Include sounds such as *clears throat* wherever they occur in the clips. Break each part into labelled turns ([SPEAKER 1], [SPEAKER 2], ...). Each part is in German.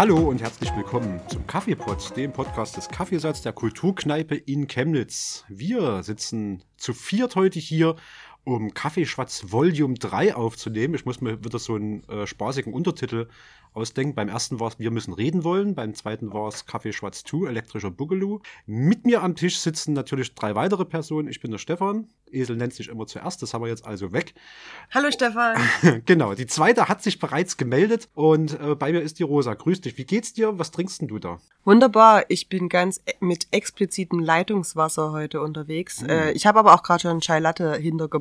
[SPEAKER 1] Hallo und herzlich willkommen zum Kaffeepot, dem Podcast des Kaffeesatz der Kulturkneipe in Chemnitz. Wir sitzen zu viert heute hier, um Kaffeeschwatz Volume 3 aufzunehmen. Ich muss mir wieder so einen äh, spaßigen Untertitel ausdenken. Beim ersten war es Wir müssen reden wollen, beim zweiten war es Kaffee Schwarz 2, elektrischer Boogaloo. Mit mir am Tisch sitzen natürlich drei weitere Personen. Ich bin der Stefan. Esel nennt sich immer zuerst, das haben wir jetzt also weg.
[SPEAKER 2] Hallo Stefan. *laughs*
[SPEAKER 1] genau, die zweite hat sich bereits gemeldet und äh, bei mir ist die Rosa. Grüß dich. Wie geht's dir? Was trinkst denn du da?
[SPEAKER 2] Wunderbar. Ich bin ganz e- mit explizitem Leitungswasser heute unterwegs. Mhm. Äh, ich habe aber auch gerade schon Chai Latte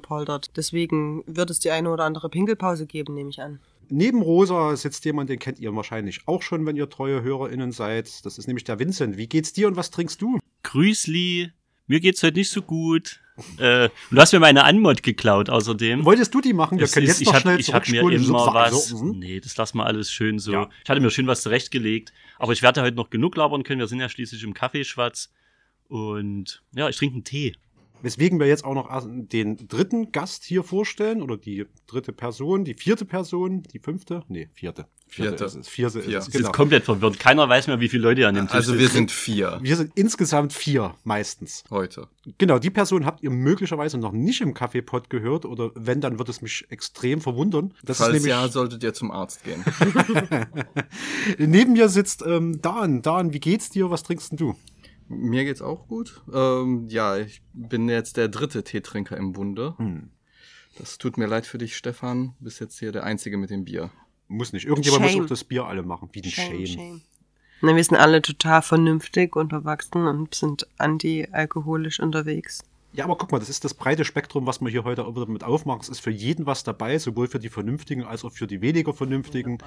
[SPEAKER 2] hintergepoltert. Deswegen wird es die eine oder andere Pinkelpause geben, nehme ich an
[SPEAKER 1] neben Rosa sitzt jemand, den kennt ihr wahrscheinlich auch schon, wenn ihr treue HörerInnen seid. Das ist nämlich der Vincent. Wie geht's dir und was trinkst du?
[SPEAKER 3] Grüßli. Mir geht's heute nicht so gut. äh, du hast mir meine Anmod geklaut außerdem.
[SPEAKER 1] Wolltest du die machen?
[SPEAKER 3] Wir es können ist, jetzt noch hab, schnell Ich habe mir immer was. So, mhm. nee, das lassen wir alles schön so. Ja. Ich hatte mir schön was zurechtgelegt. Aber ich werde heute noch genug labern können. Wir sind ja schließlich im Kaffeeschwatz. Und ja, ich trinke einen Tee.
[SPEAKER 1] Weswegen wir jetzt auch noch den dritten Gast hier vorstellen oder die dritte Person, die vierte Person, die fünfte, nee, vierte.
[SPEAKER 3] Vierte. Vierte
[SPEAKER 1] ist es. Vierte
[SPEAKER 3] vier. ist es. Genau. ist komplett verwirrt. Keiner weiß mehr, wie viele Leute an dem
[SPEAKER 4] Tisch also sind. Also wir sind vier.
[SPEAKER 1] Wir sind insgesamt vier, meistens.
[SPEAKER 4] Heute.
[SPEAKER 1] Genau, die Person habt ihr möglicherweise noch nicht im Kaffeepot gehört oder wenn, dann wird es mich extrem verwundern.
[SPEAKER 4] Das Falls ist nämlich, ja, solltet ihr zum Arzt gehen. *laughs*
[SPEAKER 1] Neben mir sitzt ähm, Dan. Dan, wie geht's dir? Was trinkst denn du?
[SPEAKER 4] Mir geht's auch gut. Ähm, ja, ich bin jetzt der dritte Teetrinker im Bunde. Hm. Das tut mir leid für dich, Stefan. Du bist jetzt hier der Einzige mit dem Bier.
[SPEAKER 1] Muss nicht. Irgendjemand shame. muss auch das Bier alle machen. Wie ein Shame. shame. shame.
[SPEAKER 2] Na, wir sind alle total vernünftig und erwachsen und sind anti-alkoholisch unterwegs.
[SPEAKER 1] Ja, aber guck mal, das ist das breite Spektrum, was wir hier heute mit aufmachen. Es ist für jeden was dabei, sowohl für die Vernünftigen als auch für die weniger Vernünftigen.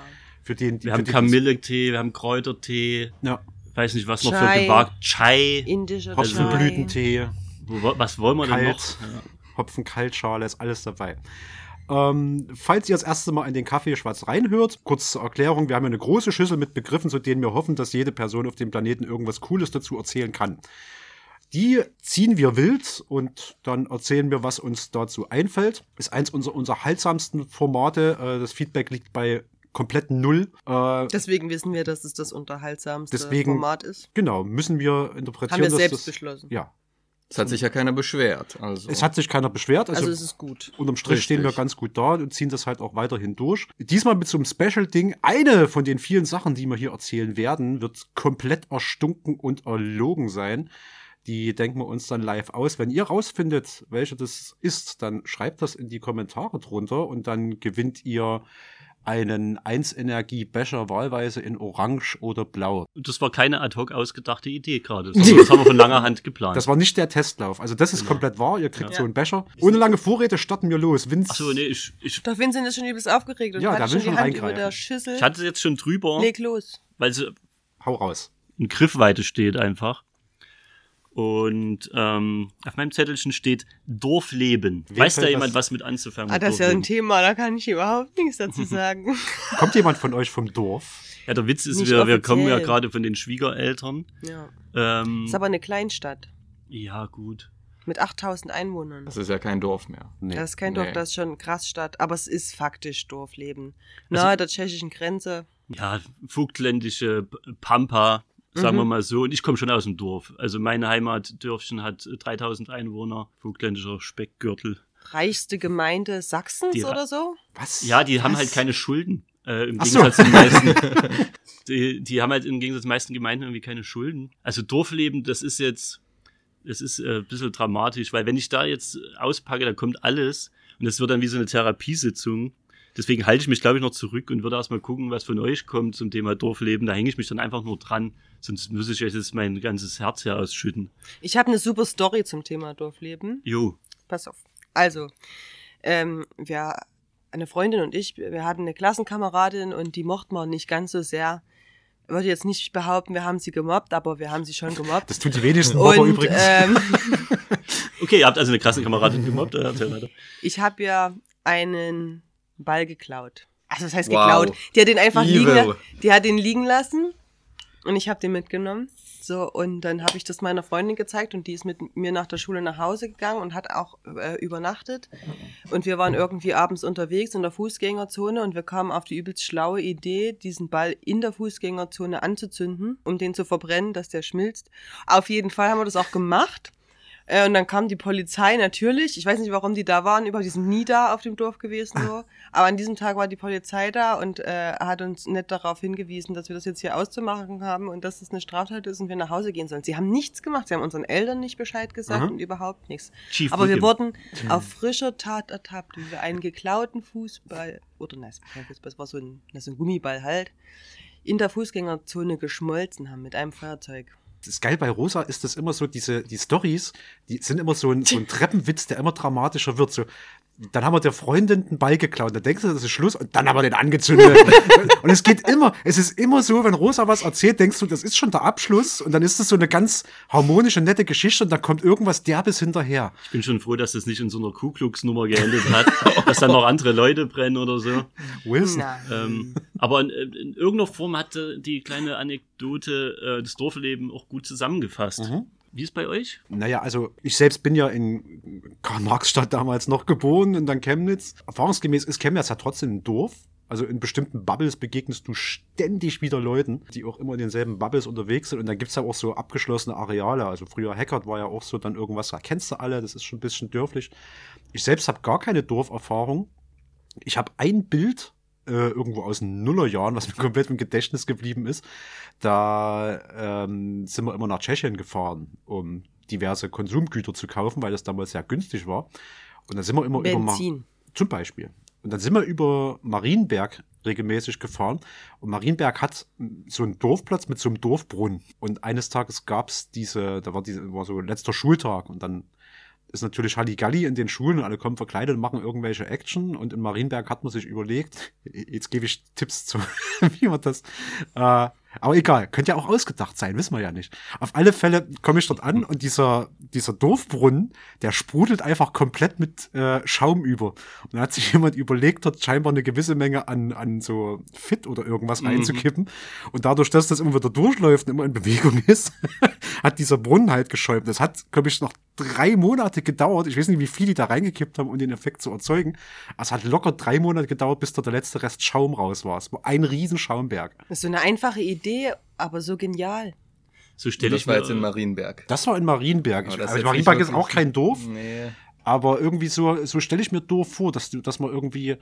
[SPEAKER 1] Für den,
[SPEAKER 3] die, wir haben Kamilletee, wir haben Kräutertee. Ja weiß nicht, was noch für gewagt. Chai.
[SPEAKER 2] Indischer
[SPEAKER 1] Hopfenblütentee.
[SPEAKER 3] Was wollen wir Kalt, denn noch?
[SPEAKER 1] Ja. Hopfenkaltschale ist alles dabei. Ähm, falls ihr das erste Mal in den Kaffee schwarz reinhört, kurz zur Erklärung, wir haben eine große Schüssel mit Begriffen, zu denen wir hoffen, dass jede Person auf dem Planeten irgendwas Cooles dazu erzählen kann. Die ziehen wir wild und dann erzählen wir, was uns dazu einfällt. Ist eins unserer unterhaltsamsten Formate. Äh, das Feedback liegt bei komplett null.
[SPEAKER 2] Äh, deswegen wissen wir, dass es das unterhaltsamste
[SPEAKER 1] deswegen,
[SPEAKER 2] Format ist.
[SPEAKER 1] Genau, müssen wir interpretieren.
[SPEAKER 2] Haben wir selbst das, beschlossen.
[SPEAKER 1] Ja.
[SPEAKER 4] Es hat sich ja keiner beschwert.
[SPEAKER 1] Also. Es hat sich keiner beschwert.
[SPEAKER 2] Also, also es ist gut.
[SPEAKER 1] Unterm Strich Richtig. stehen wir ganz gut da und ziehen das halt auch weiterhin durch. Diesmal mit so einem Special-Ding. Eine von den vielen Sachen, die wir hier erzählen werden, wird komplett erstunken und erlogen sein. Die denken wir uns dann live aus. Wenn ihr rausfindet, welche das ist, dann schreibt das in die Kommentare drunter und dann gewinnt ihr einen 1-Energie-Becher wahlweise in Orange oder Blau.
[SPEAKER 3] Das war keine ad hoc ausgedachte Idee gerade. *laughs* Das, das haben wir von langer Hand geplant.
[SPEAKER 1] Das war nicht der Testlauf. Also das ist genau. komplett wahr. Ihr kriegt ja. so einen Becher. Ohne lange Vorräte starten wir los.
[SPEAKER 2] Vince. Achso, nee, ich, ich. Doch Vincent ist schon übelst aufgeregt und
[SPEAKER 1] ja, schon die Hand
[SPEAKER 2] über der Schüssel.
[SPEAKER 3] Ich hatte jetzt schon drüber.
[SPEAKER 2] Leg los.
[SPEAKER 3] Weil sie.
[SPEAKER 1] Hau raus.
[SPEAKER 3] In Griffweite steht einfach. Und ähm, auf meinem Zettelchen steht Dorfleben. Wem Weiß da jemand was mit anzufangen?
[SPEAKER 2] Ah, das ist ja ein Thema, da kann ich überhaupt nichts dazu *laughs* sagen.
[SPEAKER 1] Kommt jemand von euch vom Dorf?
[SPEAKER 3] Ja, der Witz ist, wir, wir kommen ja gerade von den Schwiegereltern.
[SPEAKER 2] Ja. Ähm, ist aber eine Kleinstadt.
[SPEAKER 3] Ja, gut.
[SPEAKER 2] Mit 8000 Einwohnern.
[SPEAKER 4] Das ist ja kein Dorf mehr.
[SPEAKER 2] Nee. Das ist kein Dorf, das ist schon krass Stadt. Aber es ist faktisch Dorfleben. Also, Nahe der tschechischen Grenze.
[SPEAKER 3] Ja, vogtländische Pampa sagen mhm. wir mal so. Und ich komme schon aus dem Dorf. Also meine Heimatdörfchen hat 3000 Einwohner, vogtländischer Speckgürtel.
[SPEAKER 2] Reichste Gemeinde Sachsens die, oder so?
[SPEAKER 3] Was? Ja, die Was? haben halt keine Schulden. Äh, Im Ach Gegensatz so. zu den meisten. *laughs* die, die haben halt im Gegensatz zu den meisten Gemeinden irgendwie keine Schulden. Also Dorfleben, das ist jetzt, das ist äh, ein bisschen dramatisch, weil wenn ich da jetzt auspacke, dann kommt alles und das wird dann wie so eine Therapiesitzung Deswegen halte ich mich, glaube ich, noch zurück und würde erstmal gucken, was von euch kommt zum Thema Dorfleben. Da hänge ich mich dann einfach nur dran. Sonst muss ich euch jetzt mein ganzes Herz hier ausschütten.
[SPEAKER 2] Ich habe eine super Story zum Thema Dorfleben.
[SPEAKER 3] Jo.
[SPEAKER 2] Pass auf. Also, ähm, wir, eine Freundin und ich, wir hatten eine Klassenkameradin und die mochten wir nicht ganz so sehr. Ich würde jetzt nicht behaupten, wir haben sie gemobbt, aber wir haben sie schon gemobbt.
[SPEAKER 1] Das tut die wenigsten Mobber übrigens. Ähm, *laughs*
[SPEAKER 3] okay, ihr habt also eine Klassenkameradin gemobbt.
[SPEAKER 2] ich habe ja einen Ball geklaut. Also das heißt wow. geklaut. Die hat den einfach Evil. liegen, die hat den liegen lassen Und ich habe den mitgenommen. So, und dann habe ich das meiner Freundin gezeigt und die ist mit mir nach der Schule nach Hause gegangen und hat auch äh, übernachtet. Und wir waren irgendwie abends unterwegs in der Fußgängerzone und wir kamen auf die übelst schlaue Idee, diesen Ball in der Fußgängerzone anzuzünden, um den zu verbrennen, dass der schmilzt. Auf jeden Fall haben wir das auch gemacht. Äh, und dann kam die Polizei natürlich. Ich weiß nicht, warum die da waren. Über die sind nie da auf dem Dorf gewesen. So. Aber an diesem Tag war die Polizei da und äh, hat uns nicht darauf hingewiesen, dass wir das jetzt hier auszumachen haben und dass das eine Straftat ist und wir nach Hause gehen sollen. Sie haben nichts gemacht. Sie haben unseren Eltern nicht Bescheid gesagt
[SPEAKER 1] Mhm.
[SPEAKER 2] und überhaupt nichts.
[SPEAKER 3] Chief
[SPEAKER 2] Aber wir
[SPEAKER 3] William.
[SPEAKER 2] wurden auf frischer Tat ertappt, wie wir einen geklauten Fußball, oder nein, kein Fußball, es war so ein, so ein Gummiball halt, in der Fußgängerzone geschmolzen haben mit einem Feuerzeug.
[SPEAKER 1] Das ist geil bei Rosa ist das immer so, diese, die Stories, die sind immer so ein, so ein *laughs* Treppenwitz, der immer dramatischer wird. So, dann haben wir der Freundin einen Ball geklaut, dann denkst du, das ist Schluss und dann haben wir den angezündet. *laughs* und es geht immer, es ist immer so, wenn Rosa was erzählt, denkst du, das ist schon der Abschluss und dann ist es so eine ganz harmonische, nette Geschichte und dann kommt irgendwas Derbes hinterher.
[SPEAKER 3] Ich bin schon froh, dass das nicht in so einer Ku Klux Nummer geendet hat, *laughs* dass dann noch andere Leute brennen oder so.
[SPEAKER 1] Wilson.
[SPEAKER 3] Ähm, aber in, in irgendeiner Form hatte die kleine Anekdote äh, das Dorfleben auch gut zusammengefasst.
[SPEAKER 1] Mhm.
[SPEAKER 3] Wie ist bei euch?
[SPEAKER 1] Naja, also ich selbst bin ja in Karl-Marx-Stadt damals noch geboren und dann Chemnitz. Erfahrungsgemäß ist Chemnitz ja trotzdem ein Dorf. Also in bestimmten Bubbles begegnest du ständig wieder Leuten, die auch immer in denselben Bubbles unterwegs sind. Und dann gibt's ja auch so abgeschlossene Areale. Also früher Hackert war ja auch so dann irgendwas, da kennst du alle, das ist schon ein bisschen dörflich. Ich selbst habe gar keine Dorferfahrung. Ich habe ein Bild äh, irgendwo aus den Nullerjahren, was mir *laughs* komplett im Gedächtnis geblieben ist. Da ähm, sind wir immer nach Tschechien gefahren, um diverse Konsumgüter zu kaufen, weil das damals sehr günstig war. Und dann sind wir immer über Ma
[SPEAKER 2] Benzin.
[SPEAKER 1] zum Beispiel. Und dann sind wir über Marienberg regelmäßig gefahren. Und Marienberg hat so einen Dorfplatz mit so einem Dorfbrunnen. Und eines Tages gab's diese, da war diese, war so letzter Schultag und dann ist natürlich Halligalli in den Schulen und alle kommen verkleidet und machen irgendwelche Action. Und in Marienberg hat man sich überlegt, *laughs* jetzt gebe ich Tipps zu, *laughs* wie man das. Äh, aber egal, könnte ja auch ausgedacht sein, wissen wir ja nicht. Auf alle Fälle komme ich dort an und dieser, dieser Dorfbrunnen, der sprudelt einfach komplett mit äh, Schaum über. Und dann hat sich *laughs* jemand überlegt, dort scheinbar eine gewisse Menge an, an so Fit oder irgendwas
[SPEAKER 3] Mhm.
[SPEAKER 1] reinzukippen. Und dadurch, dass das immer wieder durchläuft und immer in Bewegung *laughs* ist, hat dieser Brunnen halt geschäumt. Das hat, glaube ich, noch drei Monate gedauert. Ich weiß nicht, wie viel die da reingekippt haben, um den Effekt zu erzeugen. Aber es hat locker drei Monate gedauert, bis da der letzte Rest Schaum raus war. Es war ein riesen Schaumberg.
[SPEAKER 2] Das ist so eine einfache Idee, aber so genial.
[SPEAKER 3] So stelle ich
[SPEAKER 4] das war
[SPEAKER 3] mir.
[SPEAKER 4] jetzt in Marienberg.
[SPEAKER 1] Das war in Marienberg.
[SPEAKER 4] Aber
[SPEAKER 1] Ich, also
[SPEAKER 4] jetzt
[SPEAKER 1] Marienberg ist auch kein Dorf,
[SPEAKER 4] Nee.
[SPEAKER 1] aber irgendwie so, so stelle ich mir Dorf vor, dass, du, dass man irgendwie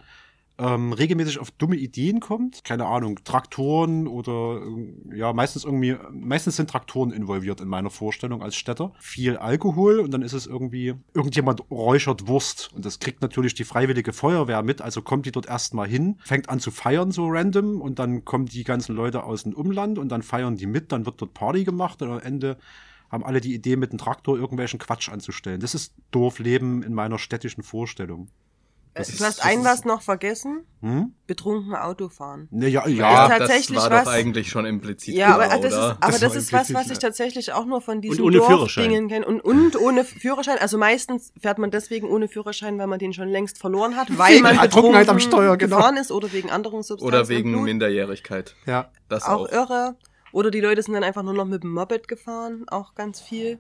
[SPEAKER 1] ähm, regelmäßig auf dumme Ideen kommt. Keine Ahnung, Traktoren oder äh, ja, meistens irgendwie, meistens sind Traktoren involviert in meiner Vorstellung als Städter. Viel Alkohol und dann ist es irgendwie, irgendjemand räuchert Wurst. Und das kriegt natürlich die freiwillige Feuerwehr mit, also kommt die dort erstmal hin, fängt an zu feiern so random und dann kommen die ganzen Leute aus dem Umland und dann feiern die mit, dann wird dort Party gemacht und am Ende haben alle die Idee, mit dem Traktor irgendwelchen Quatsch anzustellen. Das ist Dorfleben in meiner städtischen Vorstellung.
[SPEAKER 2] Äh,
[SPEAKER 1] Das
[SPEAKER 2] du
[SPEAKER 1] ist-
[SPEAKER 2] hast
[SPEAKER 1] das
[SPEAKER 2] ein
[SPEAKER 1] ist-
[SPEAKER 2] was noch vergessen.
[SPEAKER 1] Hm?
[SPEAKER 2] Betrunken Autofahren.
[SPEAKER 1] Ja,
[SPEAKER 2] ist
[SPEAKER 1] ja.
[SPEAKER 2] tatsächlich
[SPEAKER 4] das war
[SPEAKER 2] was-
[SPEAKER 4] doch eigentlich schon implizit.
[SPEAKER 2] Ja, aber das ist,
[SPEAKER 4] oder?
[SPEAKER 2] aber
[SPEAKER 1] Das
[SPEAKER 2] das, ist was, was
[SPEAKER 1] ja.
[SPEAKER 2] ich tatsächlich auch nur von diesen
[SPEAKER 3] ohne
[SPEAKER 2] Dorfdingen kenne. Und, und ohne Führerschein. Also meistens fährt man deswegen ohne Führerschein, weil man den schon längst verloren hat, weil
[SPEAKER 1] Wegen
[SPEAKER 2] man
[SPEAKER 1] Trunkenheit am
[SPEAKER 2] betrunken
[SPEAKER 1] Steuer, genau.
[SPEAKER 2] gefahren ist oder wegen anderen Substanzen.
[SPEAKER 4] Oder wegen
[SPEAKER 2] Blut.
[SPEAKER 4] Minderjährigkeit.
[SPEAKER 1] ja.
[SPEAKER 4] Das
[SPEAKER 2] auch,
[SPEAKER 4] auch.
[SPEAKER 2] irre. Oder die Leute sind dann einfach nur noch mit dem Moped gefahren, auch ganz viel.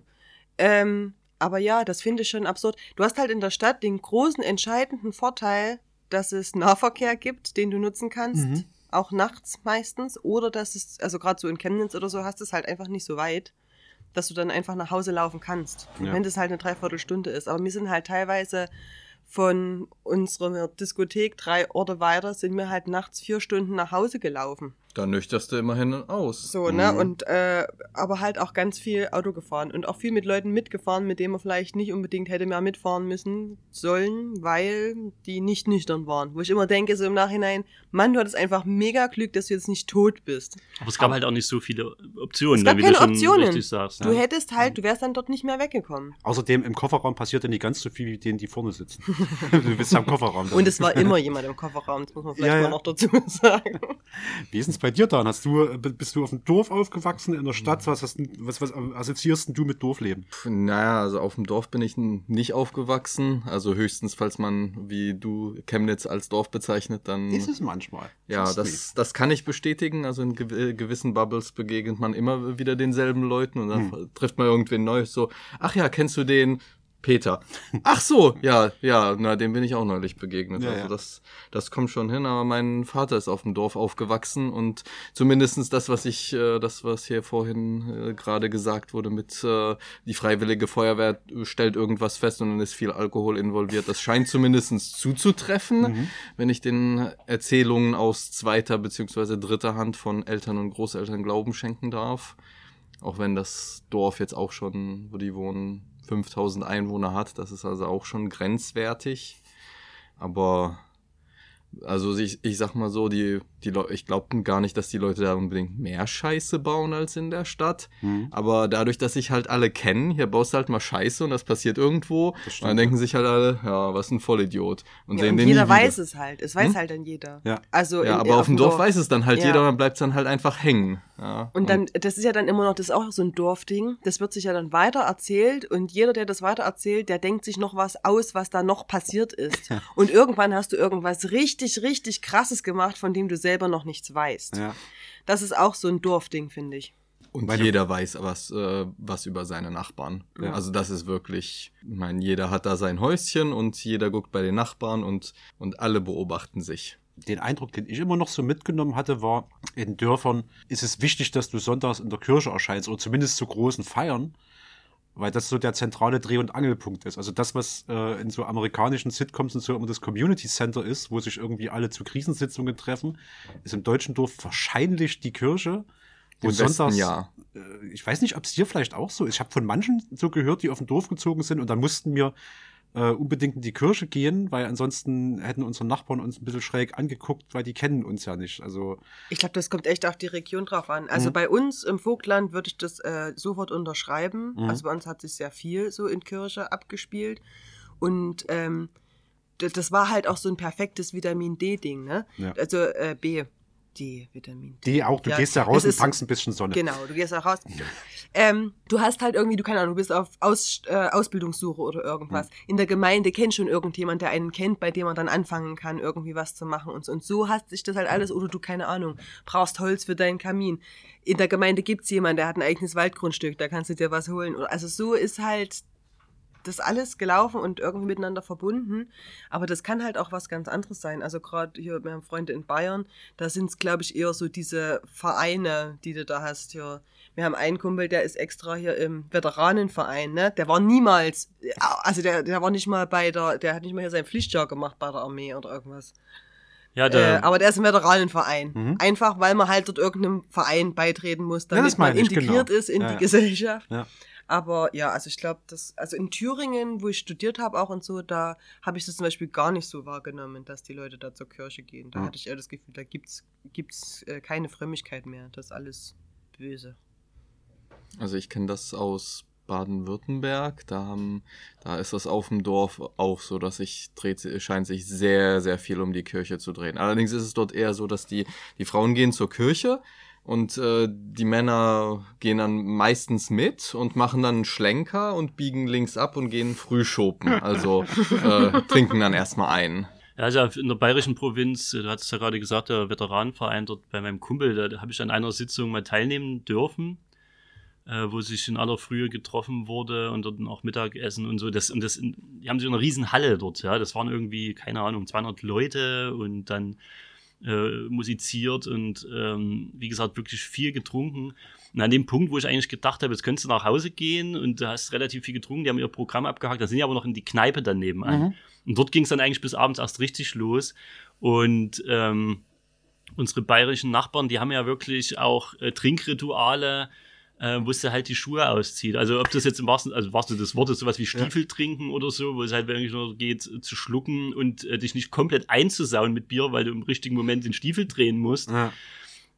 [SPEAKER 2] Ähm, aber ja, das finde ich schon absurd. Du hast halt in der Stadt den großen, entscheidenden Vorteil, dass es Nahverkehr gibt, den du nutzen kannst.
[SPEAKER 1] Mhm.
[SPEAKER 2] Auch nachts meistens. Oder dass es, also gerade so in Chemnitz oder so, hast du es halt einfach nicht so weit, dass du dann einfach nach Hause laufen kannst.
[SPEAKER 1] Ja.
[SPEAKER 2] Wenn das halt eine Dreiviertelstunde ist. Aber wir sind halt teilweise von unserer Diskothek drei Orte weiter, sind wir halt nachts vier Stunden nach Hause gelaufen.
[SPEAKER 4] Da nüchterst du immerhin aus.
[SPEAKER 2] So, ne?
[SPEAKER 1] Mhm.
[SPEAKER 2] Und äh, aber halt auch ganz viel Auto gefahren und auch viel mit Leuten mitgefahren, mit denen man vielleicht nicht unbedingt hätte mehr mitfahren müssen sollen, weil die nicht nüchtern waren. Wo ich immer denke, so im Nachhinein, Mann, du hattest einfach mega Glück, dass du jetzt nicht tot bist.
[SPEAKER 3] aber es gab halt auch nicht so viele Optionen,
[SPEAKER 2] Es gab
[SPEAKER 3] ne, wie
[SPEAKER 2] keine
[SPEAKER 3] du schon
[SPEAKER 2] Optionen.
[SPEAKER 3] richtig sagst.
[SPEAKER 2] Du
[SPEAKER 3] Ja.
[SPEAKER 2] hättest halt, du wärst dann dort nicht mehr weggekommen.
[SPEAKER 1] Außerdem im Kofferraum passiert ja nicht ganz so viel wie denen, die vorne sitzen. *laughs* du bist ja im Kofferraum.
[SPEAKER 2] Und es war immer jemand im Kofferraum, das muss man vielleicht
[SPEAKER 1] Ja, ja.
[SPEAKER 2] mal noch dazu *laughs* sagen.
[SPEAKER 1] Wie ist bei dir, Dan? Hast du, bist du auf dem Dorf aufgewachsen, in der Stadt? Was, hast, was, was assoziierst du mit Dorfleben?
[SPEAKER 4] Naja, also auf dem Dorf bin ich nicht aufgewachsen. Also höchstens, falls man, wie du, Chemnitz als Dorf bezeichnet, dann.
[SPEAKER 1] Ist es manchmal.
[SPEAKER 4] Ja, das, das kann ich bestätigen. Also in gewissen Bubbles begegnet man immer wieder denselben Leuten und dann hm. trifft man irgendwen Neues so, ach ja, kennst du den? Peter. Ach so, ja, ja, na, dem bin ich auch neulich begegnet. Ja, also das, das kommt schon hin, aber mein Vater ist auf dem Dorf aufgewachsen und zumindestens das, was ich, äh, das, was hier vorhin äh, gerade gesagt wurde mit äh, die freiwillige Feuerwehr stellt irgendwas fest und dann ist viel Alkohol involviert, das scheint zumindestens zuzutreffen, mhm. wenn ich den Erzählungen aus zweiter beziehungsweise dritter Hand von Eltern und Großeltern Glauben schenken darf. Auch wenn das Dorf jetzt auch schon, wo die wohnen, 5000 Einwohner hat. Das ist also auch schon grenzwertig. Aber also ich, ich sag mal so, die, die Leute, ich glaube gar nicht, dass die Leute da unbedingt mehr Scheiße bauen als in der Stadt. Mhm. Aber dadurch, dass sich halt alle kennen, hier baust du halt mal Scheiße und das passiert irgendwo. Und dann denken sich halt alle, ja, was ein Vollidiot.
[SPEAKER 2] Und ja, sehen und den jeder weiß es halt. Es weiß hm? halt dann jeder.
[SPEAKER 4] Ja. Also ja, in, aber auf dem Dorf, Dorf weiß es dann halt ja. jeder und dann bleibt es dann halt einfach hängen.
[SPEAKER 2] Ja, und dann, das ist ja dann immer noch, das ist auch so ein Dorfding. Das wird sich ja dann weiter erzählt und jeder, der das weiter erzählt, der denkt sich noch was aus, was da noch passiert ist. *laughs* und irgendwann hast du irgendwas richtig, richtig krasses gemacht, von dem du selber noch nichts weißt. Ja. Das ist auch so ein Dorfding, finde ich.
[SPEAKER 4] Und Meine jeder weiß was, äh, was über seine Nachbarn. Ja. Also das ist wirklich, ich meine, jeder hat da sein Häuschen und jeder guckt bei den Nachbarn und, und alle beobachten sich
[SPEAKER 1] den Eindruck, den ich immer noch so mitgenommen hatte, war, in Dörfern ist es wichtig, dass du sonntags in der Kirche erscheinst oder zumindest zu großen Feiern, weil das so der zentrale Dreh- und Angelpunkt ist. Also das, was äh, in so amerikanischen Sitcoms und so immer das Community Center ist, wo sich irgendwie alle zu Krisensitzungen treffen, ist im deutschen Dorf wahrscheinlich die Kirche.
[SPEAKER 4] Im sonntags, ja.
[SPEAKER 1] Äh, ich weiß nicht, ob es hier vielleicht auch so ist. Ich habe von manchen so gehört, die auf dem Dorf gezogen sind und dann mussten wir äh, unbedingt in die Kirche gehen, weil ansonsten hätten unsere Nachbarn uns ein bisschen schräg angeguckt, weil die kennen uns ja nicht. Also
[SPEAKER 2] ich glaube, das kommt echt auf die Region drauf an. Also mhm. bei uns im Vogtland würde ich das äh, sofort unterschreiben. Mhm. Also bei uns hat sich sehr viel so in Kirche abgespielt und ähm, das war halt auch so ein perfektes Vitamin D-Ding, ne? Ja. Also äh, B. D, Vitamin
[SPEAKER 1] D. D auch, du ja, gehst da raus und tankst ein bisschen Sonne.
[SPEAKER 2] Genau, du gehst da raus. ähm, du hast halt irgendwie, du keine Ahnung, du bist auf Aus, äh, Ausbildungssuche oder irgendwas. Mhm. In der Gemeinde kennt schon irgendjemand, der einen kennt, bei dem man dann anfangen kann, irgendwie was zu machen und so. Und so hast sich das halt alles, oder du, keine Ahnung, brauchst Holz für deinen Kamin. In der Gemeinde gibt's jemanden, der hat ein eigenes Waldgrundstück, da kannst du dir was holen. Also so ist halt das alles gelaufen und irgendwie miteinander verbunden. Aber das kann halt auch was ganz anderes sein. Also gerade hier, wir haben Freunde in Bayern, da sind es, glaube ich, eher so diese Vereine, die du da hast hier. Wir haben einen Kumpel, der ist extra hier im Veteranenverein, ne? Der war niemals, also der, der war nicht mal bei der, der hat nicht mal hier sein Pflichtjahr gemacht bei der Armee oder irgendwas. Ja, der, äh, aber der ist im Veteranenverein. Mhm. Einfach, weil man halt dort irgendeinem Verein beitreten muss, damit ja, man integriert genau. ist in ja, die Gesellschaft. Ja. Aber ja, also ich glaube, das, also in Thüringen, wo ich studiert habe auch und so, da habe ich das zum Beispiel gar nicht so wahrgenommen, dass die Leute da zur Kirche gehen. Da mhm. hatte ich eher das Gefühl, da gibt's gibt's äh, keine Frömmigkeit mehr. Das ist alles böse.
[SPEAKER 4] Also ich kenne das aus Baden-Württemberg. Da haben, da ist das auf dem Dorf auch so, dass sich dreht, scheint sich sehr, sehr viel um die Kirche zu drehen. Allerdings ist es dort eher so, dass die, die Frauen gehen zur Kirche, und äh, die Männer gehen dann meistens mit und machen dann einen Schlenker und biegen links ab und gehen Frühschopen. Also *laughs* äh, trinken dann erstmal ein.
[SPEAKER 3] Ja, also in der bayerischen Provinz, äh, du hattest ja gerade gesagt, der Veteranenverein dort bei meinem Kumpel, da, da habe ich an einer Sitzung mal teilnehmen dürfen, äh, wo sich in aller Frühe getroffen wurde und dort auch Mittagessen und so. Das, und das, die haben sich in einer riesen Halle dort, ja. Das waren irgendwie, keine Ahnung, 200 Leute und dann äh, musiziert und ähm, wie gesagt wirklich viel getrunken. Und an dem Punkt, wo ich eigentlich gedacht habe, jetzt könntest du nach Hause gehen und du hast relativ viel getrunken, die haben ihr Programm abgehakt, da sind die aber noch in die Kneipe daneben an. Mhm. Und dort ging es dann eigentlich bis abends erst richtig los. Und ähm, unsere bayerischen Nachbarn, die haben ja wirklich auch äh, Trinkrituale, äh, sie halt die Schuhe auszieht. Also ob das jetzt im wahrsten, also wahrsten des Wortes sowas wie Stiefel ja. trinken oder so, wo es halt wirklich nur geht zu schlucken und äh, dich nicht komplett einzusauen mit Bier, weil du im richtigen Moment den Stiefel drehen musst. Ja.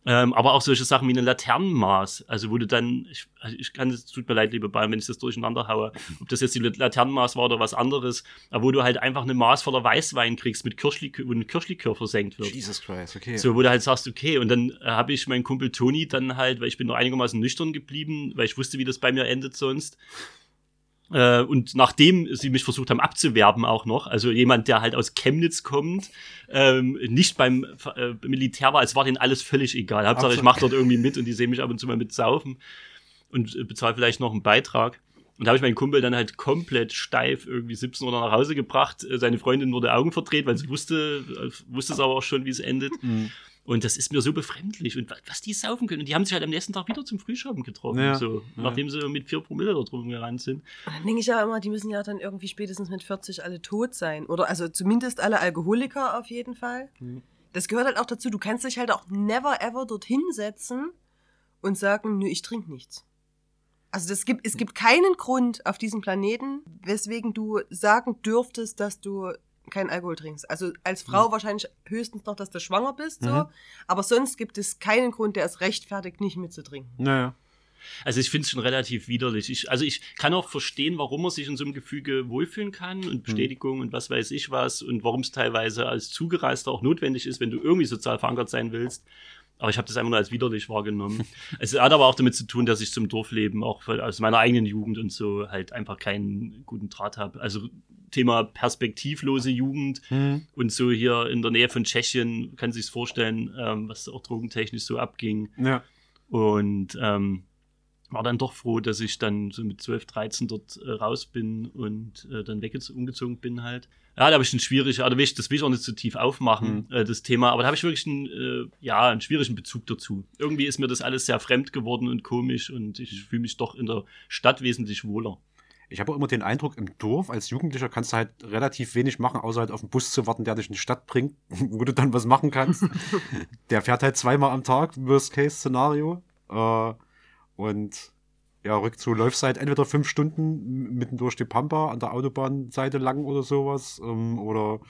[SPEAKER 3] Ähm, aber auch solche Sachen wie eine Laternenmaß, also wo du dann, ich, also ich kann es tut mir leid, liebe Bayern, wenn ich das durcheinander haue, ob das jetzt die Laternenmaß war oder was anderes, aber wo du halt einfach eine Maß voller Weißwein kriegst, mit Kirschlikör, wo ein Kirschlikör versenkt wird.
[SPEAKER 1] Jesus Christ, okay.
[SPEAKER 3] So, wo du halt sagst, okay, und dann äh, habe ich meinen Kumpel Toni dann halt, weil ich bin noch einigermaßen nüchtern geblieben, weil ich wusste, wie das bei mir endet sonst. Äh, und nachdem sie mich versucht haben abzuwerben auch noch, also jemand, der halt aus Chemnitz kommt, ähm, nicht beim äh, Militär war, es war denen alles völlig egal. Hauptsache, ich mache dort irgendwie mit und die sehen mich ab und zu mal mit saufen und äh, bezahle vielleicht noch einen Beitrag. Und da habe ich meinen Kumpel dann halt komplett steif irgendwie 17 Uhr nach Hause gebracht. Äh, seine Freundin wurde Augen verdreht, weil sie wusste, äh, wusste es aber auch schon, wie es endet. Mhm. Und das ist mir so befremdlich. Und was die saufen können. Und die haben sich halt am nächsten Tag wieder zum Frühschoppen getroffen. Ja, so, ja. Nachdem sie mit vier Promille da drum gerannt sind.
[SPEAKER 2] Dann denke ich ja immer, die müssen ja dann irgendwie spätestens mit 40 alle tot sein. Oder also zumindest alle Alkoholiker auf jeden Fall. Mhm. Das gehört halt auch dazu. Du kannst dich halt auch never ever dorthin setzen und sagen, nö, ich trinke nichts. Also das gibt, es gibt keinen Grund auf diesem Planeten, weswegen du sagen dürftest, dass du keinen Alkohol trinkst. Also als Frau mhm. wahrscheinlich höchstens noch, dass du schwanger bist, so. Mhm. Aber sonst gibt es keinen Grund, der es rechtfertigt, nicht mitzutrinken.
[SPEAKER 1] Naja.
[SPEAKER 3] Also ich finde es schon relativ widerlich. Ich, also ich kann auch verstehen, warum man sich in so einem Gefüge wohlfühlen kann und mhm. Bestätigung mhm. und was weiß ich was und warum es teilweise als Zugereister auch notwendig ist, wenn du irgendwie sozial verankert sein willst. Aber ich habe das einfach nur als widerlich wahrgenommen. *laughs* es hat aber auch damit zu tun, dass ich zum Dorfleben auch aus meiner eigenen Jugend und so halt einfach keinen guten Draht habe. Also Thema perspektivlose Jugend mhm. und so hier in der Nähe von Tschechien, kann sich vorstellen, ähm, was auch drogentechnisch so abging.
[SPEAKER 1] Ja.
[SPEAKER 3] Und ähm, war dann doch froh, dass ich dann so mit 12, 13 dort äh, raus bin und äh, dann umgezogen bin halt. Ja, da habe ich einen schwierigen, also das will ich auch nicht so tief aufmachen, mhm. äh, das Thema, aber da habe ich wirklich einen, äh, ja, einen schwierigen Bezug dazu. Irgendwie ist mir das alles sehr fremd geworden und komisch und ich fühle mich doch in der Stadt wesentlich wohler.
[SPEAKER 1] Ich habe auch immer den Eindruck, im Dorf als Jugendlicher kannst du halt relativ wenig machen, außer halt auf den Bus zu warten, der dich in die Stadt bringt, *laughs* wo du dann was machen kannst. *laughs* der fährt halt zweimal am Tag, Worst-Case-Szenario. Äh, und ja, rückzu läufst halt entweder fünf Stunden mitten durch die Pampa an der Autobahnseite lang oder sowas. Ähm, oder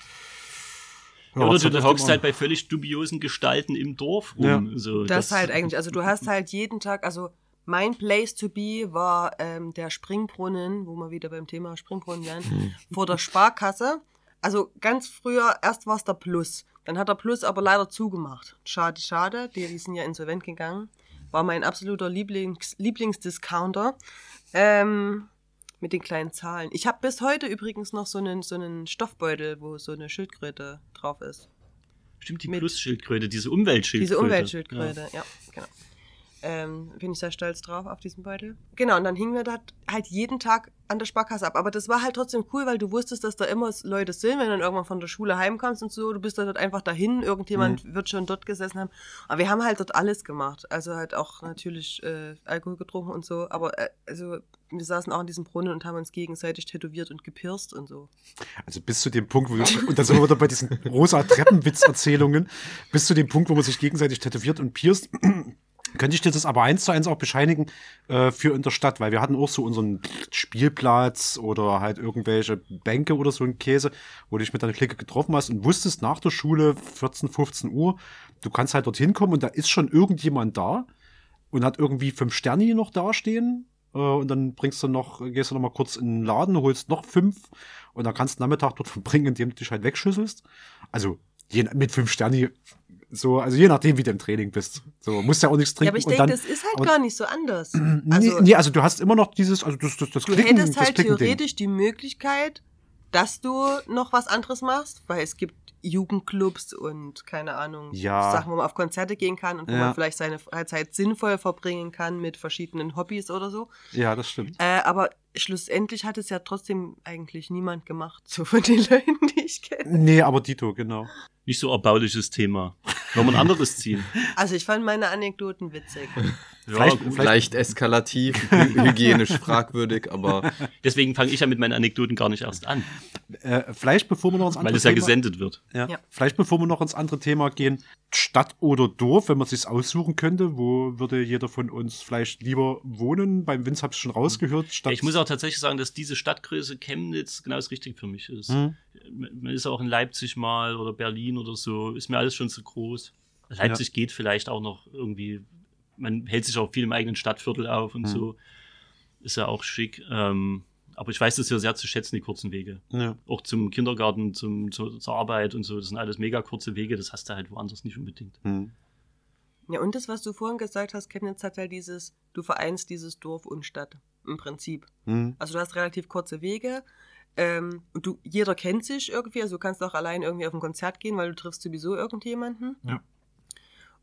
[SPEAKER 3] ja, oder du hockst halt bei völlig dubiosen Gestalten im Dorf rum. Ja. So,
[SPEAKER 2] das, das halt eigentlich, also du hast halt jeden Tag, also mein Place to be war ähm, der Springbrunnen, wo wir wieder beim Thema Springbrunnen wären, hm. vor der Sparkasse. Also ganz früher, erst war es der Plus. Dann hat der Plus aber leider zugemacht. Schade, schade, die, die sind ja insolvent gegangen war mein absoluter Lieblings Lieblingsdiscounter. Ähm, mit den kleinen Zahlen. Ich habe bis heute übrigens noch so einen, so einen Stoffbeutel, wo so eine Schildkröte drauf ist.
[SPEAKER 3] Stimmt, die Plus-Schildkröte, diese Umweltschildkröte.
[SPEAKER 2] Diese Umweltschildkröte, ja, ja genau. Ähm, bin ich sehr stolz drauf auf diesen Beutel. Genau, und dann hingen wir da halt jeden Tag an der Sparkasse ab. Aber das war halt trotzdem cool, weil du wusstest, dass da immer Leute sind, wenn du dann irgendwann von der Schule heimkommst und so. Du bist da dort einfach dahin, irgendjemand mhm. wird schon dort gesessen haben. Aber wir haben halt dort alles gemacht. Also halt auch natürlich äh, Alkohol getrunken und so. Aber äh, also wir saßen auch in diesem Brunnen und haben uns gegenseitig tätowiert und gepirst und so.
[SPEAKER 1] Also bis zu dem Punkt, wo wir, und da sind wir wieder bei diesen rosa Treppenwitz-Erzählungen, bis zu dem Punkt, wo man sich gegenseitig tätowiert und pierst. Könnte ich dir das aber eins zu eins auch bescheinigen äh, für in der Stadt, weil wir hatten auch so unseren Spielplatz oder halt irgendwelche Bänke oder so ein Käse, wo du dich mit deiner Clique getroffen hast und wusstest nach der Schule 14, 15 Uhr, du kannst halt dorthin kommen und da ist schon irgendjemand da und hat irgendwie fünf Sterni noch dastehen äh, und dann bringst du noch, gehst du noch mal kurz in den Laden, holst noch fünf und dann kannst du Nachmittag dort *laughs* verbringen, indem du dich halt wegschüsselst. Also mit fünf Sterni so, also je nachdem, wie du im Training bist. So, musst ja auch nichts trinken. Ja, aber
[SPEAKER 2] ich denke, das ist halt gar nicht so anders. *clears throat*
[SPEAKER 1] Also, nee, nee, also du hast immer noch dieses, also das, das, das
[SPEAKER 2] Du Klicken, hättest halt theoretisch die Möglichkeit, dass du noch was anderes machst, weil es gibt Jugendclubs und keine Ahnung,
[SPEAKER 1] ja.
[SPEAKER 2] Sachen, wo man auf Konzerte gehen kann und wo ja. man vielleicht seine Freizeit sinnvoll verbringen kann mit verschiedenen Hobbys oder so.
[SPEAKER 1] Ja, das stimmt.
[SPEAKER 2] Äh, aber schlussendlich hat es ja trotzdem eigentlich niemand gemacht, so von den *laughs* Leuten, die ich kenne.
[SPEAKER 1] Nee, aber Dito, genau.
[SPEAKER 3] Nicht so erbauliches Thema. Wollen wir ein anderes ziehen? *laughs*
[SPEAKER 2] Also ich fand meine Anekdoten witzig. *laughs*
[SPEAKER 4] Ja, vielleicht, vielleicht eskalativ, hygienisch fragwürdig, aber.
[SPEAKER 3] Deswegen fange ich ja mit meinen Anekdoten gar nicht erst an.
[SPEAKER 1] Äh, vielleicht bevor wir noch
[SPEAKER 3] andere Weil es ja gesendet wird.
[SPEAKER 1] Ja, ja. Vielleicht bevor wir noch ins andere Thema gehen, Stadt oder Dorf, wenn man sich aussuchen könnte, wo würde jeder von uns vielleicht lieber wohnen? Beim Vince habe ich schon rausgehört.
[SPEAKER 3] Stadt ich muss auch tatsächlich sagen, dass diese Stadtgröße Chemnitz genau das Richtige für mich ist. Mhm. Man ist auch in Leipzig mal oder Berlin oder so, ist mir alles schon zu groß. Leipzig geht vielleicht auch noch irgendwie, man hält sich auch viel im eigenen Stadtviertel auf und
[SPEAKER 1] Mhm.
[SPEAKER 3] so. Ist ja auch schick. Ähm, aber ich weiß das ja sehr zu schätzen, die kurzen Wege.
[SPEAKER 1] Ja.
[SPEAKER 3] Auch zum Kindergarten, zum, zu, zur Arbeit und so. Das sind alles mega kurze Wege, das hast du halt woanders nicht unbedingt.
[SPEAKER 1] Hm.
[SPEAKER 2] Ja, und das, was du vorhin gesagt hast, Chemnitz hat halt dieses, du vereinst dieses Dorf und Stadt im Prinzip.
[SPEAKER 1] Hm.
[SPEAKER 2] Also du hast relativ kurze Wege. Ähm, und du, jeder kennt sich irgendwie, also du kannst auch allein irgendwie auf ein Konzert gehen, weil du triffst sowieso irgendjemanden.
[SPEAKER 1] Ja.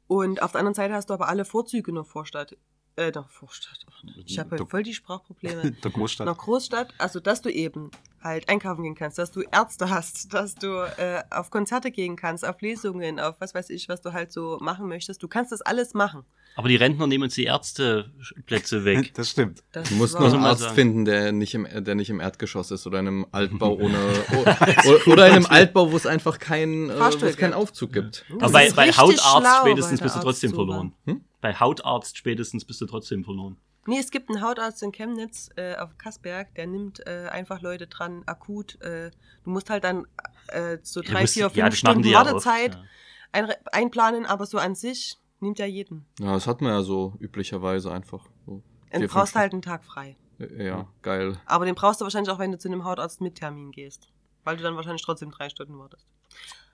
[SPEAKER 2] Und auf der anderen Seite hast du aber alle Vorzüge einer Vorstadt. Äh, der Vorstadt. Ich habe halt voll die Sprachprobleme. *laughs*
[SPEAKER 1] Der Großstadt.
[SPEAKER 2] einer Großstadt, also dass du eben halt einkaufen gehen kannst, dass du Ärzte hast, dass du äh, auf Konzerte gehen kannst, auf Lesungen, auf was weiß ich, was du halt so machen möchtest. Du kannst das alles machen.
[SPEAKER 3] Aber die Rentner nehmen uns die Ärzteplätze weg. *laughs*
[SPEAKER 1] Das stimmt.
[SPEAKER 2] Das
[SPEAKER 4] Du musst nur
[SPEAKER 3] Muss
[SPEAKER 4] einen
[SPEAKER 3] man
[SPEAKER 4] Arzt
[SPEAKER 3] sagen.
[SPEAKER 4] finden, der nicht, im, der nicht im Erdgeschoss ist oder in einem Altbau *laughs* ohne. oder, oder in einem Altbau, wo es einfach keinen, äh, wo
[SPEAKER 2] Fahrstuhl
[SPEAKER 4] es keinen
[SPEAKER 2] gibt.
[SPEAKER 4] Aufzug gibt.
[SPEAKER 2] Das
[SPEAKER 3] Aber bei, bei Hautarzt
[SPEAKER 2] schlau,
[SPEAKER 3] spätestens
[SPEAKER 2] bei
[SPEAKER 3] bist du trotzdem verloren.
[SPEAKER 4] Hm?
[SPEAKER 3] Bei Hautarzt spätestens bist du trotzdem verloren.
[SPEAKER 2] Nee, es gibt einen Hautarzt in Chemnitz äh, auf Kasberg, der nimmt äh, einfach Leute dran, akut. Äh, du musst halt dann äh, so
[SPEAKER 3] Ja,
[SPEAKER 2] drei,
[SPEAKER 3] musst-
[SPEAKER 2] vier,
[SPEAKER 3] ja,
[SPEAKER 2] fünf
[SPEAKER 3] machen
[SPEAKER 2] Stunden
[SPEAKER 3] die ja oft,
[SPEAKER 2] Wartezeit
[SPEAKER 3] ja.
[SPEAKER 2] ein, einplanen, aber so an sich nimmt ja jeden.
[SPEAKER 4] Ja, das hat man ja so üblicherweise einfach. So
[SPEAKER 2] Du
[SPEAKER 4] vier,
[SPEAKER 2] brauchst
[SPEAKER 4] fünf
[SPEAKER 2] halt einen Tag frei.
[SPEAKER 4] Ja, geil.
[SPEAKER 2] Aber den brauchst du wahrscheinlich auch, wenn du zu einem Hautarzt mit Termin gehst. Weil du dann wahrscheinlich trotzdem drei Stunden wartest.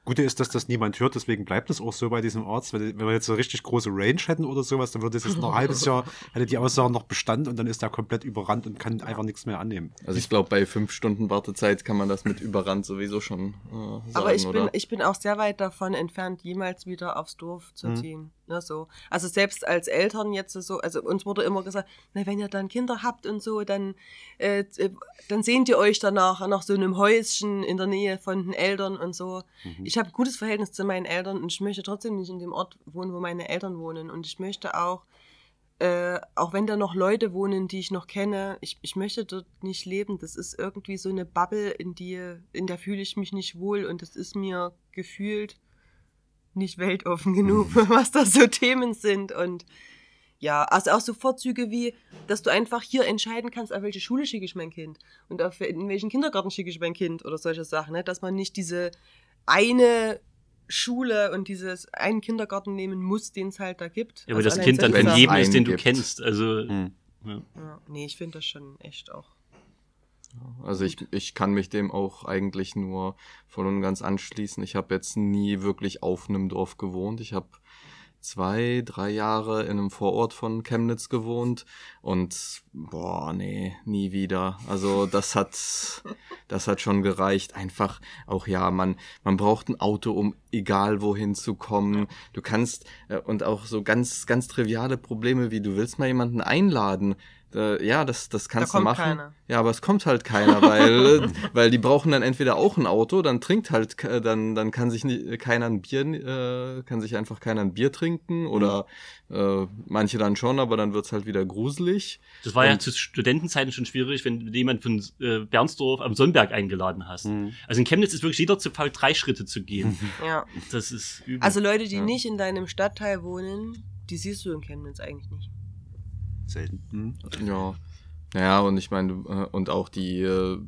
[SPEAKER 1] Gute ist, dass das niemand hört, deswegen bleibt es auch so bei diesem Arzt. Wenn, wenn wir jetzt eine richtig große Range hätten oder sowas, dann würde es jetzt noch ein *laughs* halbes Jahr, hätte die Aussage noch Bestand und dann ist er komplett überrannt und kann einfach nichts mehr annehmen.
[SPEAKER 4] Also ich glaube, bei fünf Stunden Wartezeit kann man das mit Überrand sowieso schon äh, sagen,
[SPEAKER 2] Aber ich bin,
[SPEAKER 4] oder?
[SPEAKER 2] ich bin auch sehr weit davon entfernt, jemals wieder aufs Dorf zu
[SPEAKER 1] Mhm.
[SPEAKER 2] ziehen. Ne, so. Also selbst als Eltern jetzt so, also uns wurde immer gesagt, na, wenn ihr dann Kinder habt und so, dann, äh, äh, dann sehnt ihr euch danach nach so einem Häuschen in der Nähe von den Eltern und so.
[SPEAKER 1] Mhm.
[SPEAKER 2] Ich habe ein gutes Verhältnis zu meinen Eltern und ich möchte trotzdem nicht in dem Ort wohnen, wo meine Eltern wohnen. Und ich möchte auch, äh, auch wenn da noch Leute wohnen, die ich noch kenne, ich, ich möchte dort nicht leben. Das ist irgendwie so eine Bubble, in die, in der fühle ich mich nicht wohl und das ist mir gefühlt nicht weltoffen *laughs* genug, was da so Themen sind. Und ja, also auch so Vorzüge wie, dass du einfach hier entscheiden kannst, auf welche Schule schicke ich mein Kind und auf in welchen Kindergarten schicke ich mein Kind oder solche Sachen, ne? dass man nicht diese eine Schule und dieses einen Kindergarten nehmen muss, den es halt da gibt.
[SPEAKER 3] Ja, aber
[SPEAKER 2] Also
[SPEAKER 3] das Kind dann von jedem ist, den du
[SPEAKER 4] gibt.
[SPEAKER 3] kennst. Also,
[SPEAKER 1] Hm.
[SPEAKER 3] ja.
[SPEAKER 2] Ja, nee, ich finde das schon echt auch.
[SPEAKER 4] Also ich, ich kann mich dem auch eigentlich nur voll und ganz anschließen. Ich habe jetzt nie wirklich auf einem Dorf gewohnt. Ich habe zwei, drei Jahre in einem Vorort von Chemnitz gewohnt und boah, nee, nie wieder. Also das hat, *laughs* das hat schon gereicht. Einfach auch ja, man, man braucht ein Auto, um egal wohin zu kommen. Du kannst äh, und auch so ganz, ganz triviale Probleme wie du willst mal jemanden einladen. Äh, ja, das, das kannst
[SPEAKER 2] kommt
[SPEAKER 4] du machen.
[SPEAKER 2] keiner.
[SPEAKER 4] Ja, aber es kommt halt keiner, weil, *laughs* weil die brauchen dann entweder auch ein Auto, dann trinkt halt, ke- dann, dann kann sich nie, keiner ein Bier, äh, kann sich einfach keiner ein Bier trinken oder äh, manche dann schon, aber dann wird's halt wieder gruselig.
[SPEAKER 3] Das war ja
[SPEAKER 4] Und-
[SPEAKER 3] zu Studentenzeiten schon schwierig, wenn du jemand von äh, Bernsdorf am Sonnenberg eingeladen hast.
[SPEAKER 1] Hm.
[SPEAKER 3] Also in Chemnitz ist wirklich jeder zu faul, drei Schritte zu gehen. *laughs*
[SPEAKER 2] Ja.
[SPEAKER 3] Das ist übel.
[SPEAKER 2] Also Leute, die
[SPEAKER 4] Ja.
[SPEAKER 2] nicht in deinem Stadtteil wohnen, die siehst du in Chemnitz eigentlich nicht.
[SPEAKER 1] Selten. Hm.
[SPEAKER 4] Ja. Naja, und ich meine, äh, und auch die, äh,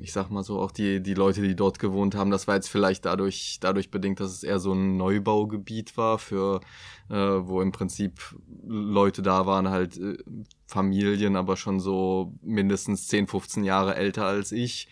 [SPEAKER 4] ich sag mal so, auch die, die Leute, die dort gewohnt haben, das war jetzt vielleicht dadurch, dadurch bedingt, dass es eher so ein Neubaugebiet war, für, äh, wo im Prinzip Leute da waren, halt äh, Familien, aber schon so mindestens 10, 15 Jahre älter als ich.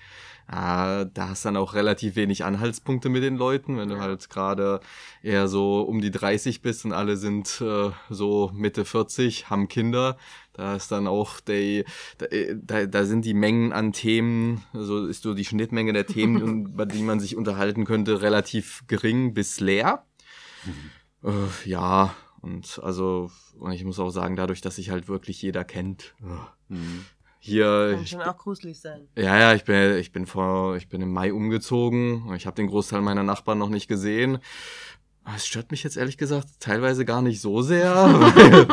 [SPEAKER 4] Ah, da hast dann auch relativ wenig Anhaltspunkte mit den Leuten, wenn du halt gerade eher so um die 30 bist und alle sind äh, so Mitte 40, haben Kinder. Da ist dann auch die, da, da, sind die Mengen an Themen, so ist so die Schnittmenge der Themen, *laughs* über die man sich unterhalten könnte, relativ gering bis leer. Äh, ja, und also, und ich muss auch sagen, dadurch, dass sich halt wirklich jeder kennt. äh,
[SPEAKER 1] Hm.
[SPEAKER 4] Hier,
[SPEAKER 2] Kann
[SPEAKER 4] ich
[SPEAKER 2] schon auch gruselig sein.
[SPEAKER 4] ja, ja, ich bin, ich bin vor, ich bin im Mai umgezogen. Ich habe den Großteil meiner Nachbarn noch nicht gesehen. Aber Es stört mich jetzt ehrlich gesagt teilweise gar nicht so sehr. *laughs* weil-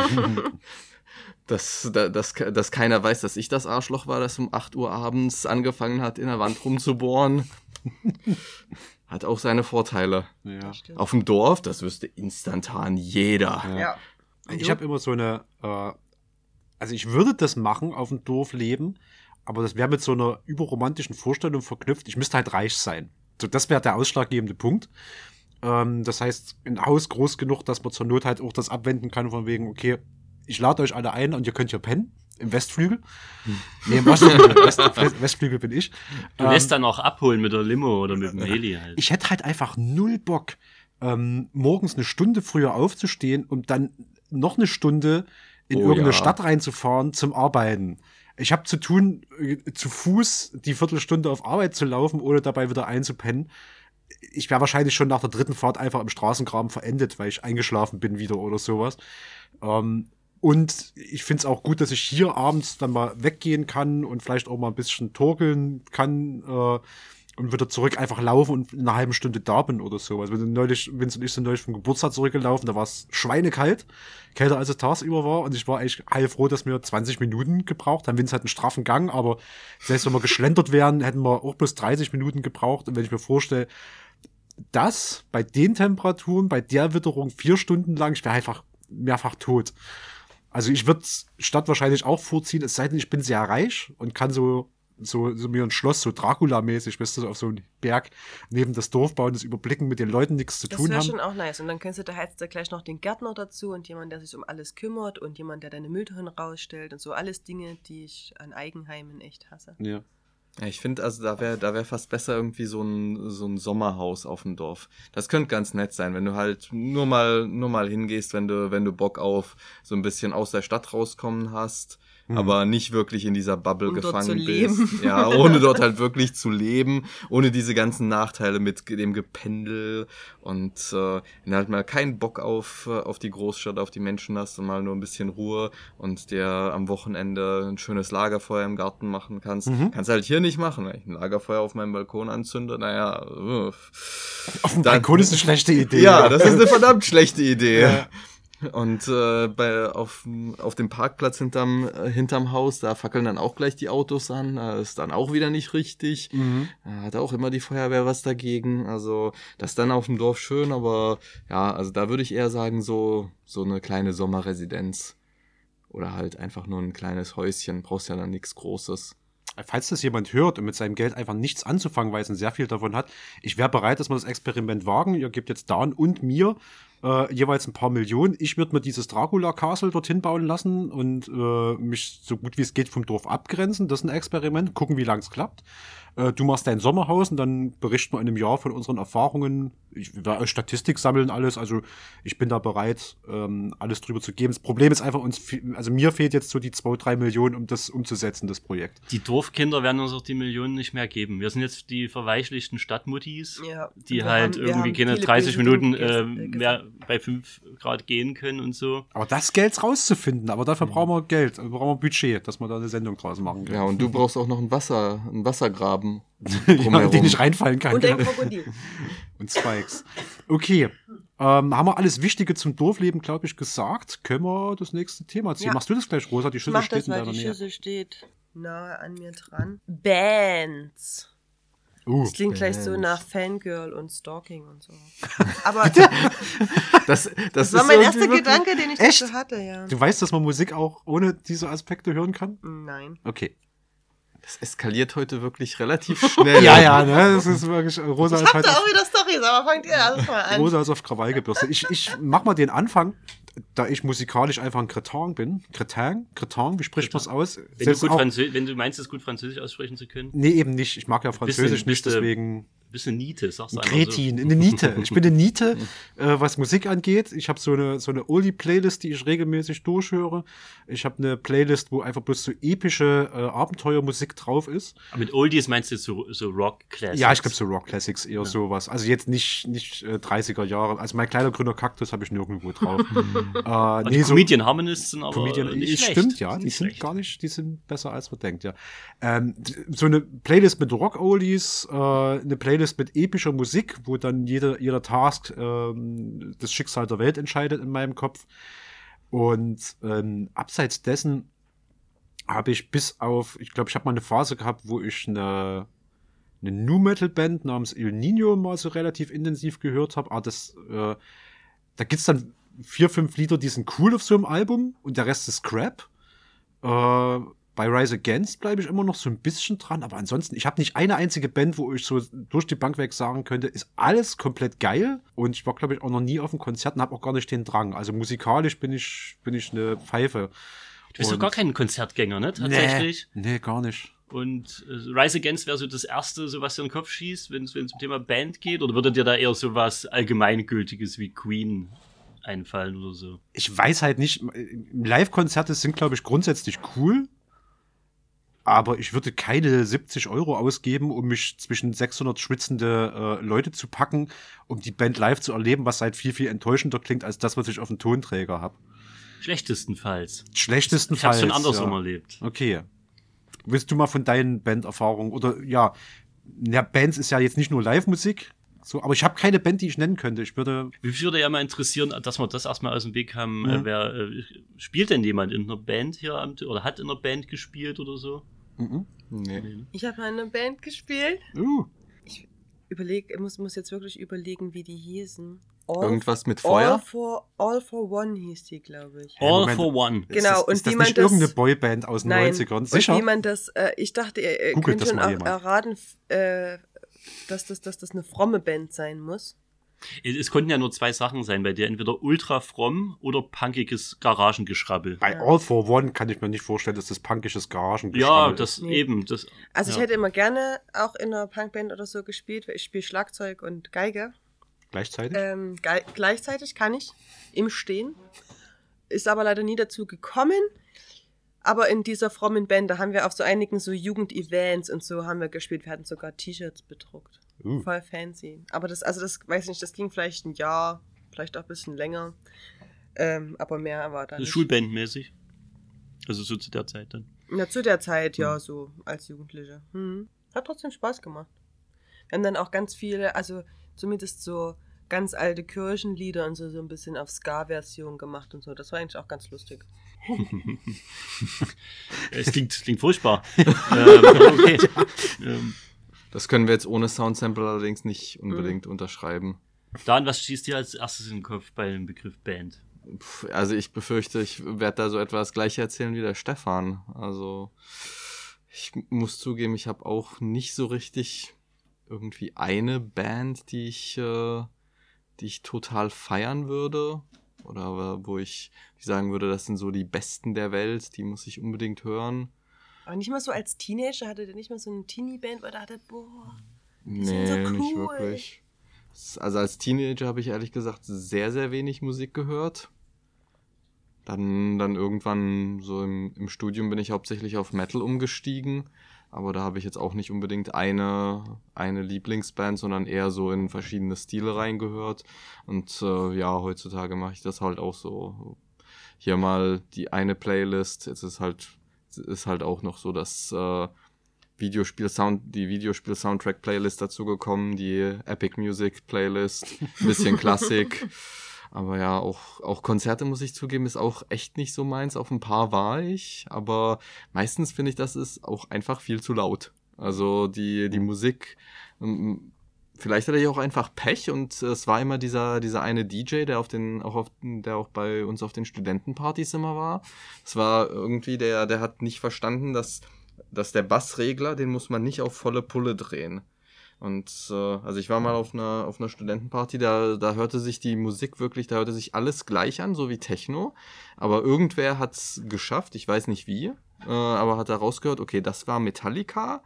[SPEAKER 4] dass, da- dass, dass keiner weiß, dass ich das Arschloch war, das um 8 Uhr abends angefangen hat, in der Wand rumzubohren. *laughs* Hat auch seine Vorteile.
[SPEAKER 1] Ja.
[SPEAKER 4] Auf dem Dorf, das wüsste instantan jeder.
[SPEAKER 1] Ja.
[SPEAKER 2] Ja.
[SPEAKER 1] Ich habe immer so eine, äh, also ich würde das machen, auf dem Dorf leben, aber das wäre mit so einer überromantischen Vorstellung verknüpft. Ich müsste halt reich sein. So, das wäre der ausschlaggebende Punkt. Ähm, das heißt, ein Haus groß genug, dass man zur Not halt auch das abwenden kann, von wegen, okay, ich lade euch alle ein und ihr könnt hier pennen. Im Westflügel. Nee, im Ostflügel. West, West, Westflügel bin ich.
[SPEAKER 3] Du lässt dann auch abholen mit der Limo oder mit dem Heli halt.
[SPEAKER 1] Ich hätte halt einfach null Bock, ähm, morgens eine Stunde früher aufzustehen und dann noch eine Stunde in
[SPEAKER 4] Oh
[SPEAKER 1] irgendeine
[SPEAKER 4] ja.
[SPEAKER 1] Stadt reinzufahren zum Arbeiten. Ich habe zu tun, äh, zu Fuß die Viertelstunde auf Arbeit zu laufen, ohne dabei wieder einzupennen. Ich wäre wahrscheinlich schon nach der dritten Fahrt einfach im Straßengraben verendet, weil ich eingeschlafen bin wieder oder sowas. Ähm, und ich finde es auch gut, dass ich hier abends dann mal weggehen kann und vielleicht auch mal ein bisschen torkeln kann äh, und wieder zurück einfach laufen und in einer halben Stunde da bin oder so. Also sind neulich, Vince und ich sind neulich vom Geburtstag zurückgelaufen, da war es schweinekalt, kälter als es tagsüber war und ich war echt heilfroh, dass wir 20 Minuten gebraucht haben. Vince hat einen straffen Gang, aber selbst wenn wir geschlendert wären, hätten wir auch bloß 30 Minuten gebraucht und wenn ich mir vorstelle, das bei den Temperaturen, bei der Witterung vier Stunden lang, ich wäre einfach mehrfach tot. Also ich würde Stadt wahrscheinlich auch vorziehen, es sei denn, ich bin sehr reich und kann so, so, so mir ein Schloss, so Dracula-mäßig, weißt du, so auf so einen Berg neben das Dorf bauen, das überblicken, mit den Leuten nichts zu
[SPEAKER 2] Das
[SPEAKER 1] tun
[SPEAKER 2] wäre
[SPEAKER 1] haben.
[SPEAKER 2] schon auch nice. Und dann kennst du da heizt gleich noch den Gärtner dazu und jemand, der sich um alles kümmert und jemand, der deine Mülltonnen rausstellt und so alles Dinge, die ich an Eigenheimen echt hasse.
[SPEAKER 1] Ja.
[SPEAKER 4] Ja, ich finde, also da wäre da wär fast besser irgendwie so ein, so ein Sommerhaus auf dem Dorf. Das könnte ganz nett sein, wenn du halt nur mal, nur mal hingehst, wenn du, wenn du Bock auf so ein bisschen aus der Stadt rauskommen hast, aber nicht wirklich in dieser Bubble
[SPEAKER 2] Um
[SPEAKER 4] gefangen bist. *laughs* Ja, ohne dort halt *laughs* wirklich zu leben, ohne diese ganzen Nachteile mit dem Gependel und äh, wenn halt mal keinen Bock auf, äh, auf die Großstadt, auf die Menschen hast und mal nur ein bisschen Ruhe und dir am Wochenende ein schönes Lagerfeuer im Garten machen kannst,
[SPEAKER 1] Mhm.
[SPEAKER 4] kannst du halt hier nicht machen. Wenn ich ein Lagerfeuer auf meinem Balkon anzünde, naja, äh,
[SPEAKER 1] Auf dem Balkon ist eine schlechte Idee.
[SPEAKER 4] ja, das ist eine verdammt schlechte Idee.
[SPEAKER 1] Ja.
[SPEAKER 4] Und äh, bei, auf, auf dem Parkplatz hinterm, äh, hinterm Haus, da fackeln dann auch gleich die Autos an. Das ist dann auch wieder nicht richtig.
[SPEAKER 1] Mhm.
[SPEAKER 4] Da hat auch immer die Feuerwehr was dagegen. Also das ist dann auf dem Dorf schön, aber ja, also da würde ich eher sagen, so, so eine kleine Sommerresidenz. Oder halt einfach nur ein kleines Häuschen. Brauchst ja dann nichts Großes.
[SPEAKER 1] Falls das jemand hört und mit seinem Geld einfach nichts anzufangen weiß und sehr viel davon hat, ich wäre bereit, dass wir das Experiment wagen. Ihr gebt jetzt Dan und mir äh, jeweils ein paar Millionen. Ich würde mir dieses Dracula Castle dorthin bauen lassen und äh, mich so gut wie es geht vom Dorf abgrenzen. Das ist ein Experiment. Gucken, wie lange es klappt. Äh, du machst dein Sommerhaus und dann berichten wir in einem Jahr von unseren Erfahrungen. Ich werde Statistik sammeln, alles. Also ich bin da bereit, ähm, alles drüber zu geben. Das Problem ist einfach, uns, also mir fehlt jetzt so die zwei, drei Millionen, um das umzusetzen, das Projekt.
[SPEAKER 3] Die Dorfkinder werden uns auch die Millionen nicht mehr geben. Wir sind jetzt die verweichlichten Stadtmuttis,
[SPEAKER 2] Ja.
[SPEAKER 3] die halt
[SPEAKER 2] haben-
[SPEAKER 3] irgendwie keine
[SPEAKER 2] viele
[SPEAKER 3] 30
[SPEAKER 2] böse
[SPEAKER 3] Minuten äh, mehr bei 5 Grad gehen können und so.
[SPEAKER 1] Aber das Geld rauszufinden, aber dafür brauchen wir Geld, also brauchen wir Budget, dass wir da eine Sendung draus machen
[SPEAKER 4] Ja,
[SPEAKER 1] können.
[SPEAKER 4] und du brauchst auch noch ein Wasser, einen Wassergraben. *laughs*
[SPEAKER 1] Ja,
[SPEAKER 4] drumherum.
[SPEAKER 1] in den ich reinfallen kann.
[SPEAKER 2] Und ein
[SPEAKER 1] genau.
[SPEAKER 2] Krokodil. *laughs*
[SPEAKER 1] Und Spikes. Okay. Ähm, haben wir alles Wichtige zum Dorfleben, glaube ich, gesagt? Können wir das nächste Thema ziehen?
[SPEAKER 2] Ja.
[SPEAKER 1] Machst du das gleich, Rosa? Die Schüssel
[SPEAKER 2] mach
[SPEAKER 1] steht
[SPEAKER 2] das,
[SPEAKER 1] in deiner
[SPEAKER 2] die
[SPEAKER 1] Nähe.
[SPEAKER 2] Schüssel steht nahe an mir dran. Bands.
[SPEAKER 1] Uh,
[SPEAKER 2] Das klingt gleich so nach Fangirl und Stalking und so. *laughs* Aber
[SPEAKER 4] Das, das,
[SPEAKER 2] das war mein erster
[SPEAKER 4] wirklich-
[SPEAKER 2] Gedanke, den ich
[SPEAKER 1] Echt?
[SPEAKER 2] dazu hatte, ja.
[SPEAKER 1] du weißt, dass man Musik auch ohne diese Aspekte hören kann?
[SPEAKER 2] Nein.
[SPEAKER 1] Okay.
[SPEAKER 4] Das eskaliert heute wirklich relativ *laughs* schnell.
[SPEAKER 1] Ja, ja, ne? Das ist wirklich, Rosa ist
[SPEAKER 2] Ich
[SPEAKER 1] halt
[SPEAKER 2] hatte
[SPEAKER 1] auf,
[SPEAKER 2] auch wieder Storys, aber fangt ihr erst mal an.
[SPEAKER 1] Rosa ist auf Krawall gebürstet. Ich, ich mach mal den Anfang, da ich musikalisch einfach ein Kretan bin. Kretan? Kretan? Wie spricht man es aus?
[SPEAKER 3] Wenn du, gut
[SPEAKER 1] auch-
[SPEAKER 3] wenn du meinst, es gut Französisch aussprechen zu können,
[SPEAKER 1] Nee, eben nicht. Ich mag ja Französisch
[SPEAKER 3] Bisschen-
[SPEAKER 1] nicht,
[SPEAKER 3] bisschen-
[SPEAKER 1] deswegen
[SPEAKER 3] du Niete, sagst du
[SPEAKER 1] Kretin, eine Niete. Ich bin eine Niete, *laughs* äh, was Musik angeht. Ich habe so eine, so eine Oldie-Playlist, die ich regelmäßig durchhöre. Ich habe eine Playlist, wo einfach bloß so epische äh, Abenteuermusik drauf ist.
[SPEAKER 3] so. Aber mit Oldies meinst du so, so Rock-Classics?
[SPEAKER 1] Ja, ich glaube so Rock Classics eher sowas. Also jetzt nicht, nicht äh, 30er Jahre. Also mein kleiner grüner Kaktus habe ich nirgendwo drauf. *laughs* äh,
[SPEAKER 3] die
[SPEAKER 1] nee, so
[SPEAKER 3] Comedian Harmonists sind aber
[SPEAKER 1] Comedian,
[SPEAKER 3] nicht schlecht.
[SPEAKER 1] stimmt, ja, die sind
[SPEAKER 3] schlecht.
[SPEAKER 1] gar nicht, die sind besser als man denkt, ja. Ähm, so eine Playlist mit Rock-Oldies, äh, eine Playlist mit epischer Musik, wo dann jeder, jeder Task ähm, das Schicksal der Welt entscheidet in meinem Kopf. Und ähm, abseits dessen habe ich bis auf, ich glaube, ich habe mal eine Phase gehabt, wo ich eine, eine Nu Metal Band namens El Nino mal so relativ intensiv gehört habe. Ah, das, äh, da gibt's dann vier, fünf Lieder, die sind cool auf so einem Album und der Rest ist Crap. Äh, Bei Rise Against bleibe ich immer noch so ein bisschen dran, aber ansonsten, ich habe nicht eine einzige Band, wo ich so durch die Bank weg sagen könnte, ist alles komplett geil. Und ich war, glaube ich, auch noch nie auf einem Konzert und habe auch gar nicht den Drang. Also musikalisch bin ich, bin ich eine Pfeife.
[SPEAKER 3] Du bist doch gar kein Konzertgänger, ne? Tatsächlich.
[SPEAKER 1] Nee, nee gar nicht.
[SPEAKER 3] Und äh, Rise Against wäre so das erste, so was dir in den Kopf schießt, wenn es um Thema Band geht? Oder würde dir da eher so was Allgemeingültiges wie Queen einfallen oder so?
[SPEAKER 1] Ich weiß halt nicht, Live-Konzerte sind, glaube ich, grundsätzlich cool. Aber ich würde keine 70 Euro ausgeben, um mich zwischen 600 schwitzende äh, Leute zu packen, um die Band live zu erleben, was halt viel, viel enttäuschender klingt, als das, was ich auf dem Tonträger habe.
[SPEAKER 3] Schlechtestenfalls.
[SPEAKER 1] Schlechtesten
[SPEAKER 3] Ich hab's schon andersrum erlebt.
[SPEAKER 1] Okay. Willst du mal von deinen Banderfahrungen oder ja, ja, Bands ist ja jetzt nicht nur Live-Musik, so, aber ich habe keine Band, die ich nennen könnte. Ich würde
[SPEAKER 3] Mich würde ja mal interessieren, dass wir das erstmal aus dem Weg haben.
[SPEAKER 1] Mhm.
[SPEAKER 3] Äh, wer äh, spielt denn jemand in einer Band hier am, oder hat in einer Band gespielt oder so?
[SPEAKER 1] Mhm.
[SPEAKER 4] Nee.
[SPEAKER 2] Ich habe mal in einer Band gespielt.
[SPEAKER 1] Uh,
[SPEAKER 2] Überleg, ich muss, muss jetzt wirklich überlegen, wie die hießen. All,
[SPEAKER 4] Irgendwas mit
[SPEAKER 2] All
[SPEAKER 4] Feuer?
[SPEAKER 2] for, All for One hieß die, glaube ich.
[SPEAKER 3] All
[SPEAKER 1] Moment.
[SPEAKER 3] for One.
[SPEAKER 1] ist
[SPEAKER 2] Genau,
[SPEAKER 1] das,
[SPEAKER 2] und
[SPEAKER 1] ist das nicht
[SPEAKER 2] das-
[SPEAKER 1] irgendeine Boyband aus den
[SPEAKER 2] Nein.
[SPEAKER 1] 90ern?
[SPEAKER 2] Und
[SPEAKER 1] Sicher?
[SPEAKER 2] wie man das, äh, ich dachte, ihr,
[SPEAKER 1] Googelt
[SPEAKER 2] könnt schon er,
[SPEAKER 1] jemand.
[SPEAKER 2] erraten, äh, dass, das, dass das eine fromme Band sein muss.
[SPEAKER 3] Es konnten ja nur zwei Sachen sein bei dir. Entweder ultra fromm oder punkiges Garagengeschrabbel.
[SPEAKER 1] Bei All for One kann ich mir nicht vorstellen, dass das punkisches Garagen
[SPEAKER 3] Ja, das
[SPEAKER 2] Nee.
[SPEAKER 3] eben. Das,
[SPEAKER 2] Also ich
[SPEAKER 3] ja.
[SPEAKER 2] hätte immer gerne auch in einer Punkband oder so gespielt, weil ich spiele Schlagzeug und Geige.
[SPEAKER 1] gleichzeitig.
[SPEAKER 2] Ähm, gei- gleichzeitig kann ich im Stehen. Ist aber leider nie dazu gekommen. Aber in dieser frommen Band, da haben wir auf so einigen so Jugendevents und so haben wir gespielt. Wir hatten sogar T-Shirts bedruckt.
[SPEAKER 1] Uh.
[SPEAKER 2] Voll fancy. Aber das, also das, weiß ich nicht, das ging vielleicht ein Jahr, vielleicht auch ein bisschen länger. Ähm, aber mehr war da
[SPEAKER 3] Das ist
[SPEAKER 2] nicht.
[SPEAKER 3] Schulbandmäßig. Also so zu der Zeit dann.
[SPEAKER 2] Ja, zu der Zeit,
[SPEAKER 3] Hm.
[SPEAKER 2] ja, so als Jugendliche. Hm. Hat trotzdem Spaß gemacht. Wir haben dann auch ganz viele, also zumindest so ganz alte Kirchenlieder und so, so ein bisschen auf Ska-Version gemacht und so. Das war eigentlich auch ganz lustig. *laughs*
[SPEAKER 3] Es klingt, klingt furchtbar. *laughs* ähm, okay. *laughs* ähm,
[SPEAKER 4] Das können wir jetzt ohne Soundsample allerdings nicht
[SPEAKER 2] Mhm.
[SPEAKER 4] unbedingt unterschreiben.
[SPEAKER 3] Dan, was schießt dir als erstes in den Kopf bei dem Begriff Band?
[SPEAKER 4] Puh, Also ich befürchte, ich werde da so etwas gleich erzählen wie der Stefan. Also ich muss zugeben, ich habe auch nicht so richtig irgendwie eine Band, die ich, äh, die ich total feiern würde. Oder wo ich sagen würde, das sind so die Besten der Welt, die muss ich unbedingt hören.
[SPEAKER 2] Aber nicht mal so als Teenager, hatte der nicht mal so eine Teenie-Band, wo er dachte, boah,
[SPEAKER 4] Nee,
[SPEAKER 2] sind so
[SPEAKER 4] nicht
[SPEAKER 2] cool.
[SPEAKER 4] wirklich. Also als Teenager habe ich ehrlich gesagt sehr, sehr wenig Musik gehört. Dann, dann irgendwann so im, im Studium bin ich hauptsächlich auf Metal umgestiegen. Aber da habe ich jetzt auch nicht unbedingt eine, eine Lieblingsband, sondern eher so in verschiedene Stile reingehört. Und äh, ja, heutzutage mache ich das halt auch so. Hier mal die eine Playlist. Jetzt ist halt, ist halt auch noch so, dass äh, Videospiel-Sound, die Videospiel-Soundtrack-Playlist dazu gekommen, die Epic Music-Playlist, bisschen *laughs* Klassik. Aber ja, auch, auch Konzerte, muss ich zugeben, ist auch echt nicht so meins. Auf ein paar war ich, aber meistens finde ich, das ist auch einfach viel zu laut. Also die, die Musik, vielleicht hatte ich auch einfach Pech und es war immer dieser, dieser eine DJ, der auf den, auch auf, der auch bei uns auf den Studentenpartys immer war. Es war irgendwie, der, der hat nicht verstanden, dass, dass der Bassregler, den muss man nicht auf volle Pulle drehen. Und äh, also ich war mal auf einer auf einer Studentenparty, da da hörte sich die Musik wirklich, da hörte sich alles gleich an, so wie Techno. Aber irgendwer hat's geschafft, ich weiß nicht wie, äh, aber hat da rausgehört, okay, das war Metallica,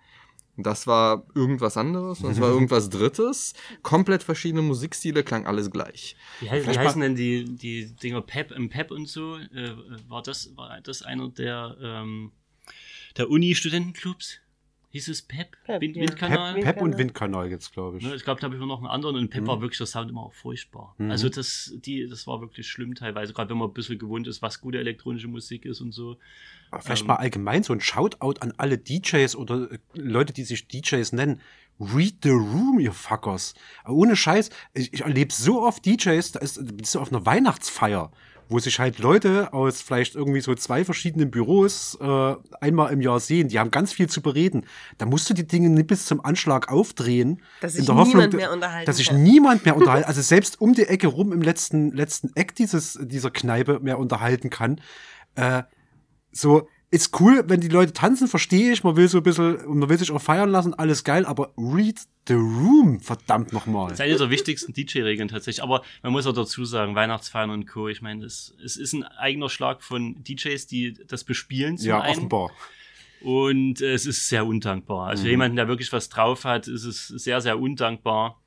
[SPEAKER 4] das war irgendwas anderes und es war *laughs* irgendwas Drittes. Komplett verschiedene Musikstile, klang alles gleich.
[SPEAKER 3] Wie, hei- wie
[SPEAKER 1] Vielleicht
[SPEAKER 3] heißen denn die, die Dinger Pep im Pep und so? Äh, war, das, war das einer der, ähm, der Uni-Studentenclubs? Hieß es Pep?
[SPEAKER 2] Pep,
[SPEAKER 3] Wind,
[SPEAKER 2] ja.
[SPEAKER 3] Windkanal?
[SPEAKER 1] Pep, Pep und
[SPEAKER 2] Windkanal.
[SPEAKER 1] Jetzt, glaube ich.
[SPEAKER 3] Ne, ich glaube, da habe ich noch einen anderen und Pep
[SPEAKER 1] Mhm.
[SPEAKER 3] war wirklich der Sound immer auch furchtbar.
[SPEAKER 1] Mhm.
[SPEAKER 3] Also das, die, das war wirklich schlimm teilweise, gerade wenn man ein bisschen gewohnt ist, was gute elektronische Musik ist und so.
[SPEAKER 1] Aber Vielleicht
[SPEAKER 3] Ähm,
[SPEAKER 1] mal allgemein so ein Shoutout an alle DJs oder äh, Leute, die sich DJs nennen. Read the room, ihr Fuckers. Ohne Scheiß. Ich, ich erlebe so oft DJs, da ist, bist du auf einer Weihnachtsfeier, wo sich halt Leute aus vielleicht irgendwie so zwei verschiedenen Büros äh, einmal im Jahr sehen. Die haben ganz viel zu bereden. Da musst du die Dinge nicht bis zum Anschlag aufdrehen.
[SPEAKER 2] Dass sich niemand mehr unterhalten
[SPEAKER 1] dass sich niemand mehr unterhalten, *laughs* also selbst um die Ecke rum im letzten, letzten Eck dieses, dieser Kneipe mehr unterhalten kann. Äh, so, ist cool, wenn die Leute tanzen, verstehe ich. Man will so ein bisschen, man will sich auch feiern lassen, alles geil, aber read the room, verdammt nochmal.
[SPEAKER 3] Das ist eine der wichtigsten DJ-Regeln tatsächlich. Aber man muss auch dazu sagen, Weihnachtsfeiern und Co. Ich meine, es, es ist ein eigener Schlag von DJs, die das bespielen. Zum
[SPEAKER 1] Ja,
[SPEAKER 3] einen.
[SPEAKER 1] offenbar.
[SPEAKER 3] Und es ist sehr undankbar. Also
[SPEAKER 1] Mhm.
[SPEAKER 3] für jemanden, der wirklich was drauf hat, ist es sehr, sehr undankbar.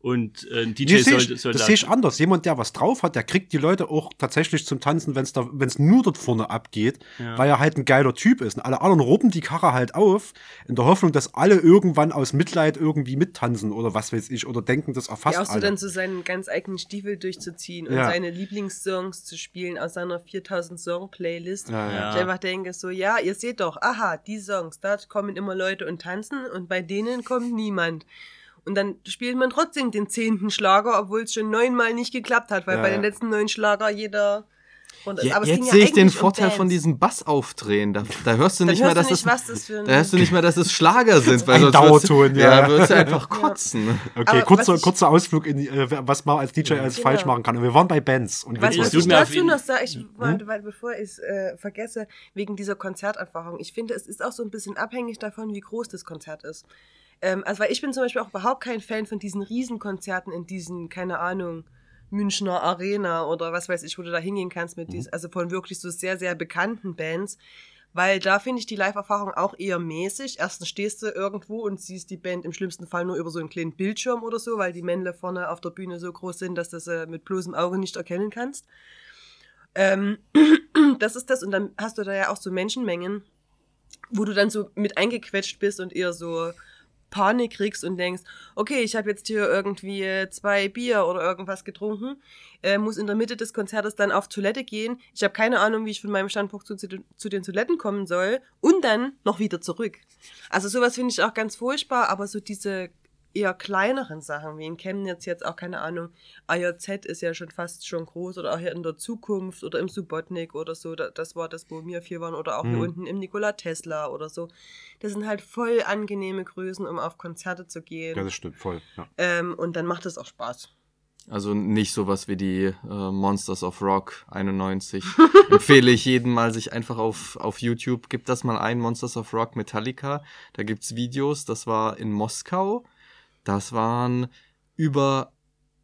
[SPEAKER 3] Und äh, ein DJ
[SPEAKER 1] Nee,
[SPEAKER 3] sollte,
[SPEAKER 1] ich,
[SPEAKER 3] sollte
[SPEAKER 1] das sehe ich anders. Jemand, der was drauf hat, der kriegt die Leute auch tatsächlich zum Tanzen, wenn es da, nur dort vorne abgeht,
[SPEAKER 3] Ja.
[SPEAKER 1] weil er halt ein geiler Typ ist. Und alle anderen robben die Karre halt auf, in der Hoffnung, dass alle irgendwann aus Mitleid irgendwie mittanzen oder was weiß ich, oder denken, das erfasst
[SPEAKER 2] Ja, auch so
[SPEAKER 1] alle.
[SPEAKER 2] dann so seinen ganz eigenen Stiefel durchzuziehen und
[SPEAKER 1] Ja.
[SPEAKER 2] seine Lieblingssongs zu spielen aus seiner 4000 Song Playlist.
[SPEAKER 1] Ja, ja.
[SPEAKER 3] Ja.
[SPEAKER 2] Ich einfach denke so, ja, ihr seht doch, aha, die Songs, da kommen immer Leute und tanzen und bei denen kommt niemand. Und dann spielt man trotzdem den zehnten Schlager, obwohl es schon neunmal nicht geklappt hat, weil
[SPEAKER 1] Ja,
[SPEAKER 2] bei den letzten neun Schlager jeder. Und,
[SPEAKER 4] Ja,
[SPEAKER 2] aber es ging
[SPEAKER 4] jetzt
[SPEAKER 2] ja
[SPEAKER 4] sehe ich den
[SPEAKER 2] eigentlich um
[SPEAKER 4] Vorteil von diesem Bass aufdrehen. Da, da hörst du nicht mehr, dass es da hörst du nicht mehr, dass es Schlager sind, *laughs* weil
[SPEAKER 1] Ein
[SPEAKER 4] sonst würdest du-
[SPEAKER 1] Dauerton, ja,
[SPEAKER 4] ja, würdest du einfach *laughs* kotzen.
[SPEAKER 1] Okay, kurzer,
[SPEAKER 2] ich-
[SPEAKER 1] kurzer Ausflug in die, äh, was man als DJ alles
[SPEAKER 2] Genau.
[SPEAKER 1] falsch machen kann. Und wir waren bei Bands. Und
[SPEAKER 2] Was, was ich dazu noch sage, ich,
[SPEAKER 1] Hm?
[SPEAKER 2] warte, weil bevor ich es äh, vergesse, wegen dieser Konzerterfahrung, ich finde, es ist auch so ein bisschen abhängig davon, wie groß das Konzert ist. Ähm, also, weil ich bin zum Beispiel auch überhaupt kein Fan von diesen Riesenkonzerten in diesen, keine Ahnung, Münchner Arena oder was weiß ich, wo du da hingehen kannst mit dies, also von wirklich so sehr, sehr bekannten Bands. Weil da finde ich die Live-Erfahrung auch eher mäßig. Erstens stehst du irgendwo und siehst die Band im schlimmsten Fall nur über so einen kleinen Bildschirm oder so, weil die Männle vorne auf der Bühne so groß sind, dass du sie mit bloßem Auge nicht erkennen kannst. Ähm, *clears throat* das ist das. Und dann hast du da ja auch so Menschenmengen, wo du dann so mit eingequetscht bist und eher so Panik kriegst und denkst, okay, ich habe jetzt hier irgendwie zwei Bier oder irgendwas getrunken, äh, muss in der Mitte des Konzertes dann auf Toilette gehen. Ich habe keine Ahnung, wie ich von meinem Standpunkt zu, zu den Toiletten kommen soll und dann noch wieder zurück. Also sowas finde ich auch ganz furchtbar, aber so diese eher kleineren Sachen, wie in Chemnitz jetzt auch, keine Ahnung, AJZ ist ja schon fast schon groß oder auch hier in der Zukunft oder im Subotnik oder so, da- das war das, wo wir vier waren oder auch hier
[SPEAKER 1] Mhm.
[SPEAKER 2] unten im Nikola Tesla oder so. Das sind halt voll angenehme Größen, um auf Konzerte zu gehen.
[SPEAKER 1] ja, das stimmt, voll. Ja.
[SPEAKER 2] ähm, und dann macht es auch Spaß.
[SPEAKER 4] Also nicht sowas wie die äh, Monsters of Rock 91. *laughs* Empfehle ich jedem mal, sich einfach auf, auf YouTube, gibt das mal ein, Monsters of Rock Metallica. Da gibt's Videos, das war in Moskau. Das waren über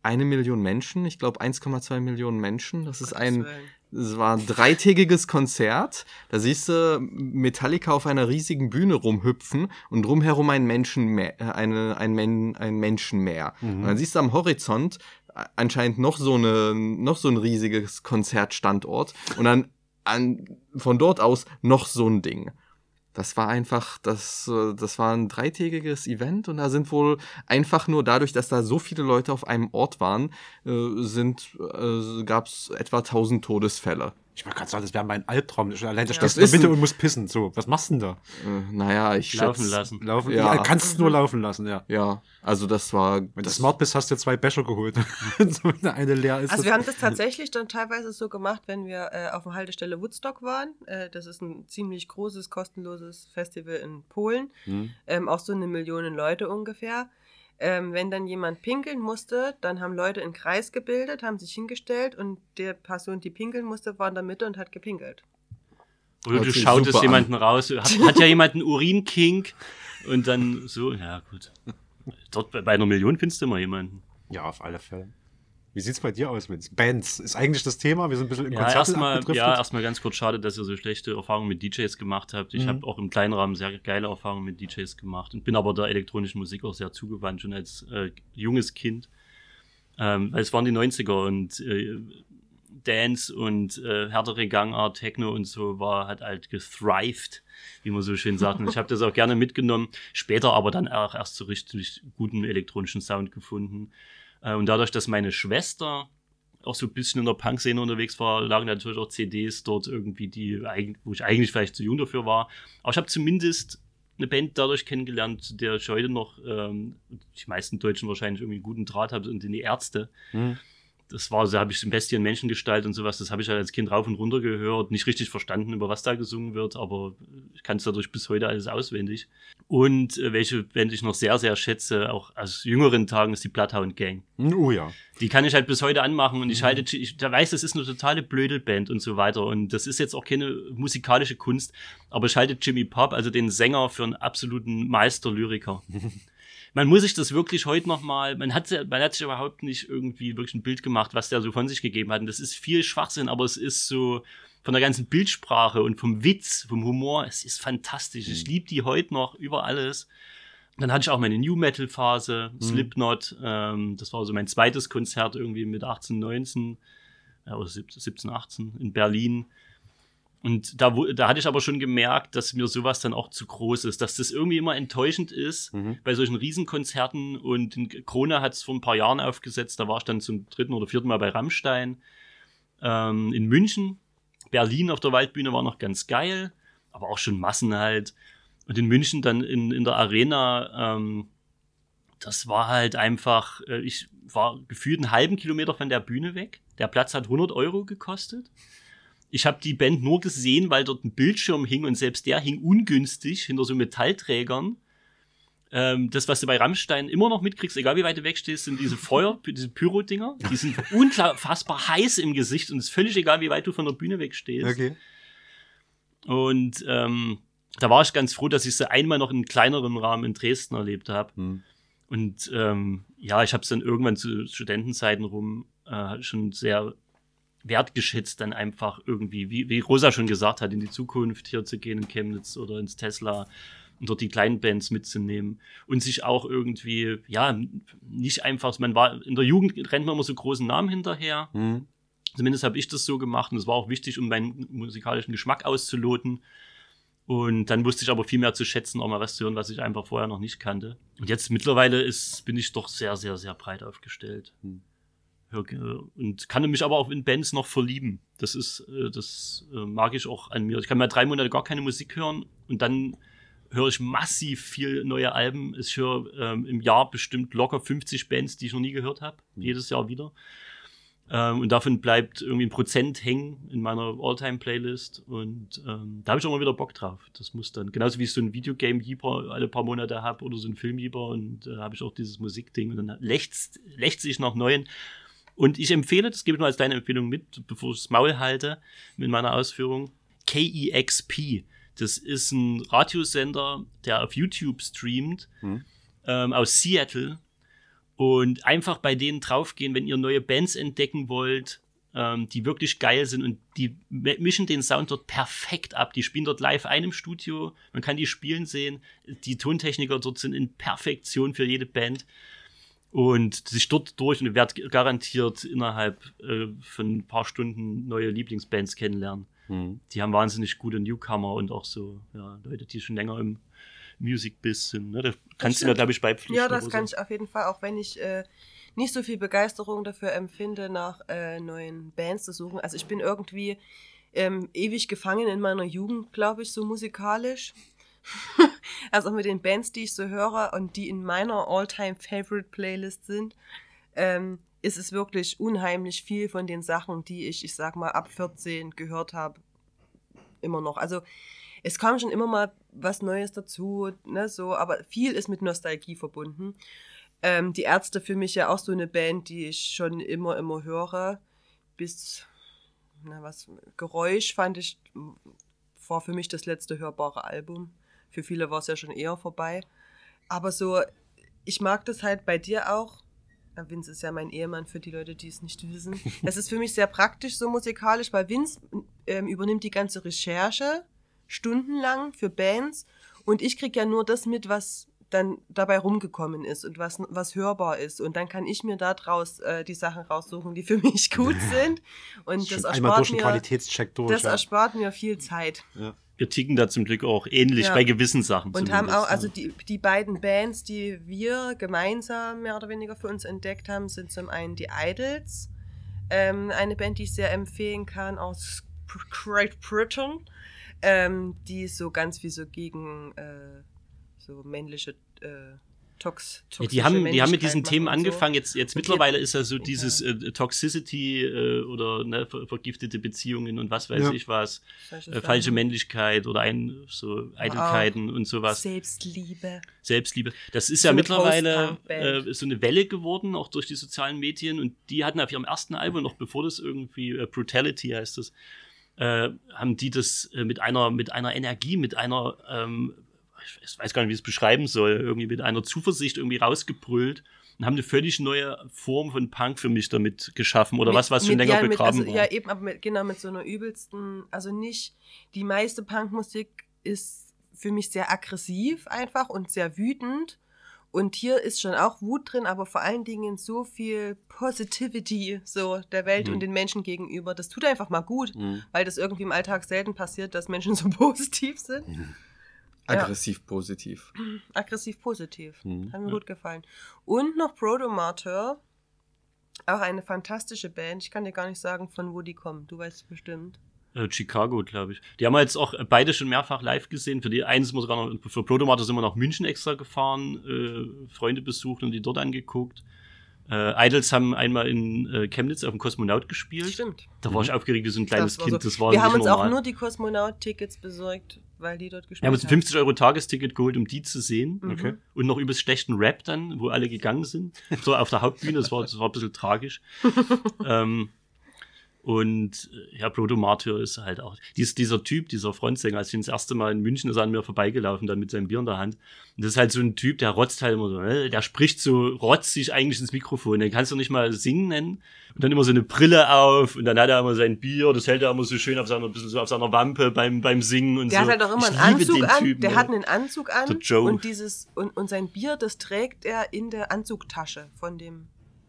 [SPEAKER 4] eine Million Menschen, ich glaube 1,2 Millionen Menschen. Das ist ein, es war ein dreitägiges Konzert. Da siehst du Metallica auf einer riesigen Bühne rumhüpfen und drumherum ein Menschenmeer, äh, eine, ein, Men, ein Menschenmeer.
[SPEAKER 1] Mhm.
[SPEAKER 4] Und dann siehst du am Horizont anscheinend noch so eine, noch so ein riesiges Konzertstandort und dann an, von dort aus noch so ein Ding. Das war einfach, das, äh, das war ein dreitägiges Event und da sind wohl einfach nur dadurch, dass da so viele Leute auf einem Ort waren, äh, sind, äh, gab es etwa 1000 Todesfälle.
[SPEAKER 1] Ich wollte gerade sagen, das wäre mein Albtraum. Allein da
[SPEAKER 2] Ja.
[SPEAKER 1] stehst
[SPEAKER 4] Das
[SPEAKER 1] du in der Mitte
[SPEAKER 4] ein-
[SPEAKER 1] und musst pissen. So, was machst du denn da?
[SPEAKER 4] Äh, naja, ich
[SPEAKER 3] Laufen
[SPEAKER 4] schätze-
[SPEAKER 3] lassen.
[SPEAKER 1] Laufen?
[SPEAKER 4] Ja.
[SPEAKER 1] Ja. kannst es nur laufen lassen, ja.
[SPEAKER 4] Ja, also das war.
[SPEAKER 1] Wenn du
[SPEAKER 4] das,
[SPEAKER 1] smart bist, hast du zwei Becher geholt. *laughs* so, wenn der eine leer ist.
[SPEAKER 2] Also wir haben das tatsächlich dann teilweise so gemacht, wenn wir äh, auf der Haltestelle Woodstock waren. Äh, das ist ein ziemlich großes, kostenloses Festival in Polen.
[SPEAKER 1] Hm.
[SPEAKER 2] ähm, auch so eine Million Leute ungefähr. Ähm, wenn dann jemand pinkeln musste, dann haben Leute einen Kreis gebildet, haben sich hingestellt und der Person, die pinkeln musste, war in der Mitte und hat gepinkelt.
[SPEAKER 3] Oder du schautest
[SPEAKER 4] super an.
[SPEAKER 3] jemanden raus, hat, hat ja jemand einen Urinkink und dann so, ja gut. *laughs* Dort bei bei einer Million findest du immer jemanden.
[SPEAKER 1] Ja, auf alle Fälle. Wie sieht's bei dir aus mit Bands? Ist eigentlich das Thema? Wir sind ein bisschen im
[SPEAKER 3] Ja,
[SPEAKER 1] Konzert
[SPEAKER 3] erstmal ja, erstmal ganz kurz schade, dass ihr so schlechte Erfahrungen mit DJs gemacht habt. Ich
[SPEAKER 1] Mhm.
[SPEAKER 3] habe auch im kleinen Rahmen sehr geile Erfahrungen mit DJs gemacht und bin aber der elektronischen Musik auch sehr zugewandt, schon als äh, junges Kind. Ähm, weil es waren die 90er und äh, Dance und äh, härtere Gangart, Techno und so war hat halt gethrived, wie man so schön sagt. Und ich habe das auch gerne mitgenommen. Später aber dann auch erst so richtig guten elektronischen Sound gefunden. Äh, und dadurch, dass meine Schwester auch so ein bisschen in der Punk-Szene unterwegs war, lagen natürlich auch CDs dort irgendwie, die, wo ich eigentlich vielleicht zu jung dafür war. Aber ich habe zumindest eine Band dadurch kennengelernt, der ich heute noch, ähm, die meisten Deutschen wahrscheinlich irgendwie einen guten Draht habe, und die Ärzte.
[SPEAKER 1] Hm.
[SPEAKER 3] Das war, so habe ich Bestien Menschengestalt und sowas, das habe ich halt als Kind rauf und runter gehört, nicht richtig verstanden, über was da gesungen wird, aber ich kann es dadurch bis heute alles auswendig. Und äh, welche Band ich noch sehr, sehr schätze, auch aus jüngeren Tagen, ist die Bloodhound Gang.
[SPEAKER 1] Oh ja.
[SPEAKER 3] Die kann ich halt bis heute anmachen und ich mhm. halte, ich da weiß, das ist eine totale Blödelband und so weiter und das ist jetzt auch keine musikalische Kunst, aber ich halte Jimmy Pop, also den Sänger, für einen absoluten Meisterlyriker. *laughs* man muss sich das wirklich heute nochmal, man hat, man hat sich überhaupt nicht irgendwie wirklich ein Bild gemacht, was der so von sich gegeben hat. Und das ist viel Schwachsinn, aber es ist so von der ganzen Bildsprache und vom Witz, vom Humor, es ist fantastisch. Ich mhm. liebe die heute noch über alles. Dann hatte ich auch meine New Metal Phase, mhm. Slipknot, ähm, das war so mein zweites Konzert irgendwie mit 18, 19, ja, oder 17, 18 in Berlin. Und da, da hatte ich aber schon gemerkt, dass mir sowas dann auch zu groß ist, dass das irgendwie immer enttäuschend ist mhm. bei solchen Riesenkonzerten. Und Krone hat es vor ein paar Jahren aufgesetzt, da war ich dann zum dritten oder vierten Mal bei Rammstein ähm, in München. Berlin auf der Waldbühne war noch ganz geil, aber auch schon Massen halt. Und in München dann in, in der Arena, ähm, das war halt einfach, äh, ich war gefühlt einen halben Kilometer von der Bühne weg. Der Platz hat 100 Euro gekostet. Ich habe die Band nur gesehen, weil dort ein Bildschirm hing und selbst der hing ungünstig hinter so Metallträgern. Ähm, das, was du bei Rammstein immer noch mitkriegst, egal wie weit du wegstehst, sind diese Feuer, *laughs* diese Pyro-Dinger. Die sind *laughs* unfassbar heiß im Gesicht und es ist völlig egal, wie weit du von der Bühne wegstehst. Okay. Und ähm, da war ich ganz froh, dass ich sie einmal noch in kleinerem Rahmen in Dresden erlebt habe. Hm. Und ähm, ja, ich habe es dann irgendwann zu Studentenzeiten rum äh, schon sehr wertgeschätzt, dann einfach irgendwie, wie, wie Rosa schon gesagt hat, in die Zukunft hier zu gehen in Chemnitz oder ins Tesla und dort die kleinen Bands mitzunehmen und sich auch irgendwie, ja, nicht einfach, man war, in der Jugend rennt man immer so großen Namen hinterher. Mhm. Zumindest habe ich das so gemacht und es war auch wichtig, um meinen musikalischen Geschmack auszuloten. Und dann wusste ich aber viel mehr zu schätzen, auch mal was zu hören, was ich einfach vorher noch nicht kannte. Und jetzt mittlerweile ist, bin ich doch sehr, sehr, sehr breit aufgestellt. Mhm und kann mich aber auch in Bands noch verlieben. Das ist, äh, das äh, mag ich auch an mir. Ich kann mal drei Monate gar keine Musik hören und dann höre ich massiv viel neue Alben. Ich höre ähm, im Jahr bestimmt locker 50 Bands, die ich noch nie gehört habe. Mhm. Jedes Jahr wieder. Ähm, und davon bleibt irgendwie ein Prozent hängen in meiner All-Time-Playlist. Und ähm, da habe ich auch mal wieder Bock drauf. Das muss dann, genauso wie ich so ein Videogame-Jeeper alle paar Monate habe oder so ein Film-Jeeper und äh, habe ich auch dieses Musikding. Und dann lächzt, lächzt sich nach neuen. Und ich empfehle, das gebe ich nur als deine Empfehlung mit, bevor ich das Maul halte mit meiner Ausführung, KEXP. Das ist ein Radiosender, der auf YouTube streamt, mhm. ähm, aus Seattle. Und einfach bei denen draufgehen, wenn ihr neue Bands entdecken wollt, ähm, die wirklich geil sind und die mischen den Sound dort perfekt ab. Die spielen dort live ein im Studio, man kann die spielen sehen. Die Tontechniker dort sind in Perfektion für jede Band und sich dort durch und werde garantiert innerhalb äh, von ein paar Stunden neue Lieblingsbands kennenlernen. Mhm. Die haben wahnsinnig gute Newcomer und auch so ja, Leute, die schon länger im Music-Biss sind. Ne? Da kannst du mir, glaube ich, beipflichten.
[SPEAKER 2] Ja, das kann so. ich auf jeden Fall, auch wenn ich äh, nicht so viel Begeisterung dafür empfinde, nach äh, neuen Bands zu suchen. Also ich bin irgendwie ähm, ewig gefangen in meiner Jugend, glaube ich, so musikalisch. *laughs* also mit den Bands, die ich so höre und die in meiner All-Time-Favorite-Playlist sind, ähm, ist es wirklich unheimlich viel von den Sachen, die ich, ich sag mal, ab 14 gehört habe, immer noch. Also es kam schon immer mal was Neues dazu, ne, so, aber viel ist mit Nostalgie verbunden. Ähm, die Ärzte für mich ja auch so eine Band, die ich schon immer, immer höre. Bis, na was, Geräusch fand ich, war für mich das letzte hörbare Album. Für viele war es ja schon eher vorbei. Aber so, ich mag das halt bei dir auch. Vince ist ja mein Ehemann für die Leute, die es nicht wissen. *laughs* Es ist für mich sehr praktisch so musikalisch, weil Vince ähm, übernimmt die ganze Recherche stundenlang für Bands und ich kriege ja nur das mit, was dann dabei rumgekommen ist und was, was hörbar ist. Und dann kann ich mir daraus äh, die Sachen raussuchen, die für mich gut sind. Und das erspart, mir, durch, das ja. erspart mir viel Zeit.
[SPEAKER 3] Ja wir ticken da zum Glück auch ähnlich ja. bei gewissen Sachen.
[SPEAKER 2] Und haben auch, also die, die beiden Bands, die wir gemeinsam mehr oder weniger für uns entdeckt haben, sind zum einen die Idols, ähm, eine Band, die ich sehr empfehlen kann aus Great Britain, ähm, die so ganz wie so gegen äh, so männliche äh, Tox,
[SPEAKER 3] Ja, die haben, die haben mit diesen Themen
[SPEAKER 2] und so.
[SPEAKER 3] angefangen. Jetzt, jetzt mittlerweile ist ja so dieses äh, Toxicity äh, oder ne, ver vergiftete Beziehungen und was weiß
[SPEAKER 1] Ja.
[SPEAKER 3] ich was, äh, falsche Männlichkeit oder ein, so Eitelkeiten und sowas,
[SPEAKER 2] Selbstliebe.
[SPEAKER 3] Selbstliebe. Das ist
[SPEAKER 2] So
[SPEAKER 3] ja mittlerweile äh, so eine Welle geworden, auch durch die sozialen Medien. Und die hatten auf ihrem ersten Album, noch bevor das irgendwie äh, Brutality heißt das, äh, haben die das äh, mit einer mit einer Energie, mit einer ähm, ich weiß gar nicht, wie ich es beschreiben soll, irgendwie mit einer Zuversicht irgendwie rausgebrüllt und haben eine völlig neue Form von Punk für mich damit geschaffen oder
[SPEAKER 2] Mit-
[SPEAKER 3] was, was schon länger
[SPEAKER 2] ja,
[SPEAKER 3] begraben
[SPEAKER 2] mit, also,
[SPEAKER 3] war.
[SPEAKER 2] Ja, eben, aber mit, genau mit so einer übelsten, also nicht, die meiste Punkmusik ist für mich sehr aggressiv einfach und sehr wütend. Und hier ist schon auch Wut drin, aber vor allen Dingen so viel Positivity so der Welt
[SPEAKER 3] Mhm.
[SPEAKER 2] und den Menschen gegenüber. Das tut einfach mal gut,
[SPEAKER 3] Mhm.
[SPEAKER 2] weil das irgendwie im Alltag selten passiert, dass Menschen so *laughs* positiv sind. Ja.
[SPEAKER 4] Aggressiv positiv.
[SPEAKER 2] Aggressiv positiv.
[SPEAKER 1] Mhm.
[SPEAKER 2] Hat mir
[SPEAKER 3] Ja.
[SPEAKER 2] gut gefallen. Und noch Protomartyr. Auch eine fantastische Band. Ich kann dir gar nicht sagen, von wo die kommen. Du weißt es bestimmt.
[SPEAKER 3] Äh, Chicago, glaube ich. Die haben wir jetzt auch beide schon mehrfach live gesehen. Für die eins muss sogar noch, für Protomater sind wir nach München extra gefahren, äh, Freunde besucht und die dort angeguckt. Äh, Idols haben einmal in äh, Chemnitz auf dem Kosmonaut gespielt.
[SPEAKER 2] Stimmt.
[SPEAKER 3] Da war ich aufgeregt wie so ein kleines
[SPEAKER 2] Das war
[SPEAKER 3] Kind.
[SPEAKER 2] so.
[SPEAKER 3] Das war
[SPEAKER 2] Wir haben uns
[SPEAKER 3] normal.
[SPEAKER 2] auch nur die Kosmonaut-Tickets besorgt, weil die dort
[SPEAKER 3] wir
[SPEAKER 2] gespielt
[SPEAKER 3] haben uns ein 50 Euro Tagesticket geholt, um die zu sehen.
[SPEAKER 2] Mhm.
[SPEAKER 1] Okay.
[SPEAKER 3] Und noch übelst schlechten Rap dann, wo alle gegangen sind. So auf der Hauptbühne, das war, das war ein bisschen tragisch. *laughs* ähm, und äh, ja, Proto Martyr ist halt auch. Dies, dieser Typ, dieser Frontsänger, als ich ihn das erste Mal in München ist er an mir vorbeigelaufen, dann mit seinem Bier in der Hand. Und das ist halt so ein Typ, der rotzt halt immer so, äh, der spricht so rotzig eigentlich ins Mikrofon. Den kannst du nicht mal singen nennen. Und dann immer so eine Brille auf und dann hat er immer sein Bier, das hält er immer so schön auf seiner, bisschen so auf seiner Wampe beim, beim Singen und
[SPEAKER 2] Der
[SPEAKER 3] so.
[SPEAKER 2] hat halt auch immer einen Anzug an.
[SPEAKER 3] Typen,
[SPEAKER 2] der hat einen Anzug an.
[SPEAKER 3] Der.
[SPEAKER 2] Und dieses und, und sein Bier, das trägt er in der Anzugtasche von dem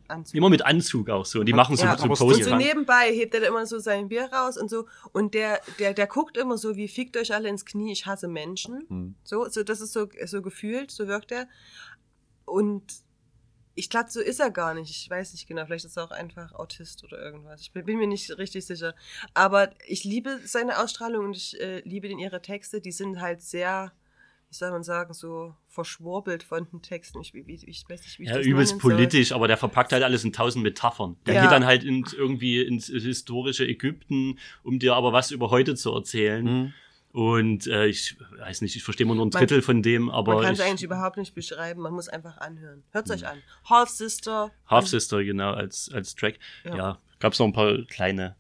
[SPEAKER 2] Anzug.
[SPEAKER 3] Immer mit Anzug auch so. Und die machen so,
[SPEAKER 2] Ja,
[SPEAKER 3] so Pose.
[SPEAKER 2] Und so nebenbei hebt er immer so sein Bier raus und so. Und der, der, der guckt immer so, wie fickt euch alle ins Knie, ich hasse Menschen.
[SPEAKER 1] Hm.
[SPEAKER 2] So, so, das ist so, so gefühlt, so wirkt er. Und ich glaube, so ist er gar nicht. Ich weiß nicht genau. Vielleicht ist er auch einfach Autist oder irgendwas. Ich bin, bin mir nicht richtig sicher. Aber ich liebe seine Ausstrahlung und ich äh, liebe den ihre Texte. Die sind halt sehr, wie soll man sagen, so verschwurbelt von den Texten. Ich, wie, ich weiß nicht, wie ich
[SPEAKER 3] Ja,
[SPEAKER 2] das
[SPEAKER 3] übelst
[SPEAKER 2] nennen soll.
[SPEAKER 3] politisch, aber der verpackt halt alles in tausend Metaphern. Der
[SPEAKER 2] Ja.
[SPEAKER 3] geht dann halt ins, irgendwie ins historische Ägypten, um dir aber was über heute zu erzählen.
[SPEAKER 1] Mhm.
[SPEAKER 3] Und äh, ich weiß nicht, ich verstehe nur ein
[SPEAKER 2] Man-
[SPEAKER 3] Drittel von dem, aber
[SPEAKER 2] Man kann es
[SPEAKER 3] ich,
[SPEAKER 2] eigentlich überhaupt nicht beschreiben, man muss einfach anhören. Hört euch an. Half Sister.
[SPEAKER 3] Half Sister, genau, als, als Track.
[SPEAKER 2] Ja.
[SPEAKER 3] Ja, gab's noch ein paar kleine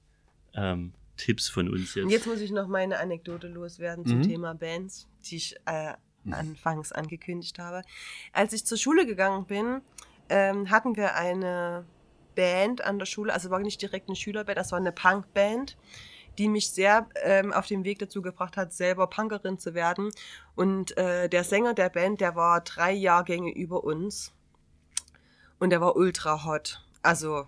[SPEAKER 3] ähm, Tipps von uns
[SPEAKER 2] Und
[SPEAKER 3] jetzt.
[SPEAKER 2] jetzt muss ich noch meine Anekdote loswerden zum
[SPEAKER 1] Mhm.
[SPEAKER 2] Thema Bands, die ich äh, anfangs angekündigt habe. Als ich zur Schule gegangen bin, ähm, hatten wir eine Band an der Schule, also war nicht direkt eine Schülerband, das war eine Punkband, die mich sehr ähm, auf den Weg dazu gebracht hat, selber Punkerin zu werden. Und äh, der Sänger der Band, der war drei Jahrgänge über uns und der war ultra hot. Also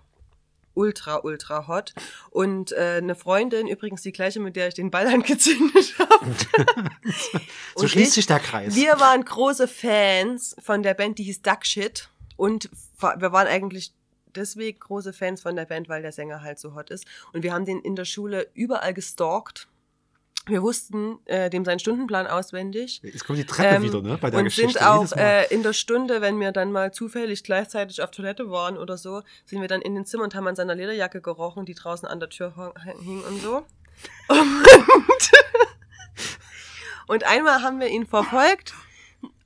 [SPEAKER 2] ultra, ultra hot. Und äh, eine Freundin, übrigens die gleiche, mit der ich den Ball *laughs* angezündet habe. *laughs*
[SPEAKER 1] So
[SPEAKER 2] Und
[SPEAKER 1] schließt
[SPEAKER 2] ich-
[SPEAKER 1] sich der Kreis.
[SPEAKER 2] Wir waren große Fans von der Band, die hieß Duck Shit. Und wir waren eigentlich deswegen große Fans von der Band, weil der Sänger halt so hot ist. Und wir haben den in der Schule überall gestalkt. Wir wussten äh, dem seinen Stundenplan auswendig.
[SPEAKER 1] Jetzt kommt die Treppe
[SPEAKER 2] Ähm,
[SPEAKER 1] wieder, ne? Bei der
[SPEAKER 2] und
[SPEAKER 1] Geschichte.
[SPEAKER 2] sind auch äh, in der Stunde, wenn wir dann mal zufällig gleichzeitig auf Toilette waren oder so, sind wir dann in den Zimmer und haben an seiner Lederjacke gerochen, die draußen an der Tür hing und so. Und, *laughs* und einmal haben wir ihn verfolgt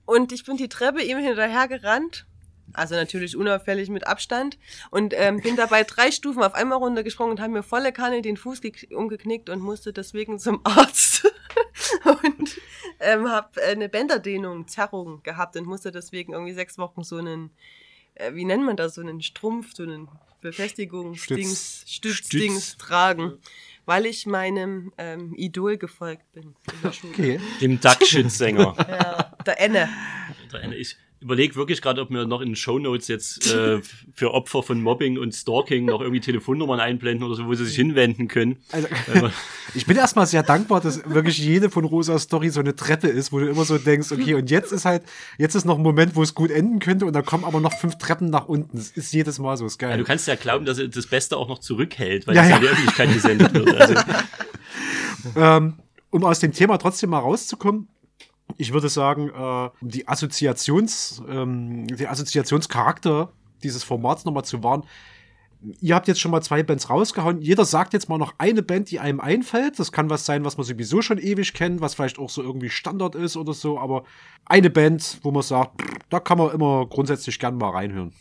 [SPEAKER 2] und ich bin die Treppe ihm hinterher gerannt. Also natürlich unauffällig mit Abstand und ähm, bin dabei *laughs* drei Stufen auf einmal runtergesprungen und habe mir volle Kanne den Fuß gek- umgeknickt und musste deswegen zum *laughs* Arzt und ähm, habe eine Bänderdehnung, Zerrung gehabt und musste deswegen irgendwie sechs Wochen so einen, äh, wie nennt man das, so einen Strumpf, so einen Befestigungsdings, Stützdings
[SPEAKER 3] Stütz.
[SPEAKER 2] tragen, weil ich meinem ähm, Idol gefolgt bin. der. *laughs*
[SPEAKER 1] Okay.
[SPEAKER 3] Dem Duckshit-Sänger.
[SPEAKER 2] Ja, der Enne.
[SPEAKER 3] ich überlege wirklich gerade, ob wir noch in den Shownotes jetzt äh, *laughs* für Opfer von Mobbing und Stalking noch irgendwie Telefonnummern einblenden oder so, wo sie sich hinwenden können.
[SPEAKER 1] Also,
[SPEAKER 3] Aber- *laughs*
[SPEAKER 1] ich bin erstmal sehr dankbar, dass wirklich jede von Rosas Story so eine Treppe ist, wo du immer so denkst, okay, und jetzt ist halt, jetzt ist noch ein Moment, wo es gut enden könnte und dann kommen aber noch fünf Treppen nach unten. Das ist jedes Mal so, ist
[SPEAKER 3] Ja,
[SPEAKER 1] geil.
[SPEAKER 3] du kannst ja glauben, dass das Beste auch noch zurückhält, weil
[SPEAKER 1] Ja,
[SPEAKER 3] es ja
[SPEAKER 1] ja.
[SPEAKER 3] in die Öffentlichkeit gesendet wird. Also, *laughs*
[SPEAKER 1] ähm, um aus dem Thema trotzdem mal rauszukommen, Ich würde sagen, äh, die Assoziations, ähm, den Assoziationscharakter dieses Formats nochmal zu wahren, ihr habt jetzt schon mal zwei Bands rausgehauen. Jeder sagt jetzt mal noch eine Band, die einem einfällt. Das kann was sein, was man sowieso schon ewig kennt, was vielleicht auch so irgendwie Standard ist oder so. Aber eine Band, wo man sagt, da kann man immer grundsätzlich gern mal reinhören.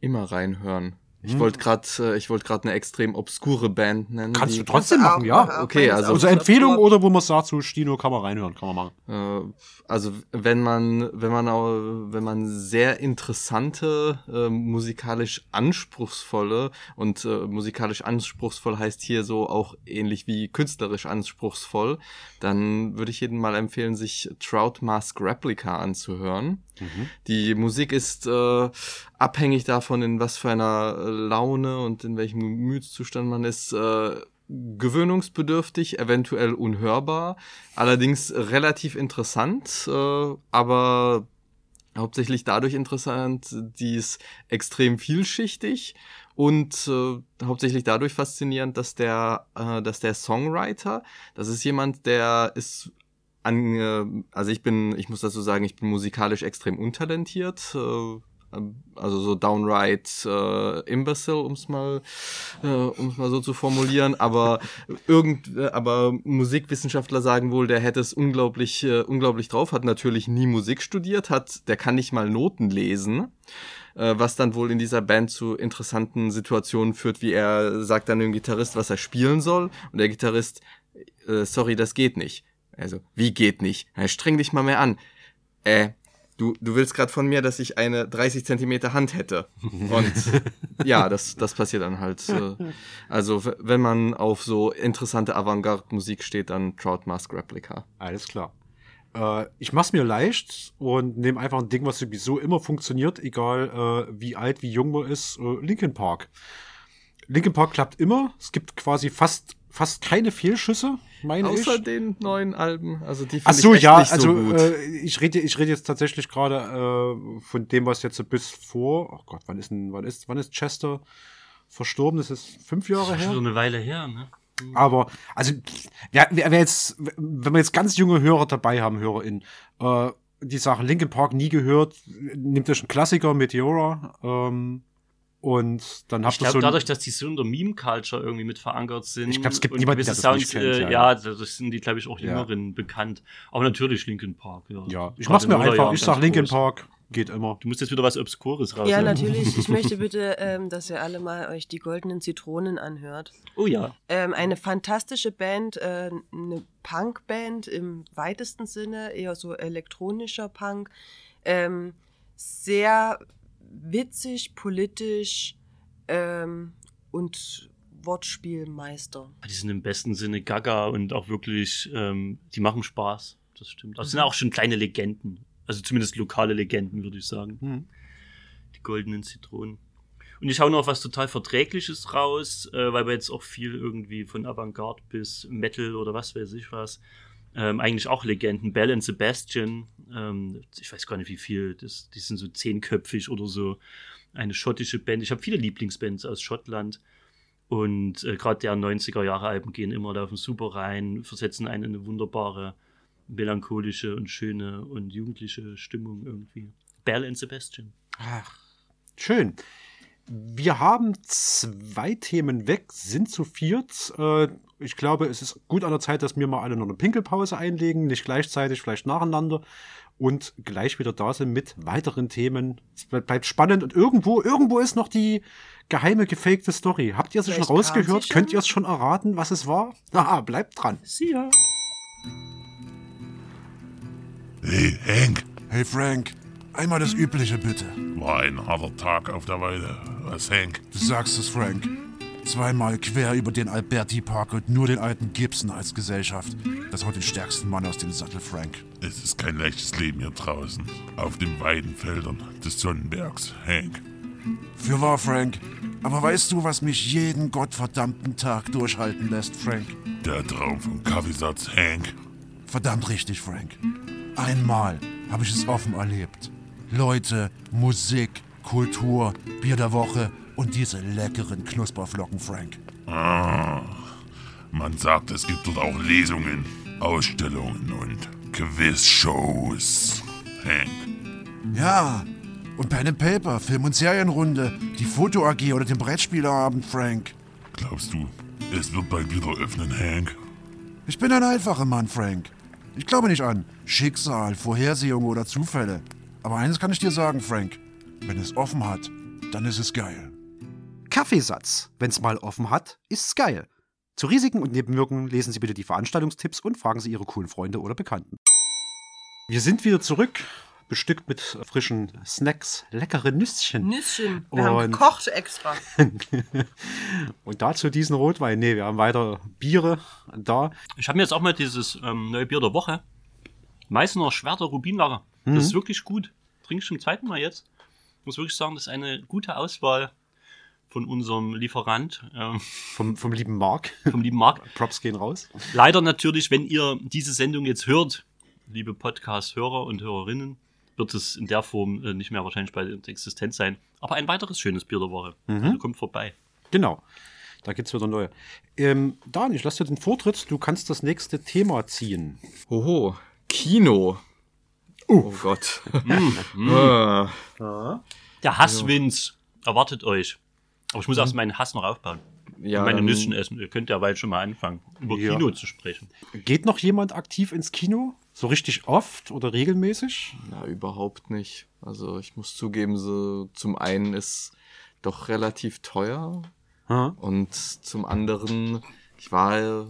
[SPEAKER 4] Immer reinhören. Ich wollte gerade, äh, ich wollte gerade eine extrem obskure Band nennen.
[SPEAKER 1] Kannst du trotzdem machen, ja.
[SPEAKER 4] Okay, also-
[SPEAKER 1] Also Empfehlung oder wo man sagt, so Stino kann man reinhören, kann man machen.
[SPEAKER 4] Äh, also wenn man, wenn man auch, wenn man sehr interessante, äh, musikalisch anspruchsvolle und äh, musikalisch anspruchsvoll heißt hier so auch ähnlich wie künstlerisch anspruchsvoll, dann würde ich jedem mal empfehlen, sich Trout Mask Replica anzuhören. Die Musik ist äh, abhängig davon, in was für einer äh, Laune und in welchem Gemütszustand man ist. Äh, gewöhnungsbedürftig, eventuell unhörbar, allerdings relativ interessant, äh, aber hauptsächlich dadurch interessant, die ist extrem vielschichtig und äh, hauptsächlich dadurch faszinierend, dass der, äh, dass der Songwriter, das ist jemand, der ist an, äh, also ich bin, ich muss dazu sagen, ich bin musikalisch extrem untalentiert, äh, also so downright äh, imbecile, um es mal, äh, um's mal so zu formulieren. Aber irgend, äh, aber Musikwissenschaftler sagen wohl, der hätte es unglaublich, äh, unglaublich drauf. Hat natürlich nie Musik studiert, hat, der kann nicht mal Noten lesen. Äh, was dann wohl in dieser Band zu interessanten Situationen führt, wie er sagt dann dem Gitarrist, was er spielen soll, und der Gitarrist, äh, sorry, das geht nicht. Also, wie geht nicht? Ja, streng dich mal mehr an. Äh, du, du willst gerade von mir, dass ich eine 30 Zentimeter Hand hätte. Und *laughs* ja, das, das passiert dann halt. Äh, also, wenn man auf so interessante Avantgarde-Musik steht, dann Trout Mask Replica.
[SPEAKER 1] Alles klar. Äh, ich mach's mir leicht und nehme einfach ein Ding, was sowieso immer funktioniert, egal äh, wie alt, wie jung man ist. Äh, Linkin Park. Linkin Park klappt immer. Es gibt quasi fast, fast keine Fehlschüsse, meine
[SPEAKER 4] Außer
[SPEAKER 1] ich.
[SPEAKER 4] den neuen Alben. Also, die
[SPEAKER 1] Ach
[SPEAKER 4] finde
[SPEAKER 1] so,
[SPEAKER 4] ich echt
[SPEAKER 1] ja,
[SPEAKER 4] nicht
[SPEAKER 1] also
[SPEAKER 4] so gut.
[SPEAKER 1] äh, ich rede ich rede jetzt tatsächlich gerade äh, von dem, was jetzt bis vor, oh Gott, wann ist denn, wann ist, wann ist Chester verstorben? Das ist fünf Jahre
[SPEAKER 3] Das ist
[SPEAKER 1] her.
[SPEAKER 3] schon eine Weile her, ne?
[SPEAKER 1] Aber, also, wer, wer, wer jetzt, wenn wir jetzt ganz junge Hörer dabei haben, HörerInnen, äh, die sagen, Linkin Park nie gehört, nimmt euch einen Klassiker, Meteora, ähm, und dann
[SPEAKER 3] Ich
[SPEAKER 1] habt ihr
[SPEAKER 3] glaube,
[SPEAKER 1] so
[SPEAKER 3] dadurch, dass die so in der Meme-Culture irgendwie mit verankert sind.
[SPEAKER 1] Ich glaub, es gibt niemanden, der das nicht
[SPEAKER 3] Sounds,
[SPEAKER 1] kennt,
[SPEAKER 3] äh,
[SPEAKER 1] ja.
[SPEAKER 3] ja, dadurch sind die, glaube ich, auch
[SPEAKER 1] Ja.
[SPEAKER 3] Jüngeren bekannt. Aber natürlich Linkin Park, ja.
[SPEAKER 1] ja, ich mach's
[SPEAKER 3] in
[SPEAKER 1] mir einfach, ich
[SPEAKER 3] ganz
[SPEAKER 1] sag Linkin
[SPEAKER 3] groß.
[SPEAKER 1] Park, geht immer.
[SPEAKER 3] Du musst jetzt wieder was Obskures raus.
[SPEAKER 2] Ja, natürlich. Ich *laughs* möchte bitte, ähm, dass ihr alle mal euch die goldenen Zitronen anhört.
[SPEAKER 3] Oh ja.
[SPEAKER 2] Ähm, eine fantastische Band, äh, eine Punkband im weitesten Sinne, eher so elektronischer Punk. Ähm, sehr witzig, politisch ähm, und Wortspielmeister.
[SPEAKER 3] Die sind im besten Sinne gaga und auch wirklich, ähm, die machen Spaß. Das stimmt. Das sind auch schon kleine Legenden. Also zumindest lokale Legenden, würde ich sagen.
[SPEAKER 1] Hm.
[SPEAKER 3] Die goldenen Zitronen. Und ich hau noch was total Verträgliches raus, äh, weil wir jetzt auch viel irgendwie von Avantgarde bis Metal oder was weiß ich was. Ähm, eigentlich auch Legenden. Bell and Sebastian, ähm, ich weiß gar nicht wie viel, das, die sind so zehnköpfig oder so. Eine schottische Band. Ich habe viele Lieblingsbands aus Schottland. Und äh, gerade deren 90er Jahre Alben gehen immer da auf den Super rein, versetzen einen in eine wunderbare, melancholische und schöne und jugendliche Stimmung irgendwie. Bell and Sebastian.
[SPEAKER 1] Ach, schön. Wir haben zwei Themen weg, sind zu viert. Äh, ich glaube, es ist gut an der Zeit, dass wir mal alle noch eine Pinkelpause einlegen, nicht gleichzeitig, vielleicht nacheinander und gleich wieder da sind mit weiteren Themen. Es ble- bleibt spannend und irgendwo, irgendwo ist noch die geheime, gefakte Story. Habt ihr sie schon
[SPEAKER 2] Vielleicht
[SPEAKER 1] rausgehört?
[SPEAKER 2] sie schon.
[SPEAKER 1] Könnt ihr es schon erraten, was es war? *laughs* Aha, bleibt dran.
[SPEAKER 3] See ya.
[SPEAKER 5] Hey, Hank,
[SPEAKER 6] Hey Frank, einmal das Übliche bitte.
[SPEAKER 5] war ein harter Tag auf der Weide. Was, Hank?
[SPEAKER 6] Du sagst es, Frank. Zweimal quer über den Alberti Park und nur den alten Gibson als Gesellschaft. Das haut den stärksten Mann aus dem Sattel, Frank.
[SPEAKER 5] Es ist kein leichtes Leben hier draußen. Auf den Weidenfeldern des Sonnenbergs, Hank.
[SPEAKER 6] Für wahr, Frank. Aber weißt du, was mich jeden gottverdammten Tag durchhalten lässt, Frank?
[SPEAKER 5] Der Traum vom Kaffeesatz, Hank.
[SPEAKER 6] Verdammt richtig, Frank. Einmal habe ich es offen erlebt. Leute, Musik, Kultur, Bier der Woche und diese leckeren Knusperflocken, Frank.
[SPEAKER 5] Ah, man sagt, es gibt dort auch Lesungen, Ausstellungen und Quizshows. Hank,
[SPEAKER 6] Ja, und Pen and Paper, Film- und Serienrunde, die Foto-AG oder den Brettspieleabend, Frank.
[SPEAKER 5] glaubst du, es wird bald wieder öffnen, Hank?
[SPEAKER 6] Ich bin ein einfacher Mann, Frank. Ich glaube nicht an Schicksal, Vorhersehung oder Zufälle. Aber eines kann ich dir sagen, Frank. Wenn es offen hat, dann ist es geil.
[SPEAKER 1] Kaffeesatz. Wenn's mal offen hat, ist's geil. Zu Risiken und Nebenwirkungen lesen Sie bitte die Veranstaltungstipps und fragen Sie Ihre coolen Freunde oder Bekannten. Wir sind wieder zurück, bestückt mit frischen Snacks, leckere Nüsschen.
[SPEAKER 2] Nüsschen. Wir haben
[SPEAKER 1] Und-
[SPEAKER 2] gekocht extra. *laughs*
[SPEAKER 1] Und dazu diesen Rotwein. Nee, wir haben weiter Biere da.
[SPEAKER 3] Ich habe mir jetzt auch mal dieses ähm, neue Bier der Woche. Meißner Schwerter Rubinlager.
[SPEAKER 1] Mhm.
[SPEAKER 3] Das ist wirklich gut. Trinke ich zum zweiten Mal jetzt. Muss wirklich sagen, das ist eine gute Auswahl von unserem Lieferant, ähm,
[SPEAKER 1] Vom, vom lieben Mark.
[SPEAKER 3] vom lieben Marc. *laughs*
[SPEAKER 1] Props gehen raus.
[SPEAKER 3] Leider natürlich, wenn ihr diese Sendung jetzt hört, liebe Podcast-Hörer und Hörerinnen, wird es in der Form äh, nicht mehr wahrscheinlich bei der Existenz sein. Aber ein weiteres schönes Bier der Woche. Also kommt vorbei.
[SPEAKER 1] Genau. Da gibt's wieder neue. Ähm, Dan, ich lasse dir den Vortritt. Du kannst das nächste Thema ziehen.
[SPEAKER 4] Hoho, Kino. Oh Gott. *laughs* Ah.
[SPEAKER 3] Der Hasswind erwartet euch. Aber ich muss erst meinen Hass noch aufbauen.
[SPEAKER 4] Ja,
[SPEAKER 3] und meine
[SPEAKER 4] dann-
[SPEAKER 3] Nüsschen essen. Ihr könnt ja bald schon mal anfangen, über
[SPEAKER 1] Ja.
[SPEAKER 3] Kino zu sprechen.
[SPEAKER 1] Geht noch jemand aktiv ins Kino? So richtig oft oder regelmäßig?
[SPEAKER 4] Ja, überhaupt nicht. Also ich muss zugeben, so zum einen ist doch relativ teuer
[SPEAKER 1] Ha?
[SPEAKER 4] und zum anderen, ich war,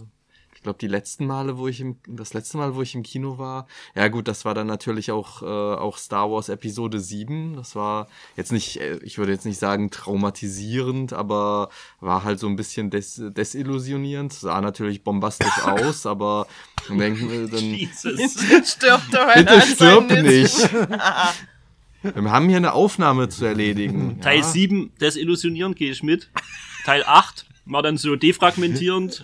[SPEAKER 4] ich glaube, die letzten Male, wo ich im, das letzte Mal, wo ich im Kino war, ja gut, das war dann natürlich auch, äh, auch Star Wars Episode 7. Das war jetzt nicht, äh, ich würde jetzt nicht sagen traumatisierend, aber war halt so ein bisschen des, desillusionierend. Sah natürlich bombastisch *laughs* aus, aber dann denken wir, dann,
[SPEAKER 3] Jesus.
[SPEAKER 2] Stirbt doch einer
[SPEAKER 4] Bitte stirb nicht. *laughs* Wir haben hier eine Aufnahme zu erledigen.
[SPEAKER 3] Teil
[SPEAKER 4] ja.
[SPEAKER 3] 7, desillusionierend, gehe ich mit. Teil 8 war dann so defragmentierend.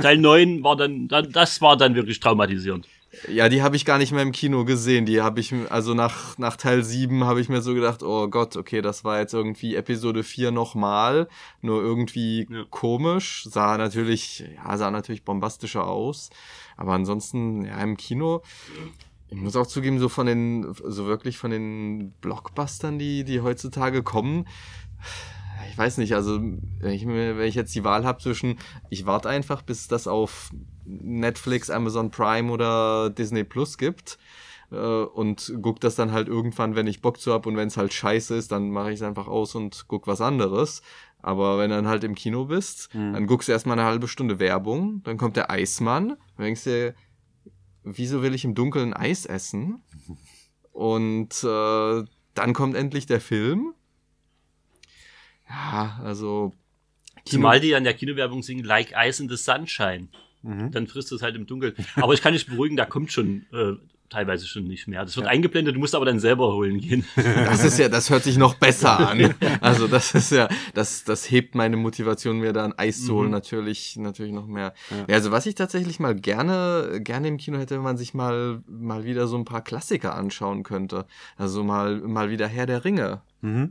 [SPEAKER 3] Teil 9 war dann, das war dann wirklich traumatisierend.
[SPEAKER 4] Ja, die habe ich gar nicht mehr im Kino gesehen. Die habe ich, also nach, nach Teil 7 habe ich mir so gedacht, oh Gott, okay, das war jetzt irgendwie Episode 4 nochmal. Nur irgendwie
[SPEAKER 3] Ja.
[SPEAKER 4] komisch. Sah natürlich, ja, sah natürlich bombastischer aus. Aber ansonsten, ja, im Kino. Ich muss auch zugeben, so von den, so wirklich von den Blockbustern, die, die heutzutage kommen, ich weiß nicht, also wenn ich, mir, wenn ich jetzt die Wahl habe zwischen, ich warte einfach, bis das auf Netflix, Amazon Prime oder Disney Plus gibt äh, und guck das dann halt irgendwann, wenn ich Bock zu hab und wenn es halt scheiße ist, dann mache ich es einfach aus und guck was anderes. Aber wenn du dann halt im Kino bist, dann guckst du erstmal eine halbe Stunde Werbung, dann kommt der Eismann, dann denkst du dir, wieso will ich im Dunkeln Eis essen? *laughs* Und äh, dann kommt endlich der Film. Ja, also.
[SPEAKER 3] Zumal die an der Kinowerbung singen, like Ice in the Sunshine. Dann frisst es halt im Dunkeln. Aber ich kann dich beruhigen, da kommt schon äh, teilweise schon nicht mehr. Das wird eingeblendet, du musst aber dann selber holen gehen.
[SPEAKER 4] Das ist ja, das hört sich noch besser *laughs* an. Also das ist ja, das, das hebt meine Motivation, mir da ein Eis zu holen, natürlich, natürlich noch mehr. Ja. also was ich tatsächlich mal gerne, gerne im Kino hätte, wenn man sich mal, mal wieder so ein paar Klassiker anschauen könnte. Also mal, mal wieder Herr der Ringe.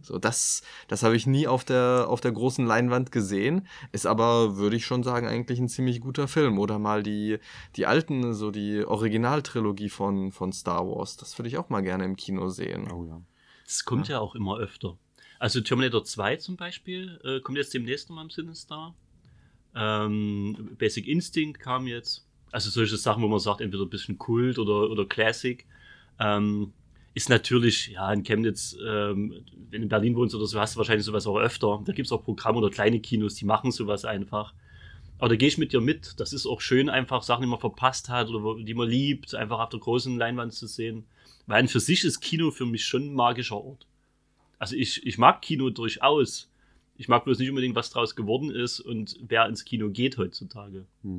[SPEAKER 4] So, das, das habe ich nie auf der, auf der großen Leinwand gesehen. Ist aber, würde ich schon sagen, eigentlich ein ziemlich guter Film. Oder mal die, die alten, so die Originaltrilogie von, von Star Wars. Das würde ich auch mal gerne im Kino sehen.
[SPEAKER 1] Oh ja.
[SPEAKER 3] Das kommt ja. auch immer öfter. Also Terminator 2 zum Beispiel äh, kommt jetzt demnächst nochmal im Sinister. Ähm, Basic Instinct kam jetzt. Also solche Sachen, wo man sagt, entweder ein bisschen Kult oder, oder Classic. Ähm, ist natürlich, ja, in Chemnitz, ähm, wenn du in Berlin wohnst oder so, hast du wahrscheinlich sowas auch öfter. Da gibt's auch Programme oder kleine Kinos, die machen sowas einfach. Aber da gehe ich mit dir mit. Das ist auch schön, einfach Sachen, die man verpasst hat oder die man liebt, einfach auf der großen Leinwand zu sehen. Weil für sich ist Kino für mich schon ein magischer Ort. Also ich, ich mag Kino durchaus. Ich mag bloß nicht unbedingt, was draus geworden ist und wer ins Kino geht heutzutage.
[SPEAKER 4] Ja,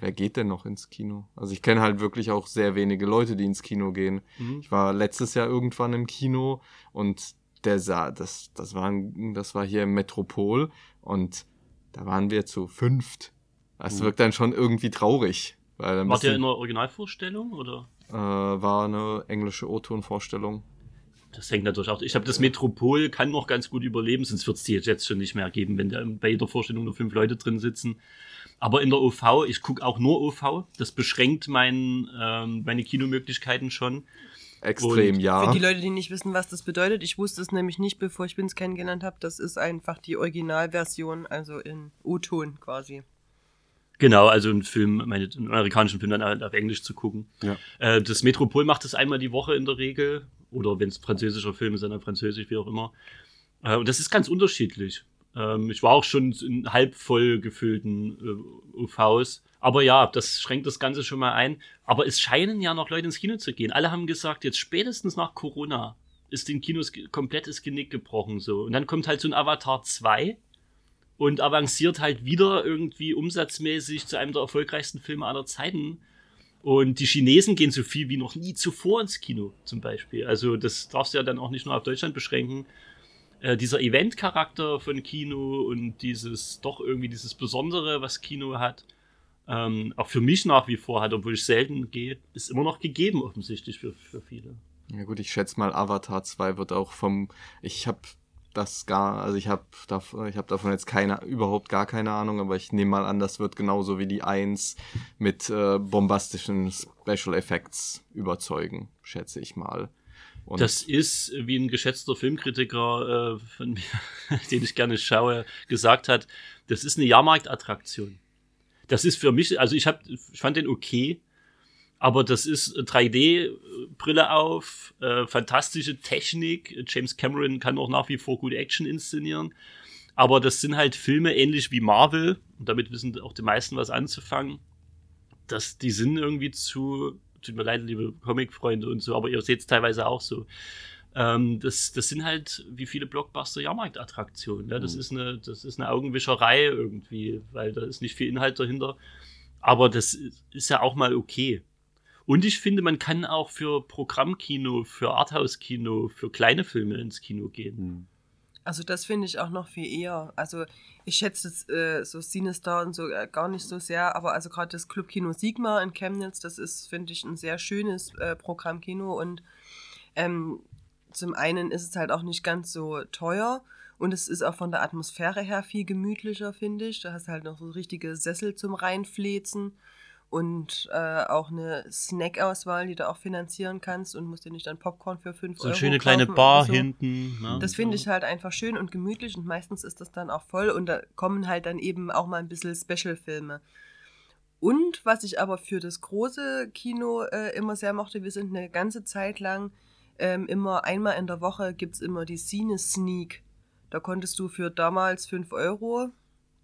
[SPEAKER 4] wer geht denn noch ins Kino? Also ich kenne halt wirklich auch sehr wenige Leute, die ins Kino gehen.
[SPEAKER 3] Mhm.
[SPEAKER 4] Ich war letztes Jahr irgendwann im Kino und der sah, das, das war, das war hier im Metropol und da waren wir zu fünft. Das wirkt dann schon irgendwie traurig. Weil
[SPEAKER 3] Wart ihr in einer Originalvorstellung oder?
[SPEAKER 4] äh, war eine englische O-Ton-Vorstellung.
[SPEAKER 3] Das hängt natürlich auch. Ich habe das Metropol kann noch ganz gut überleben, sonst wird es die jetzt schon nicht mehr geben, wenn da bei jeder Vorstellung nur fünf Leute drin sitzen. Aber in der OV, ich gucke auch nur OV. Das beschränkt mein, ähm, meine Kinomöglichkeiten schon.
[SPEAKER 4] Extrem,
[SPEAKER 3] Und
[SPEAKER 4] ja.
[SPEAKER 2] Für die Leute, die nicht wissen, was das bedeutet, ich wusste es nämlich nicht, bevor ich Vince kennengelernt habe. Das ist einfach die Originalversion, also in U-Ton quasi.
[SPEAKER 3] Genau, also einen Film, meine, einen amerikanischen Film dann halt auf Englisch zu gucken.
[SPEAKER 1] Ja.
[SPEAKER 3] Äh, das Metropol macht das einmal die Woche in der Regel. Oder wenn es französischer Film ist, dann französisch, wie auch immer. Äh, und das ist ganz unterschiedlich. Ähm, ich war auch schon in halb voll gefüllten äh, UVs. Aber ja, das schränkt das Ganze schon mal ein. Aber es scheinen ja noch Leute ins Kino zu gehen. Alle haben gesagt, jetzt spätestens nach Corona ist den Kinos ge- komplettes Genick gebrochen so. Und dann kommt halt so ein Avatar 2 und avanciert halt wieder irgendwie umsatzmäßig zu einem der erfolgreichsten Filme aller Zeiten. Und die Chinesen gehen so viel wie noch nie zuvor ins Kino, zum Beispiel. Also, das darfst du ja dann auch nicht nur auf Deutschland beschränken. Äh, dieser Event-Charakter von Kino und dieses, doch irgendwie dieses Besondere, was Kino hat, ähm, auch für mich nach wie vor hat, obwohl ich selten gehe, ist immer noch gegeben, offensichtlich für, für viele.
[SPEAKER 4] Ja gut, ich schätze mal, Avatar 2 wird auch vom. Ich habe das gar, also ich habe davon, habe davon jetzt keine, überhaupt gar keine Ahnung, aber ich nehme mal an, das wird genauso wie die 1 mit äh, bombastischen Special Effects überzeugen, schätze ich mal. Und
[SPEAKER 3] Das ist, wie ein geschätzter Filmkritiker äh, von mir, *laughs* den ich gerne schaue, gesagt hat, das ist eine Jahrmarktattraktion. Das ist für mich, also ich, hab, ich fand den okay, aber das ist 3D-Brille auf, äh, fantastische Technik. James Cameron kann auch nach wie vor gut Action inszenieren. Aber das sind halt Filme ähnlich wie Marvel, und damit wissen auch die meisten was anzufangen. Das, die sind irgendwie zu, tut mir leid, liebe Comic-Freunde und so, aber ihr seht es teilweise auch so. Ähm, das, das sind halt wie viele Blockbuster-Jahrmarktattraktionen. Ne? Das, ist eine, das ist eine Augenwischerei irgendwie, weil da ist nicht viel Inhalt dahinter. Aber das ist ist ja auch mal okay. Und ich finde, man kann auch für Programmkino, für Arthouse-Kino, für kleine Filme ins Kino gehen.
[SPEAKER 2] Also das finde ich auch noch viel eher. Also ich schätze das, äh, so Cinestar und so äh, gar nicht so sehr, aber also gerade das Clubkino Sigma in Chemnitz, das ist, finde ich, ein sehr schönes äh, Programmkino und ähm, zum einen ist es halt auch nicht ganz so teuer und es ist auch von der Atmosphäre her viel gemütlicher, finde ich. Da hast du halt noch so richtige Sessel zum Reinflezen und äh, auch eine Snack-Auswahl, die du auch finanzieren kannst und musst dir nicht dann Popcorn für 5
[SPEAKER 3] So
[SPEAKER 2] Euro
[SPEAKER 3] eine schöne kleine Bar
[SPEAKER 2] so.
[SPEAKER 3] hinten. Ne?
[SPEAKER 2] Das finde ich halt einfach schön und gemütlich und meistens ist das dann auch voll und da kommen halt dann eben auch mal ein bisschen Special-Filme. Und was ich aber für das große Kino äh, immer sehr mochte, wir sind eine ganze Zeit lang ähm, immer einmal in der Woche gibt es immer die Cine Sneak. Da konntest du für damals 5 Euro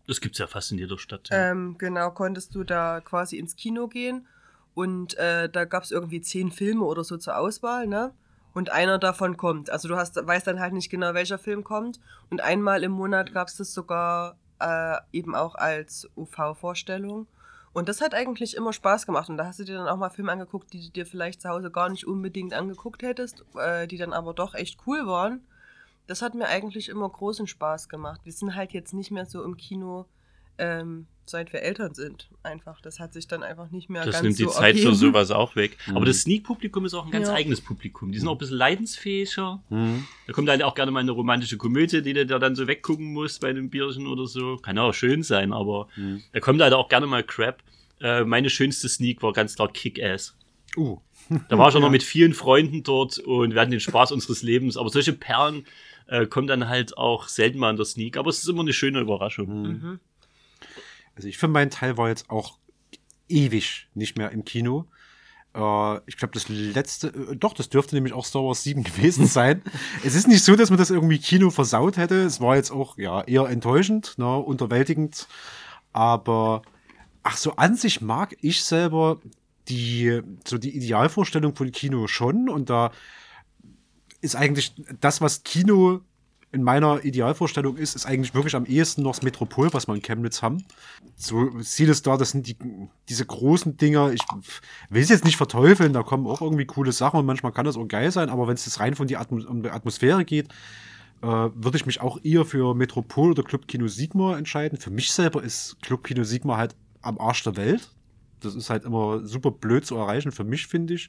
[SPEAKER 3] Das gibt's ja fast in jeder Stadt. ja.
[SPEAKER 2] ähm, genau, konntest du da quasi ins Kino gehen und äh, da gab es irgendwie zehn Filme oder so zur Auswahl, ne? Und einer davon kommt. Also du hast, weißt dann halt nicht genau, welcher Film kommt. Und einmal im Monat gab es das sogar äh, eben auch als UV-Vorstellung. Und das hat eigentlich immer Spaß gemacht. Und da hast du dir dann auch mal Filme angeguckt, die du dir vielleicht zu Hause gar nicht unbedingt angeguckt hättest, äh, die dann aber doch echt cool waren. Das hat mir eigentlich immer großen Spaß gemacht. Wir sind halt jetzt nicht mehr so im Kino, ähm, seit wir Eltern sind. Einfach. Das hat sich dann einfach nicht mehr
[SPEAKER 3] Das
[SPEAKER 2] ganz
[SPEAKER 3] nimmt die
[SPEAKER 2] so
[SPEAKER 3] Zeit für
[SPEAKER 2] ergeben.
[SPEAKER 3] sowas auch weg.
[SPEAKER 1] Mhm.
[SPEAKER 3] Aber das Sneak-Publikum ist auch ein ganz
[SPEAKER 2] Ja.
[SPEAKER 3] eigenes Publikum. Die sind auch ein bisschen leidensfähiger.
[SPEAKER 1] Mhm.
[SPEAKER 3] Da kommt halt auch gerne mal eine romantische Komödie, die du da dann so weggucken musst bei einem Bierchen oder so. Kann ja auch schön sein, aber
[SPEAKER 1] Mhm.
[SPEAKER 3] da kommt halt auch gerne mal Crap. Äh, meine schönste Sneak war ganz klar Kick-Ass.
[SPEAKER 1] Uh.
[SPEAKER 3] Da war ich auch noch *laughs* mit vielen Freunden dort und wir hatten den Spaß *laughs* unseres Lebens. Aber solche Perlen äh, kommen dann halt auch selten mal in der Sneak. Aber es ist immer eine schöne Überraschung.
[SPEAKER 2] Mhm.
[SPEAKER 1] Also ich für meinen Teil war jetzt auch ewig nicht mehr im Kino. Äh, ich glaube, das letzte, äh, doch, das dürfte nämlich auch Star Wars 7 *laughs* gewesen sein. es ist nicht so, dass man das irgendwie Kino versaut hätte. Es war jetzt auch ja eher enttäuschend, ne, unterwältigend. Aber ach so, an sich mag ich selber die so die Idealvorstellung von Kino schon und da ist eigentlich das, was Kino in meiner Idealvorstellung ist, ist eigentlich wirklich am ehesten noch das Metropol, was wir in Chemnitz haben. So Seals da, das sind die, diese großen Dinger. Ich will es jetzt nicht verteufeln, da kommen auch irgendwie coole Sachen und manchmal kann das auch geil sein, aber wenn es jetzt rein von die Atmos um die Atmosphäre geht, äh, würde ich mich auch eher für Metropol oder Club Kino Sigma entscheiden. Für mich selber ist Club Kino Sigma halt am Arsch der Welt. Das ist halt immer super blöd zu erreichen, für mich finde ich.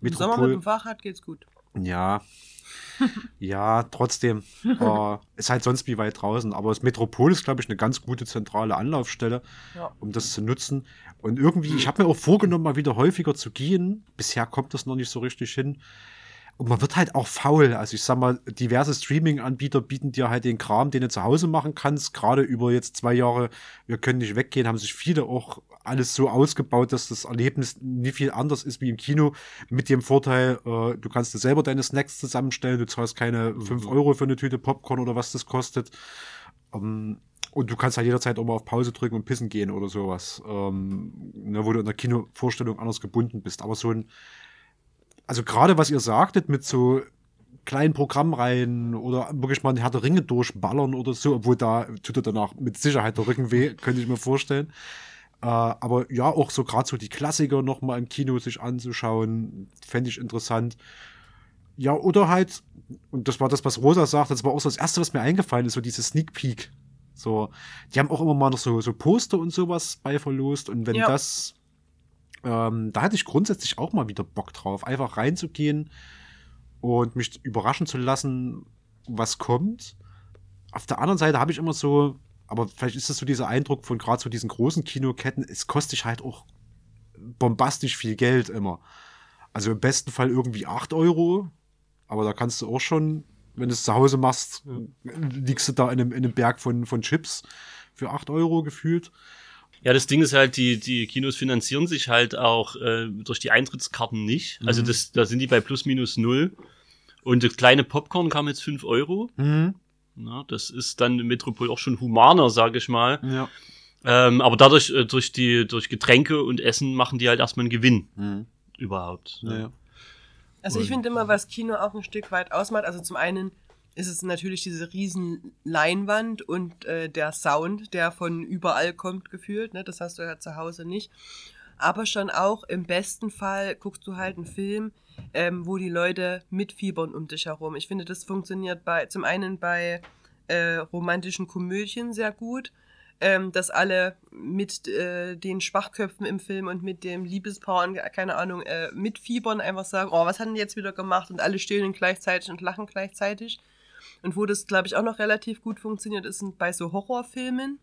[SPEAKER 2] Im Sommer mit dem Fahrrad geht's gut.
[SPEAKER 1] Ja. ja, trotzdem. *laughs* äh, ist halt sonst wie weit draußen. Aber das Metropol ist, glaube ich, eine ganz gute zentrale Anlaufstelle,
[SPEAKER 2] Ja.
[SPEAKER 1] um das zu nutzen. Und irgendwie, ich habe mir auch vorgenommen, mal wieder häufiger zu gehen. Bisher kommt das noch nicht so richtig hin. Und man wird halt auch faul. Also ich sag mal, diverse Streaming-Anbieter bieten dir halt den Kram, den du zu Hause machen kannst. Gerade über jetzt zwei Jahre, wir können nicht weggehen, haben sich viele auch alles so ausgebaut, dass das Erlebnis nie viel anders ist wie im Kino. Mit dem Vorteil, äh, du kannst dir selber deine Snacks zusammenstellen, du zahlst keine fünf Euro für eine Tüte Popcorn oder was das kostet. Ähm, und du kannst halt jederzeit auch mal auf Pause drücken und pissen gehen oder sowas. Ähm, ne, wo du in der Kinovorstellung anders gebunden bist. Aber so ein, also gerade was ihr sagtet mit so kleinen Programmreihen oder wirklich mal ein Herr der Ringe durchballern oder so, obwohl da tut er danach mit Sicherheit der Rücken weh, *laughs* könnte ich mir vorstellen. Äh, aber ja, auch so gerade so die Klassiker noch mal im Kino sich anzuschauen, fände ich interessant. Ja, oder halt, und das war das, was Rosa sagt, das war auch so das Erste, was mir eingefallen ist, so diese Sneak Peek. So, die haben auch immer mal noch so, so Poster und sowas bei verlost. Und wenn
[SPEAKER 2] Ja.
[SPEAKER 1] das, ähm, da hatte ich grundsätzlich auch mal wieder Bock drauf, einfach reinzugehen und mich überraschen zu lassen, was kommt. Auf der anderen Seite habe ich immer so, aber vielleicht ist das so dieser Eindruck von gerade so diesen großen Kinoketten, es kostet dich halt auch bombastisch viel Geld immer. Also im besten Fall irgendwie 8 Euro, aber da kannst du auch schon, wenn du es zu Hause machst, liegst du da in einem, in einem Berg von, von Chips für 8 Euro gefühlt.
[SPEAKER 3] Ja, das Ding ist halt, die, die Kinos finanzieren sich halt auch äh, durch die Eintrittskarten nicht. Also das, da sind die bei plus minus null. Und das kleine Popcorn kam jetzt 5 Euro.
[SPEAKER 1] Mhm.
[SPEAKER 3] Na, das ist dann im Metropol auch schon humaner, sage ich mal.
[SPEAKER 1] Ja.
[SPEAKER 3] Ähm, aber dadurch, äh, durch die, durch Getränke und Essen machen die halt erstmal einen Gewinn
[SPEAKER 1] Mhm.
[SPEAKER 3] überhaupt.
[SPEAKER 1] Ja. ja.
[SPEAKER 2] Also ich finde immer, was Kino auch ein Stück weit ausmacht, also zum einen ist es natürlich diese riesen Leinwand und äh, der Sound, der von überall kommt gefühlt, ne? das hast du ja zu Hause nicht. Aber schon auch im besten Fall guckst du halt einen Film, ähm, wo die Leute mitfiebern um dich herum. Ich finde, das funktioniert bei zum einen bei äh, romantischen Komödien sehr gut, ähm, dass alle mit äh, den Schwachköpfen im Film und mit dem Liebespaar und keine Ahnung äh, mitfiebern, einfach sagen, oh, was hat denn jetzt wieder gemacht und alle stöhnen gleichzeitig und lachen gleichzeitig. Und wo das, glaube ich, auch noch relativ gut funktioniert, ist bei so Horrorfilmen.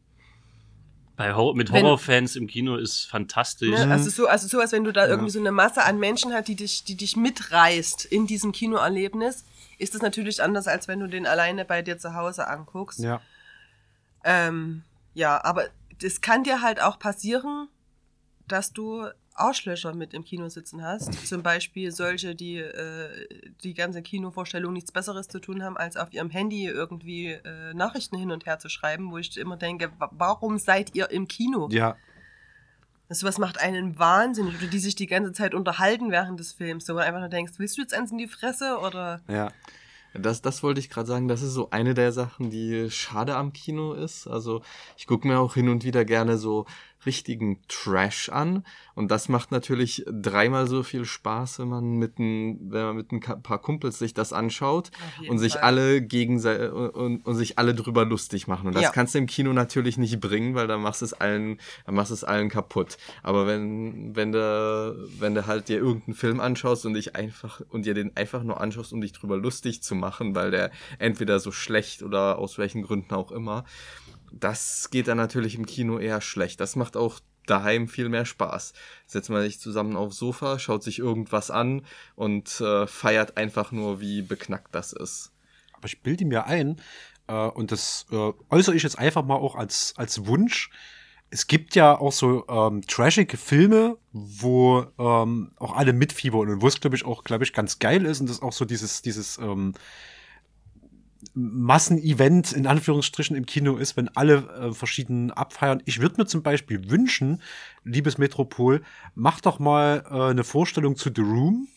[SPEAKER 3] Bei Hor mit Horrorfans im Kino ist fantastisch.
[SPEAKER 2] Ne? Also so, also so, als wenn du da irgendwie so eine Masse an Menschen hast, die dich, die dich mitreißt in diesem Kinoerlebnis, ist das natürlich anders, als wenn du den alleine bei dir zu Hause anguckst.
[SPEAKER 1] ja.
[SPEAKER 2] Ähm, ja, aber das kann dir halt auch passieren, dass du Arschlöcher mit im Kino sitzen hast. Zum Beispiel solche, die äh, die ganze Kinovorstellung nichts Besseres zu tun haben, als auf ihrem Handy irgendwie äh, Nachrichten hin und her zu schreiben, wo ich immer denke, wa- warum seid ihr im Kino?
[SPEAKER 1] ja.
[SPEAKER 2] Das was macht einen wahnsinnig. Oder die sich die ganze Zeit unterhalten während des Films. So, wo du einfach nur denkst, willst du jetzt eins in die Fresse? Oder
[SPEAKER 1] ja.
[SPEAKER 4] Das, das wollte ich gerade sagen. Das ist so eine der Sachen, die schade am Kino ist. Also ich gucke mir auch hin und wieder gerne so richtigen Trash an. Und das macht natürlich dreimal so viel Spaß, wenn man mit ein, wenn man mit ein paar Kumpels sich das anschaut und sich
[SPEAKER 2] Fall.
[SPEAKER 4] alle gegenseitig und, und sich alle drüber lustig machen. Und das
[SPEAKER 2] Ja.
[SPEAKER 4] kannst du im Kino natürlich nicht bringen, weil dann machst du es allen, dann machst du es allen kaputt. Aber wenn, wenn du, wenn du halt dir irgendeinen Film anschaust und dich einfach, und dir den einfach nur anschaust, um dich drüber lustig zu machen, weil der entweder so schlecht oder aus welchen Gründen auch immer, das geht dann natürlich im Kino eher schlecht. Das macht auch daheim viel mehr Spaß. Setzt man sich zusammen aufs Sofa, schaut sich irgendwas an und äh, feiert einfach nur, wie beknackt das ist.
[SPEAKER 1] Aber ich bilde mir ein, äh, und das äh, äußere ich jetzt einfach mal auch als, als Wunsch. Es gibt ja auch so ähm, trashige Filme, wo ähm, auch alle mitfiebern und wo es, glaube ich, auch, glaube ich, ganz geil ist und das auch so dieses, dieses ähm, Massenevent in Anführungsstrichen im Kino ist, wenn alle äh, verschieden abfeiern. Ich würde mir zum Beispiel wünschen, liebes Metropol, mach doch mal äh, eine Vorstellung zu The Room.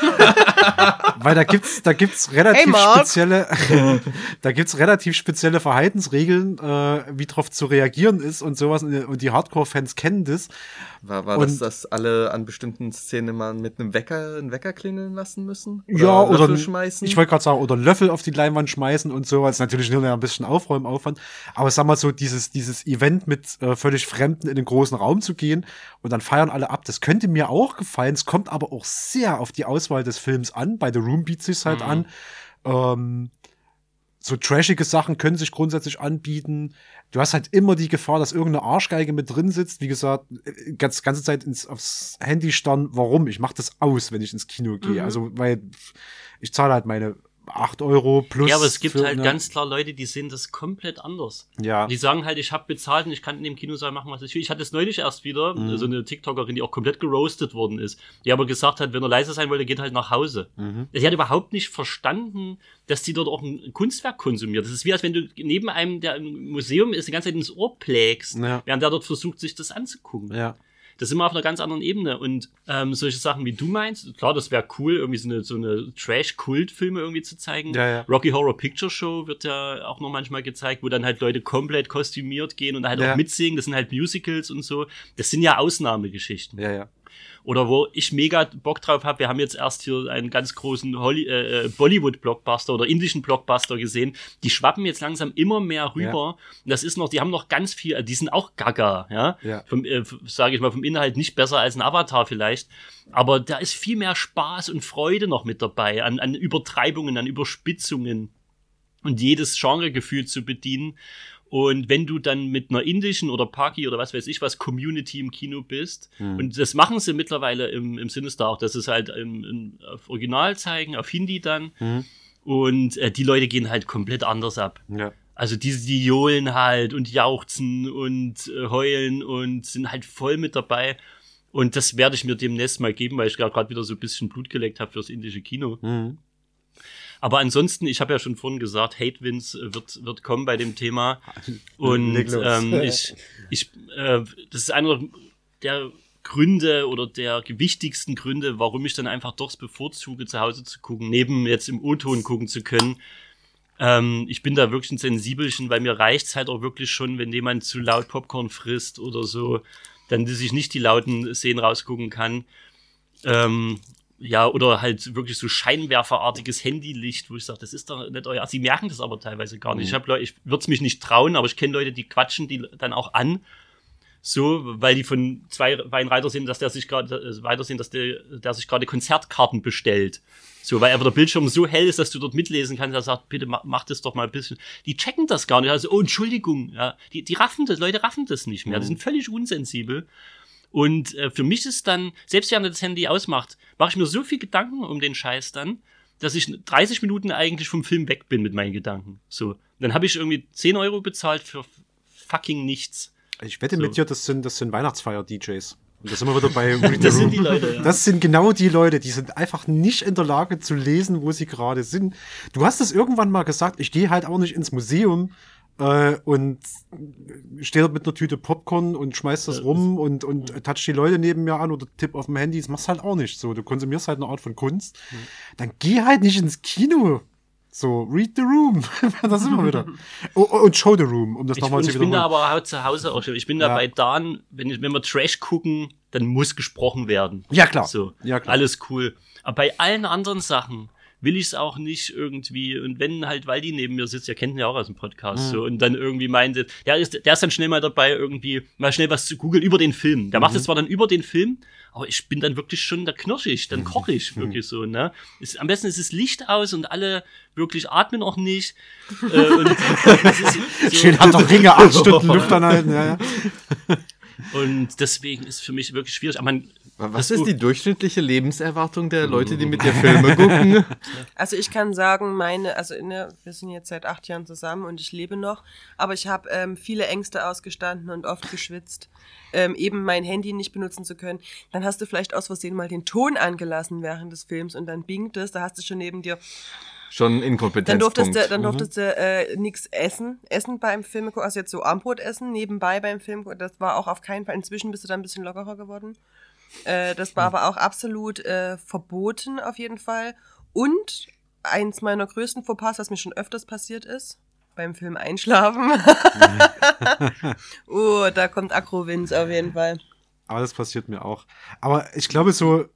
[SPEAKER 1] *laughs* Weil da gibt's, da gibt's relativ
[SPEAKER 2] Hey,
[SPEAKER 1] spezielle, *laughs* da gibt's relativ spezielle Verhaltensregeln, äh, wie drauf zu reagieren ist und sowas. Und die Hardcore-Fans kennen das.
[SPEAKER 4] War, war das,
[SPEAKER 1] Und-
[SPEAKER 4] dass alle an bestimmten Szenen mal mit einem Wecker einen Wecker klingeln lassen müssen?
[SPEAKER 1] ja, oder
[SPEAKER 4] Löffel schmeißen?
[SPEAKER 1] ich wollte gerade sagen, oder einen Löffel auf die Leinwand schmeißen und sowas. Natürlich nur ein bisschen Aufräumaufwand. Aber sag mal so, dieses, dieses Event mit äh, völlig Fremden in den großen Raum zu gehen und dann feiern alle ab, das könnte mir auch gefallen. Es kommt aber auch sehr auf die Auswahl des Films an. Bei The Room Room bietet sich halt
[SPEAKER 3] Mhm.
[SPEAKER 1] an. Ähm, so trashige Sachen können sich grundsätzlich anbieten. Du hast halt immer die Gefahr, dass irgendeine Arschgeige mit drin sitzt. Wie gesagt, äh, ganz ganze Zeit ins, aufs Handy starren. Warum? Ich mache das aus, wenn ich ins Kino gehe.
[SPEAKER 2] Mhm.
[SPEAKER 1] Also, weil ich zahle halt meine 8 Euro plus.
[SPEAKER 3] Ja, aber es gibt halt ganz klar Leute, die sehen das komplett anders.
[SPEAKER 1] Ja.
[SPEAKER 3] Die sagen halt, ich habe bezahlt und ich kann in dem Kinosaal machen, was ich will. Ich hatte es neulich erst wieder,
[SPEAKER 1] Mhm.
[SPEAKER 3] so eine TikTokerin, die auch komplett geroastet worden ist, die aber gesagt hat, wenn er leise sein wollte, geht halt nach Hause.
[SPEAKER 1] Mhm.
[SPEAKER 3] Sie hat überhaupt nicht verstanden, dass die dort auch ein Kunstwerk konsumiert. Das ist wie, als wenn du neben einem, der im Museum ist, die ganze Zeit ins Ohr plägst,
[SPEAKER 1] Ja.
[SPEAKER 3] während der dort versucht, sich das anzugucken.
[SPEAKER 1] Ja.
[SPEAKER 3] Das sind wir auf einer ganz anderen Ebene. Und ähm, solche Sachen wie du meinst, klar, das wäre cool, irgendwie so eine, so eine Trash-Kult-Filme irgendwie zu zeigen.
[SPEAKER 1] Ja, ja.
[SPEAKER 3] Rocky Horror Picture Show wird ja auch noch manchmal gezeigt, wo dann halt Leute komplett kostümiert gehen und halt
[SPEAKER 1] Ja.
[SPEAKER 3] auch mitsingen. Das sind halt Musicals und so. Das sind ja Ausnahmegeschichten.
[SPEAKER 1] Ja, ja.
[SPEAKER 3] Oder wo ich mega Bock drauf habe, wir haben jetzt erst hier einen ganz großen Holly äh, äh, Bollywood-Blockbuster oder indischen Blockbuster gesehen. Die schwappen jetzt langsam immer mehr rüber. Und das ist noch, die haben noch ganz viel, äh, die sind auch gaga, ja.
[SPEAKER 1] Ja.
[SPEAKER 3] Vom, äh, sage ich mal, vom Inhalt nicht besser als ein Avatar vielleicht. Aber da ist viel mehr Spaß und Freude noch mit dabei, an, an Übertreibungen, an Überspitzungen und jedes Genregefühl zu bedienen. Und wenn du dann mit einer indischen oder Paki oder was weiß ich was Community im Kino bist,
[SPEAKER 1] Mhm.
[SPEAKER 3] und das machen sie mittlerweile im, im Sinister auch, dass es halt im, im, auf Original zeigen, auf Hindi dann.
[SPEAKER 1] Mhm.
[SPEAKER 3] Und äh, die Leute gehen halt komplett anders ab.
[SPEAKER 1] Ja.
[SPEAKER 3] Also die, die johlen halt und jauchzen und äh, heulen und sind halt voll mit dabei. Und das werde ich mir demnächst mal geben, weil ich gerade wieder so ein bisschen Blut geleckt habe fürs indische Kino.
[SPEAKER 1] Mhm.
[SPEAKER 3] Aber ansonsten, ich habe ja schon vorhin gesagt, Hate Wins äh, wird, wird kommen bei dem Thema. *laughs* Und ähm, ich, ich, äh, das ist einer der Gründe oder der gewichtigsten Gründe, warum ich dann einfach doch bevorzuge, zu Hause zu gucken, neben jetzt im O-Ton gucken zu können. Ähm, ich bin da wirklich ein Sensibelchen, weil mir reicht's halt auch wirklich schon, wenn jemand zu laut Popcorn frisst oder so, dann dass ich nicht die lauten Szenen rausgucken kann. Ähm, ja, oder halt wirklich so scheinwerferartiges Handylicht, wo ich sage, das ist doch nicht euer. Sie merken das aber teilweise gar nicht. Ich, hab Leute, ich würde es mich nicht trauen, aber ich kenne Leute, die quatschen die dann auch an. So, weil die von zwei Weinreiter sehen, dass der sich gerade äh, weitersehen, dass der, der sich gerade Konzertkarten bestellt. So, weil einfach der Bildschirm so hell ist, dass du dort mitlesen kannst. Er sagt, bitte mach, mach das doch mal ein bisschen. Die checken das gar nicht. Also, oh, Entschuldigung, ja. Die, die raffen das, Leute raffen das nicht mehr. Die sind völlig unsensibel. Und äh, für mich ist dann, selbst wenn er das Handy ausmacht, mache ich mir so viel Gedanken um den Scheiß dann, dass ich 30 Minuten eigentlich vom Film weg bin mit meinen Gedanken. So. Dann habe ich irgendwie 10 Euro bezahlt für fucking nichts.
[SPEAKER 1] Ich wette
[SPEAKER 3] So.
[SPEAKER 1] mit dir, das sind, das sind Weihnachtsfeier-DJs. Und da sind wir wieder bei *laughs* Read
[SPEAKER 3] Das sind die Leute, ja.
[SPEAKER 1] Das sind genau die Leute, die sind einfach nicht in der Lage zu lesen, wo sie gerade sind. Du hast es irgendwann mal gesagt, ich gehe halt auch nicht ins Museum äh, und stehe dort mit einer Tüte Popcorn und schmeiß das rum und, und touch die Leute neben mir an oder tipp auf dem Handy. Das machst halt auch nicht so. Du konsumierst halt eine Art von Kunst. Dann geh halt nicht ins Kino. So, read the room. *laughs* da sind wir wieder. *laughs* Oh, und show the room, um das nochmal zu
[SPEAKER 3] ich bin da
[SPEAKER 1] wiederholen.
[SPEAKER 3] aber auch zu Hause auch schon. Ich bin da
[SPEAKER 1] Ja.
[SPEAKER 3] bei Dan, wenn, ich, wenn wir Trash gucken, dann muss gesprochen werden.
[SPEAKER 1] Ja, klar.
[SPEAKER 3] So,
[SPEAKER 1] Ja, klar.
[SPEAKER 3] alles cool. Aber bei allen anderen Sachen will ich es auch nicht irgendwie. Und wenn halt Waldi neben mir sitzt, ihr kennt ihn ja auch aus dem Podcast,
[SPEAKER 1] Mhm.
[SPEAKER 3] so, und dann irgendwie meinte, der ist, der ist dann schnell mal dabei, irgendwie mal schnell was zu googeln über den Film. Der macht
[SPEAKER 1] Mhm.
[SPEAKER 3] es zwar dann über den Film, aber ich bin dann wirklich schon, da knirsch ich, dann koche
[SPEAKER 1] Mhm.
[SPEAKER 3] ich wirklich so, ne? Ist, am besten ist das Licht aus und alle wirklich atmen auch nicht. äh, und *laughs* es so,
[SPEAKER 1] Schön hat doch Ringe, acht Stunden *laughs* Luft anhalten. Ja, ja. *laughs*
[SPEAKER 3] Und deswegen ist für mich wirklich schwierig. Aber man,
[SPEAKER 4] Was ist die durchschnittliche Lebenserwartung der Leute, die mit dir Filme gucken? *laughs*
[SPEAKER 2] Also ich kann sagen, meine, also ne, wir sind jetzt seit acht Jahren zusammen und ich lebe noch, aber ich habe ähm, viele Ängste ausgestanden und oft geschwitzt, ähm, eben mein Handy nicht benutzen zu können. Dann hast du vielleicht aus Versehen mal den Ton angelassen während des Films und dann bingt es, da hast du schon neben dir.
[SPEAKER 4] Schon
[SPEAKER 2] Dann
[SPEAKER 4] Inkompetenzpunkt.
[SPEAKER 2] durftest du, dann durftest du äh, nichts essen, essen beim Film, also jetzt so Armbrot essen nebenbei beim Film. Das war auch auf keinen Fall. Inzwischen bist du da ein bisschen lockerer geworden. Äh, das war aber auch absolut äh, verboten auf jeden Fall. Und eins meiner größten Fauxpas, was mir schon öfters passiert ist, beim Film Einschlafen. *laughs* oh, da kommt Akrowinz auf jeden Fall.
[SPEAKER 1] Aber das passiert mir auch. Aber ich glaube, so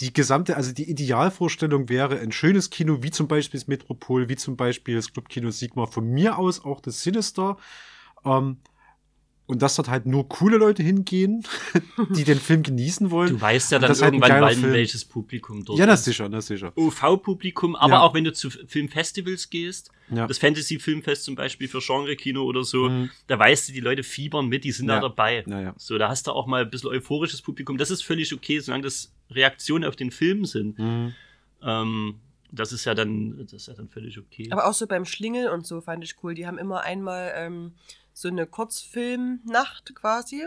[SPEAKER 1] die gesamte, also die Idealvorstellung wäre ein schönes Kino, wie zum Beispiel das Metropol, wie zum Beispiel das Clubkino Sigma, von mir aus auch das Sinister. Ähm, und dass dort halt nur coole Leute hingehen, *laughs* die den Film genießen wollen.
[SPEAKER 3] Du weißt ja dann
[SPEAKER 1] ist halt
[SPEAKER 3] irgendwann,
[SPEAKER 1] geiler
[SPEAKER 3] wann
[SPEAKER 1] Film.
[SPEAKER 3] welches Publikum dort
[SPEAKER 1] Ja, das
[SPEAKER 3] ist.
[SPEAKER 1] sicher, das sicher.
[SPEAKER 3] OV-Publikum, aber
[SPEAKER 1] Ja.
[SPEAKER 3] auch wenn du zu Filmfestivals gehst,
[SPEAKER 1] Ja.
[SPEAKER 3] das Fantasy-Filmfest zum Beispiel für Genre-Kino oder so,
[SPEAKER 1] Mhm.
[SPEAKER 3] da weißt du, die Leute fiebern mit, die sind
[SPEAKER 1] Ja.
[SPEAKER 3] da dabei.
[SPEAKER 1] Ja, ja.
[SPEAKER 3] So, da hast du auch mal ein bisschen euphorisches Publikum. Das ist völlig okay, solange das Reaktionen auf den Film sind.
[SPEAKER 1] Mhm.
[SPEAKER 3] Ähm, das ist ja dann, das ist ja dann völlig okay.
[SPEAKER 2] Aber auch so beim Schlingel und so fand ich cool. Die haben immer einmal ähm, so eine Kurzfilmnacht quasi.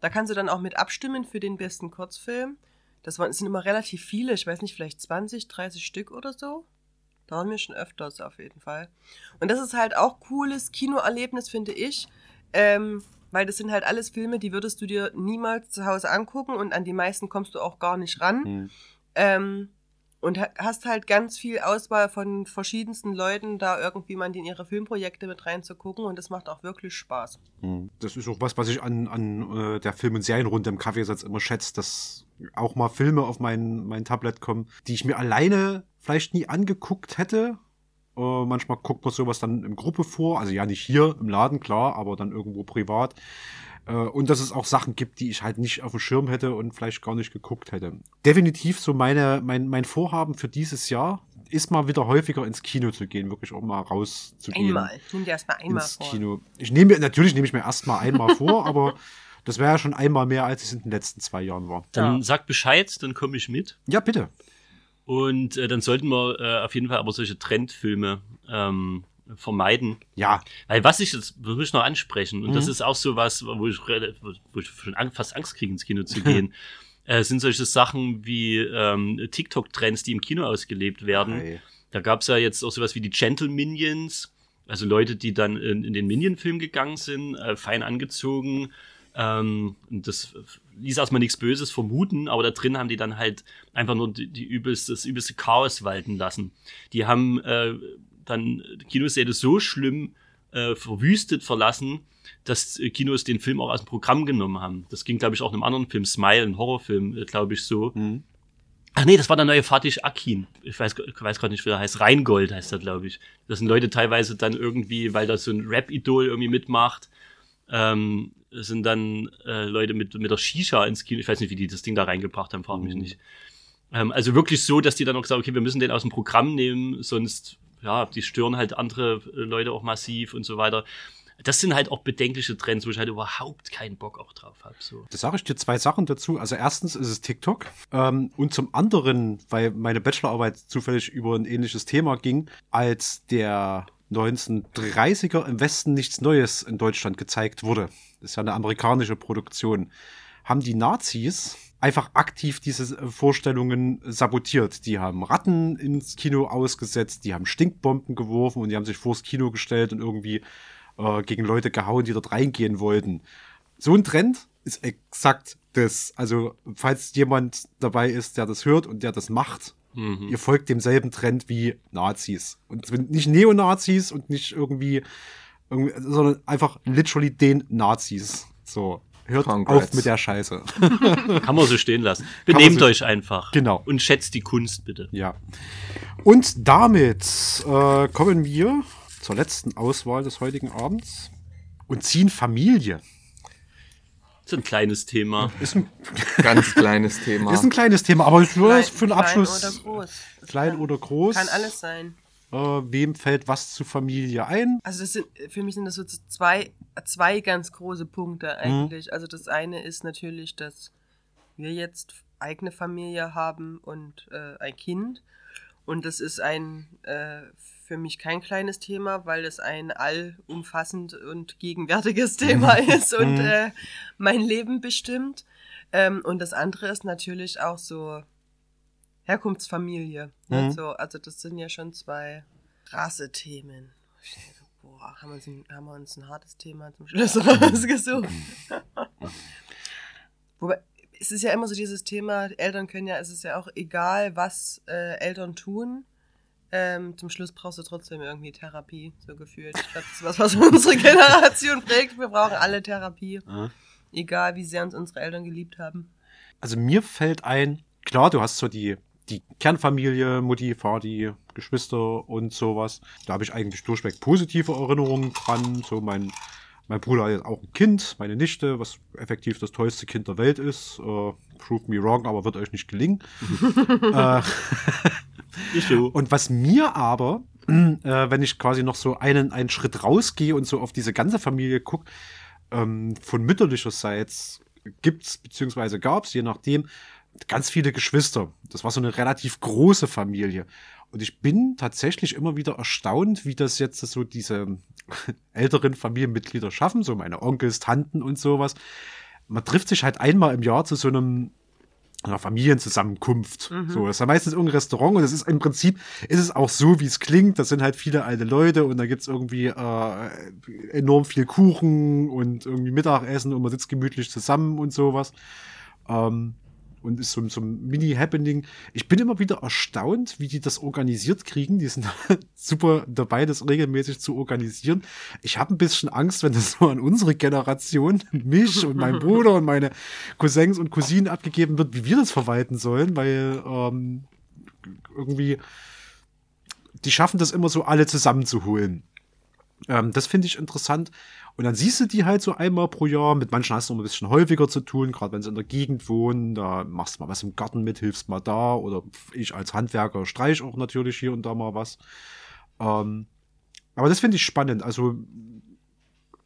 [SPEAKER 2] Da kannst du dann auch mit abstimmen für den besten Kurzfilm. Das waren, das sind immer relativ viele, ich weiß nicht, vielleicht 20, 30 Stück oder so. Da waren wir schon öfters auf jeden Fall. Und das ist halt auch cooles Kinoerlebnis, finde ich. Ähm, weil das sind halt alles Filme, die würdest du dir niemals zu Hause angucken und an die meisten kommst du auch gar nicht ran.
[SPEAKER 1] Mhm.
[SPEAKER 2] Ähm, und ha- hast halt ganz viel Auswahl von verschiedensten Leuten, da irgendwie mal in ihre Filmprojekte mit reinzugucken und das macht auch wirklich Spaß.
[SPEAKER 1] Mhm. Das ist auch was, was ich an, an äh, der Film- und Serienrunde im Kaffeesatz immer schätze, dass auch mal Filme auf mein, mein Tablet kommen, die ich mir alleine vielleicht nie angeguckt hätte. Äh, manchmal guckt man sowas dann in Gruppe vor, also ja nicht hier im Laden, klar, aber dann irgendwo privat. Äh, und dass es auch Sachen gibt, die ich halt nicht auf dem Schirm hätte und vielleicht gar nicht geguckt hätte. Definitiv so meine, mein, mein Vorhaben für dieses Jahr ist mal wieder häufiger ins Kino zu gehen, wirklich auch mal rauszugehen
[SPEAKER 2] Einmal. Nimm dir erstmal einmal
[SPEAKER 1] ins
[SPEAKER 2] vor.
[SPEAKER 1] Kino. Ich nehme mir, natürlich nehme ich mir erstmal einmal vor, *laughs* aber das wäre ja schon einmal mehr, als es in den letzten zwei Jahren war.
[SPEAKER 3] dann
[SPEAKER 2] Ja.
[SPEAKER 3] sag Bescheid, dann komme ich mit.
[SPEAKER 1] Ja, bitte.
[SPEAKER 3] Und äh, dann sollten wir äh, auf jeden Fall aber solche Trendfilme ähm, vermeiden.
[SPEAKER 1] Ja,
[SPEAKER 3] Weil was ich jetzt will ich noch ansprechen, und das
[SPEAKER 1] Mhm.
[SPEAKER 3] ist auch so was, wo ich, wo ich schon fast Angst kriege, ins Kino zu gehen, *laughs* äh, sind solche Sachen wie ähm, TikTok-Trends, die im Kino ausgelebt werden.
[SPEAKER 1] Ei.
[SPEAKER 3] Da gab es ja jetzt auch sowas wie die Gentle Minions, also Leute, die dann in, in den Minion-Film gegangen sind, äh, fein angezogen. Ähm, und das ließ erstmal nichts Böses vermuten, aber da drin haben die dann halt einfach nur die, die übelste, das übelste Chaos walten lassen. Die haben äh, dann die Kinosäle so schlimm äh, verwüstet verlassen, dass äh, Kinos den Film auch aus dem Programm genommen haben. Das ging, glaube ich, auch in einem anderen Film, Smile, ein Horrorfilm, äh, glaube ich, so.
[SPEAKER 1] Mhm.
[SPEAKER 3] Ach nee, das war der neue Fatih Akin. Ich weiß, weiß gerade nicht, wie er heißt. Rheingold heißt er, glaube ich. Das sind Leute teilweise dann irgendwie, weil da so ein Rap-Idol irgendwie mitmacht, ähm, sind dann äh, Leute mit, mit der Shisha ins Kino. Ich weiß nicht, wie die das Ding da reingebracht haben, frag mich
[SPEAKER 1] Mhm.
[SPEAKER 3] nicht. Ähm, also wirklich so, dass die dann auch sagen, okay, wir müssen den aus dem Programm nehmen, sonst, ja, die stören halt andere äh, Leute auch massiv und so weiter. Das sind halt auch bedenkliche Trends, wo ich halt überhaupt keinen Bock auch drauf habe. So.
[SPEAKER 1] Da sage ich dir zwei Sachen dazu. Also erstens ist es TikTok ähm, und zum anderen, weil meine Bachelorarbeit zufällig über ein ähnliches Thema ging, als der 1930er im Westen nichts Neues in Deutschland gezeigt wurde. Das ist ja eine amerikanische Produktion. Haben die Nazis einfach aktiv diese äh, Vorstellungen sabotiert. Die haben Ratten ins Kino ausgesetzt, die haben Stinkbomben geworfen und die haben sich vors Kino gestellt und irgendwie äh, gegen Leute gehauen, die dort reingehen wollten. So ein Trend ist exakt das. Also, falls jemand dabei ist, der das hört und der das macht,
[SPEAKER 3] Mhm.
[SPEAKER 1] ihr folgt demselben Trend wie Nazis. Und nicht Neonazis und nicht irgendwie, irgendwie sondern einfach literally den Nazis. So, hört
[SPEAKER 4] Congrats.
[SPEAKER 1] auf mit der Scheiße. *laughs*
[SPEAKER 3] Kann man so stehen lassen. Benehmt
[SPEAKER 1] so-
[SPEAKER 3] euch einfach.
[SPEAKER 1] Genau.
[SPEAKER 3] Und schätzt die Kunst bitte.
[SPEAKER 1] Ja. Und damit äh, kommen wir zur letzten Auswahl des heutigen Abends und ziehen Familie.
[SPEAKER 3] So ein kleines Thema.
[SPEAKER 1] Ist ein, *laughs*
[SPEAKER 4] Ganz kleines Thema.
[SPEAKER 1] ist ein kleines Thema, aber ich würde
[SPEAKER 2] Klein,
[SPEAKER 1] es für den
[SPEAKER 2] klein
[SPEAKER 1] Abschluss
[SPEAKER 2] oder groß.
[SPEAKER 1] Klein
[SPEAKER 2] kann,
[SPEAKER 1] oder groß.
[SPEAKER 2] Kann alles sein.
[SPEAKER 1] Äh, wem fällt was zu Familie ein?
[SPEAKER 2] Also das sind, für mich sind das so zwei, zwei ganz große
[SPEAKER 1] Mhm.
[SPEAKER 2] Punkte eigentlich. Also das eine ist natürlich, dass wir jetzt eigene Familie haben und äh, ein Kind. Und das ist ein äh, für mich kein kleines Thema, weil es ein allumfassend und gegenwärtiges *laughs* Thema ist und
[SPEAKER 1] Mhm.
[SPEAKER 2] äh, mein Leben bestimmt. Ähm, und das andere ist natürlich auch so Herkunftsfamilie. Ne?
[SPEAKER 1] Mhm.
[SPEAKER 2] So, also das sind ja schon zwei krasse Themen. Boah, haben wir, uns ein, haben wir uns ein hartes Thema zum Schluss *laughs* rausgesucht. *laughs* Wobei, es ist ja immer so dieses Thema, Eltern können ja, es ist ja auch egal, was äh, Eltern tun. Ähm, zum Schluss brauchst du trotzdem irgendwie Therapie, so gefühlt. Ich glaube, das ist was, was unsere *laughs* Generation prägt. Wir brauchen alle Therapie. Egal, wie sehr uns unsere Eltern geliebt haben.
[SPEAKER 1] Also mir fällt ein, klar, du hast so die, die Kernfamilie, Mutti, Vati, Geschwister und sowas. Da habe ich eigentlich durchweg positive Erinnerungen dran. So mein, Mein Bruder hat jetzt auch ein Kind, meine Nichte, was effektiv das tollste Kind der Welt ist. Äh, prove me wrong, aber wird euch nicht gelingen. *laughs* äh, und was mir aber, äh, wenn ich quasi noch so einen, einen Schritt rausgehe und so auf diese ganze Familie gucke, ähm, von mütterlicherseits gibt's beziehungsweise gab's, je nachdem, ganz viele Geschwister. Das war so eine relativ große Familie. Und ich bin tatsächlich immer wieder erstaunt, wie das jetzt so diese *laughs* älteren Familienmitglieder schaffen, so meine Onkels, Tanten und sowas. Man trifft sich halt einmal im Jahr zu so einem einer Familienzusammenkunft. So, das ist ja meistens irgendein Restaurant und es ist im Prinzip, ist es auch so, wie es klingt. Das sind halt viele alte Leute und da gibt's irgendwie äh, enorm viel Kuchen und irgendwie Mittagessen und man sitzt gemütlich zusammen und sowas. Ähm, und ist so, so ein Mini-Happening. Ich bin immer wieder erstaunt, wie die das organisiert kriegen. Die sind *laughs* super dabei, das regelmäßig zu organisieren. Ich habe ein bisschen Angst, wenn das so an unsere Generation, *laughs* mich und mein *laughs* Bruder und meine Cousins und Cousinen abgegeben wird, wie wir das verwalten sollen, weil ähm, irgendwie die schaffen das immer so alle zusammenzuholen. Ähm, das finde ich interessant. Und dann siehst du die halt so einmal pro Jahr. Mit manchen hast du noch ein bisschen häufiger zu tun, gerade wenn sie in der Gegend wohnen. Da machst du mal was im Garten mit, hilfst mal da. Oder ich als Handwerker streich auch natürlich hier und da mal was. Ähm, aber das finde ich spannend. Also,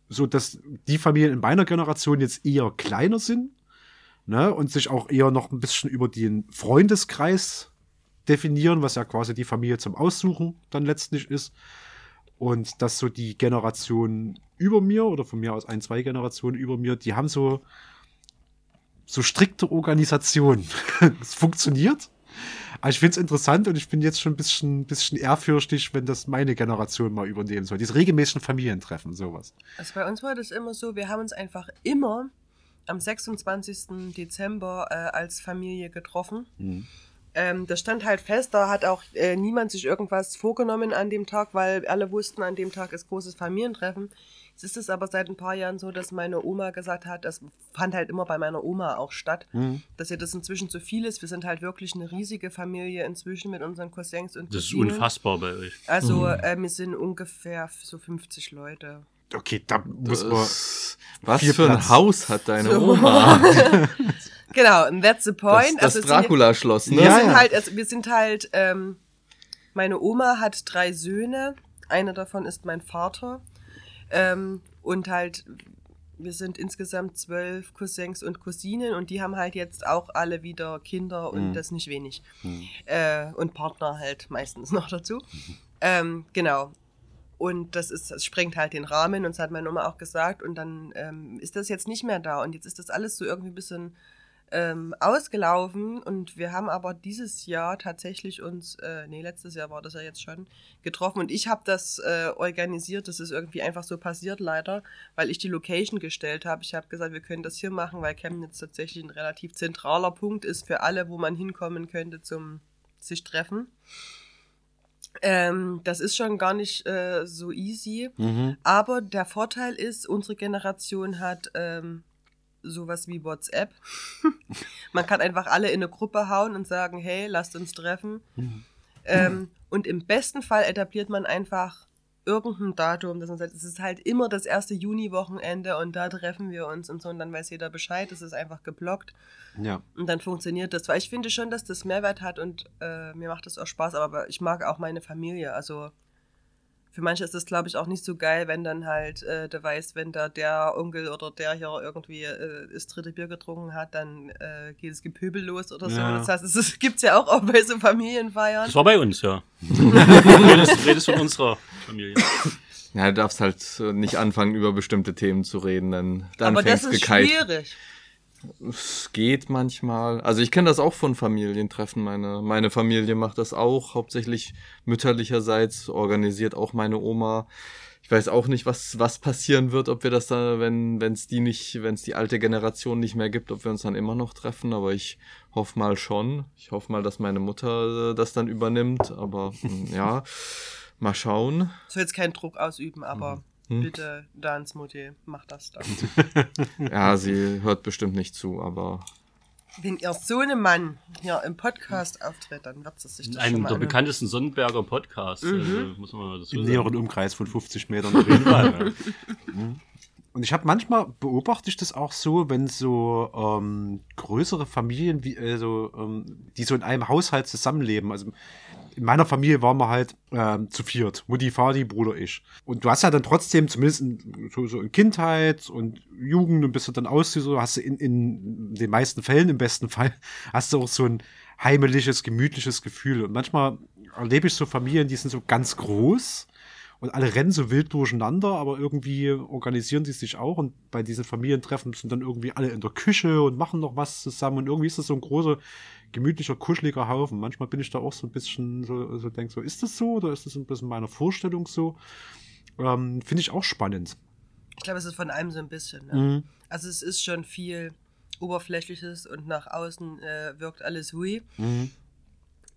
[SPEAKER 1] so dass die Familien in meiner Generation jetzt eher kleiner sind. Ne, und sich auch eher noch ein bisschen über den Freundeskreis definieren, was ja quasi die Familie zum Aussuchen dann letztlich ist. Und dass so die Generation über mir oder von mir aus ein, zwei Generationen über mir, die haben so, so strikte Organisation. *laughs* es funktioniert. Aber ich finde es interessant und ich bin jetzt schon ein bisschen, bisschen ehrfürchtig, wenn das meine Generation mal übernehmen soll. Diese regelmäßigen Familientreffen, sowas.
[SPEAKER 2] Also bei uns war das immer so, wir haben uns einfach immer am 26. Dezember äh, als Familie getroffen. Ähm, das stand halt fest, da hat auch äh, niemand sich irgendwas vorgenommen an dem Tag, weil alle wussten, an dem Tag ist großes Familientreffen. Jetzt ist es aber seit ein paar Jahren so, dass meine Oma gesagt hat, das fand halt immer bei meiner Oma auch statt, dass ihr das inzwischen zu viel ist. Wir sind halt wirklich eine riesige Familie inzwischen mit unseren Cousins und
[SPEAKER 3] Das ist
[SPEAKER 2] Cousinen.
[SPEAKER 3] unfassbar bei euch.
[SPEAKER 2] Also äh, wir sind ungefähr so 50 Leute.
[SPEAKER 1] Okay, da muss man.
[SPEAKER 4] Das, was
[SPEAKER 1] Viel
[SPEAKER 4] für ein
[SPEAKER 1] Platz.
[SPEAKER 4] Haus hat deine
[SPEAKER 2] So.
[SPEAKER 4] Oma? *laughs*
[SPEAKER 2] Genau, and that's the
[SPEAKER 4] Das,
[SPEAKER 2] point.
[SPEAKER 4] das
[SPEAKER 2] Also es sind-
[SPEAKER 4] Dracula-Schloss, ne?
[SPEAKER 2] Wir
[SPEAKER 1] Ja,
[SPEAKER 2] sind
[SPEAKER 1] ja.
[SPEAKER 2] halt, also wir sind halt, ähm, meine Oma hat drei Söhne, einer davon ist mein Vater. Ähm, und halt, wir sind insgesamt zwölf Cousins und Cousinen und die haben halt jetzt auch alle wieder Kinder und
[SPEAKER 1] Mhm.
[SPEAKER 2] das nicht wenig. Äh, und Partner halt meistens noch dazu. Ähm, genau. Und das ist, das sprengt halt den Rahmen, und das hat meine Oma auch gesagt. Und dann ähm, ist das jetzt nicht mehr da. Und jetzt ist das alles so irgendwie ein bisschen ähm, ausgelaufen. Und wir haben aber dieses Jahr tatsächlich uns, äh, nee, letztes Jahr war das ja jetzt schon, getroffen. Und ich habe das äh, organisiert. Das ist irgendwie einfach so passiert, leider, weil ich die Location gestellt habe. Ich habe gesagt, wir können das hier machen, weil Chemnitz tatsächlich ein relativ zentraler Punkt ist für alle, wo man hinkommen könnte zum sich treffen. Ähm, das ist schon gar nicht äh, so easy.
[SPEAKER 1] Mhm.
[SPEAKER 2] Aber der Vorteil ist, unsere Generation hat ähm, sowas wie WhatsApp. *laughs* Man kann einfach alle in eine Gruppe hauen und sagen, hey, lasst uns treffen. Ähm, und im besten Fall etabliert man einfach irgendein Datum, dass man sagt, es ist halt immer das erste Juni-Wochenende und da treffen wir uns und so und dann weiß jeder Bescheid, es ist einfach geblockt.
[SPEAKER 1] Ja.
[SPEAKER 2] Und dann funktioniert das. Weil ich finde schon, dass das Mehrwert hat und äh, mir macht das auch Spaß, aber ich mag auch meine Familie. Also für manche ist das, glaube ich, auch nicht so geil, wenn dann halt äh, der weiß, wenn da der Onkel oder der hier irgendwie äh, das dritte Bier getrunken hat, dann äh, geht das Gepöbel los oder so.
[SPEAKER 1] Ja.
[SPEAKER 2] Das heißt, es *laughs* gibt es ja auch, auch bei so Familienfeiern.
[SPEAKER 3] Das war bei uns, ja. du *laughs* redest, du redest von unserer Familie.
[SPEAKER 4] Ja, du darfst halt äh, nicht anfangen, über bestimmte Themen zu reden, dann, dann
[SPEAKER 2] aber das
[SPEAKER 4] fängt's
[SPEAKER 2] ist
[SPEAKER 4] gekeilt.
[SPEAKER 2] schwierig.
[SPEAKER 4] Es geht manchmal. Also ich kenne das auch von Familientreffen. Meine, meine Familie macht das auch, hauptsächlich mütterlicherseits, organisiert auch meine Oma. Ich weiß auch nicht, was, was passieren wird, ob wir das dann, wenn es die nicht, wenn es die alte Generation nicht mehr gibt, ob wir uns dann immer noch treffen, aber ich hoffe mal schon. Ich hoffe mal, dass meine Mutter äh, das dann übernimmt, aber mm, ja, mal schauen.
[SPEAKER 2] Soll jetzt keinen Druck ausüben, aber
[SPEAKER 4] Hm.
[SPEAKER 2] bitte, Dans Mutti, mach das dann. *laughs*
[SPEAKER 4] Ja, sie hört bestimmt nicht zu, aber
[SPEAKER 2] Wenn ihr so einem Mann hier im Podcast auftritt, dann wird es sich das schon
[SPEAKER 3] Einem
[SPEAKER 2] mal
[SPEAKER 3] der
[SPEAKER 2] anhören.
[SPEAKER 3] bekanntesten Sonnenberger Podcasts.
[SPEAKER 2] Mhm.
[SPEAKER 3] Also, muss man mal das so
[SPEAKER 1] Im
[SPEAKER 3] sagen.
[SPEAKER 1] näheren Umkreis von 50 Metern auf jeden Fall. ja. Und ich habe manchmal beobachte ich das auch so, wenn so ähm, größere Familien, wie, äh, so, ähm, die so in einem Haushalt zusammenleben. Also in meiner Familie waren wir halt ähm, zu viert. Mutti, Vati, Bruder, ich. Und du hast ja dann trotzdem, zumindest in, so, so in Kindheit und Jugend und bist du dann aus, so hast du in, in den meisten Fällen, im besten Fall, *laughs* hast du auch so ein heimeliges, gemütliches Gefühl. Und manchmal erlebe ich so Familien, die sind so ganz groß und alle rennen so wild durcheinander, aber irgendwie organisieren die sich auch und bei diesen Familientreffen sind dann irgendwie alle in der Küche und machen noch was zusammen und irgendwie ist das so ein großer, gemütlicher, kuscheliger Haufen. Manchmal bin ich da auch so ein bisschen so, so denk so, ist das so oder ist das ein bisschen meiner Vorstellung so? Ähm, Finde ich auch spannend.
[SPEAKER 2] Ich glaube, es ist von allem so ein bisschen. Ne?
[SPEAKER 1] Mhm.
[SPEAKER 2] Also es ist schon viel Oberflächliches und nach außen äh, wirkt alles hui.
[SPEAKER 1] Mhm.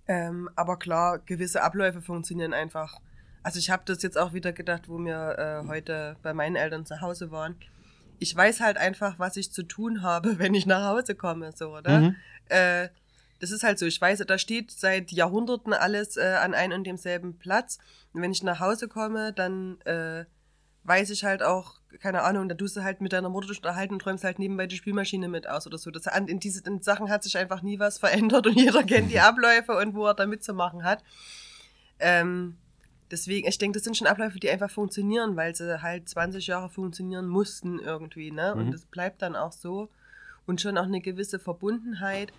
[SPEAKER 2] Ähm, aber klar, gewisse Abläufe funktionieren einfach. Also ich habe das jetzt auch wieder gedacht, wo wir äh, heute bei meinen Eltern zu Hause waren. Ich weiß halt einfach, was ich zu tun habe, *laughs* wenn ich nach Hause komme, so, oder?
[SPEAKER 1] Mhm.
[SPEAKER 2] Äh, das ist halt so. Ich weiß, da steht seit Jahrhunderten alles äh, an einem und demselben Platz. Und wenn ich nach Hause komme, dann äh, weiß ich halt auch, keine Ahnung, da tust du halt mit deiner Mutter unterhalten und träumst halt nebenbei die Spielmaschine mit aus oder so. Das, in diesen Sachen hat sich einfach nie was verändert und jeder kennt die *laughs* Abläufe und wo er da mitzumachen hat. Ähm, deswegen, ich denke, das sind schon Abläufe, die einfach funktionieren, weil sie halt 20 Jahre funktionieren mussten irgendwie, ne?
[SPEAKER 1] Mhm.
[SPEAKER 2] Und das bleibt dann auch so. Und schon auch eine gewisse Verbundenheit.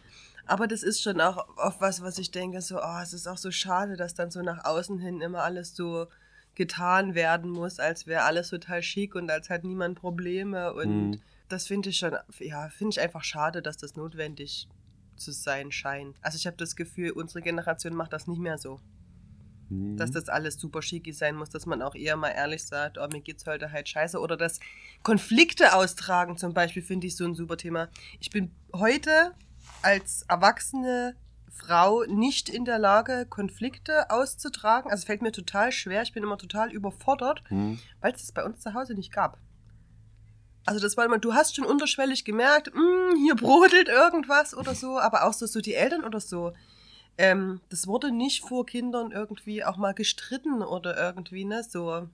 [SPEAKER 2] Aber das ist schon auch oft was, was ich denke, so, oh, es ist auch so schade, dass dann so nach außen hin immer alles so getan werden muss, als wäre alles total schick und als hat niemand Probleme. Und
[SPEAKER 1] Mhm.
[SPEAKER 2] das finde ich schon, ja, finde ich einfach schade, dass das notwendig zu sein scheint. Also ich habe das Gefühl, unsere Generation macht das nicht mehr so.
[SPEAKER 1] Mhm.
[SPEAKER 2] Dass das alles super schicki sein muss, dass man auch eher mal ehrlich sagt, oh, mir geht's heute halt scheiße. Oder dass Konflikte austragen zum Beispiel, finde ich so ein super Thema. Ich bin heute als erwachsene Frau nicht in der Lage, Konflikte auszutragen. Also fällt mir total schwer. Ich bin immer total überfordert,
[SPEAKER 1] Mhm.
[SPEAKER 2] weil es das bei uns zu Hause nicht gab. Also das war immer, du hast schon unterschwellig gemerkt, "Mm, hier brodelt irgendwas oder so, aber auch so, so die Eltern oder so. Ähm, das wurde nicht vor Kindern irgendwie auch mal gestritten oder irgendwie, ne, so,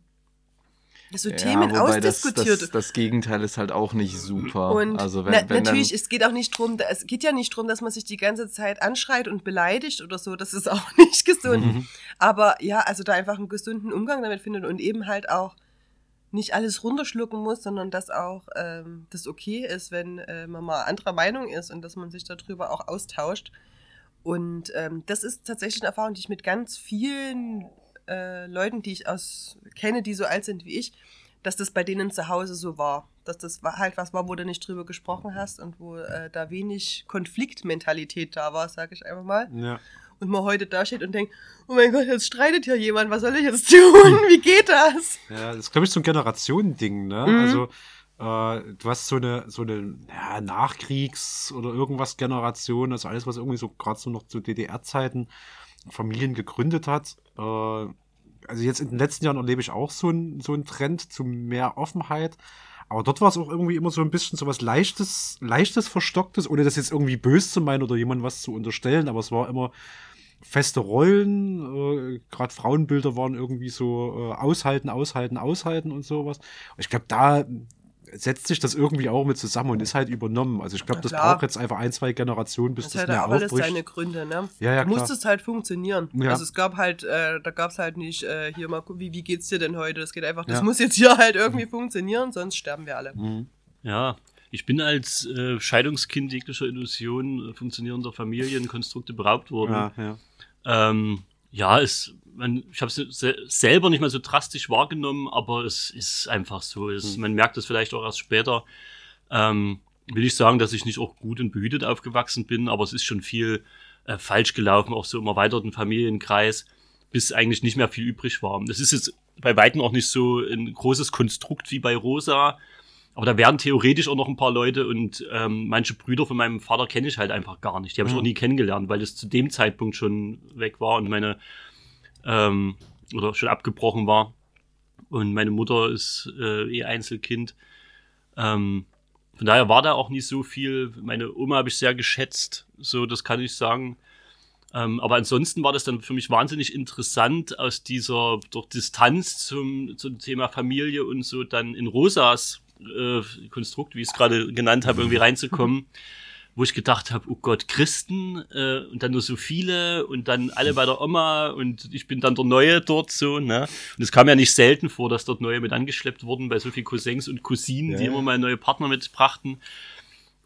[SPEAKER 2] so Themen
[SPEAKER 4] wobei das,
[SPEAKER 2] ausdiskutiert.
[SPEAKER 4] das, das Gegenteil ist halt auch nicht super.
[SPEAKER 2] Und
[SPEAKER 4] also wenn,
[SPEAKER 2] na,
[SPEAKER 4] wenn
[SPEAKER 2] natürlich,
[SPEAKER 4] dann,
[SPEAKER 2] es geht auch nicht drum, es geht ja nicht drum, dass man sich die ganze Zeit anschreit und beleidigt oder so. Das ist *laughs* auch nicht gesund.
[SPEAKER 1] Mhm.
[SPEAKER 2] Aber ja, also da einfach einen gesunden Umgang damit findet und eben halt auch nicht alles runterschlucken muss, sondern dass auch ähm, das okay ist, wenn äh, man mal anderer Meinung ist und dass man sich darüber auch austauscht. Und ähm, das ist tatsächlich eine Erfahrung, die ich mit ganz vielen äh, Leuten, die ich aus kenne, die so alt sind wie ich, dass das bei denen zu Hause so war. Dass das halt was war, wo du nicht drüber gesprochen hast und wo äh, da wenig Konfliktmentalität da war, sage ich einfach mal.
[SPEAKER 1] Ja.
[SPEAKER 2] Und man heute da steht und denkt, oh mein Gott, jetzt streitet hier jemand, was soll ich jetzt tun? Wie geht das?
[SPEAKER 1] Ja, das ist, glaube ich, so ein Generationending, ne?
[SPEAKER 2] Mhm.
[SPEAKER 1] Also, äh, du hast so eine, so eine ja, Nachkriegs- oder irgendwas Generation, also alles, was irgendwie so gerade so noch zu DDR-Zeiten Familien gegründet hat. Äh, also jetzt in den letzten Jahren erlebe ich auch so einen so einen Trend zu mehr Offenheit. Aber dort war es auch irgendwie immer so ein bisschen so was Leichtes, Leichtes, Verstocktes, ohne das jetzt irgendwie böse zu meinen oder jemandem was zu unterstellen, aber es war immer feste Rollen, äh, gerade Frauenbilder waren irgendwie so äh, aushalten, aushalten, aushalten und sowas. Und ich glaube, da setzt sich das irgendwie auch mit zusammen und ist halt übernommen. Also ich glaube, das braucht jetzt einfach ein, zwei Generationen, bis
[SPEAKER 2] Das
[SPEAKER 1] das,
[SPEAKER 2] hat
[SPEAKER 1] mehr
[SPEAKER 2] ja auch alles
[SPEAKER 1] aufbricht.
[SPEAKER 2] seine Gründe, ne?
[SPEAKER 1] Ja, ja, klar.
[SPEAKER 2] musstest halt funktionieren.
[SPEAKER 1] Ja.
[SPEAKER 2] Also es gab halt, äh, da gab es halt nicht, äh, hier mal, wie, wie geht's dir denn heute? Das geht einfach, das
[SPEAKER 1] Ja.
[SPEAKER 2] muss jetzt hier halt irgendwie funktionieren, sonst sterben wir alle.
[SPEAKER 1] Mhm.
[SPEAKER 3] Ja, ich bin als äh, Scheidungskind jeglicher Illusion äh, funktionierender Familienkonstrukte beraubt worden.
[SPEAKER 1] Ja, ja.
[SPEAKER 3] Ähm, ja, es, man, ich habe es se selber nicht mal so drastisch wahrgenommen, aber es ist einfach so. Es, Man merkt es vielleicht auch erst später. Ähm, will ich sagen, dass ich nicht auch gut und behütet aufgewachsen bin, aber es ist schon viel äh, falsch gelaufen, auch so im erweiterten Familienkreis, bis eigentlich nicht mehr viel übrig war. Das ist jetzt bei Weitem auch nicht so ein großes Konstrukt wie bei Rosa, aber da wären theoretisch auch noch ein paar Leute und ähm, manche Brüder von meinem Vater kenne ich halt einfach gar nicht. Die habe ich
[SPEAKER 1] Mhm.
[SPEAKER 3] auch nie kennengelernt, weil es zu dem Zeitpunkt schon weg war und meine ähm, oder schon abgebrochen war. Und meine Mutter ist äh, eh Einzelkind. Ähm, von daher war da auch nicht so viel. Meine Oma habe ich sehr geschätzt, so das kann ich sagen. Ähm, aber ansonsten war das dann für mich wahnsinnig interessant, aus dieser durch Distanz zum, zum Thema Familie und so dann in Rosas äh, Konstrukt, wie ich es gerade genannt habe, irgendwie *laughs* reinzukommen, wo ich gedacht habe, oh Gott, Christen äh, und dann nur so viele und dann alle bei der Oma und ich bin dann der Neue dort so, ne? Und es kam ja nicht selten vor, dass dort Neue mit angeschleppt wurden, bei so vielen Cousins und Cousinen, die
[SPEAKER 1] Ja.
[SPEAKER 3] immer mal neue Partner mitbrachten.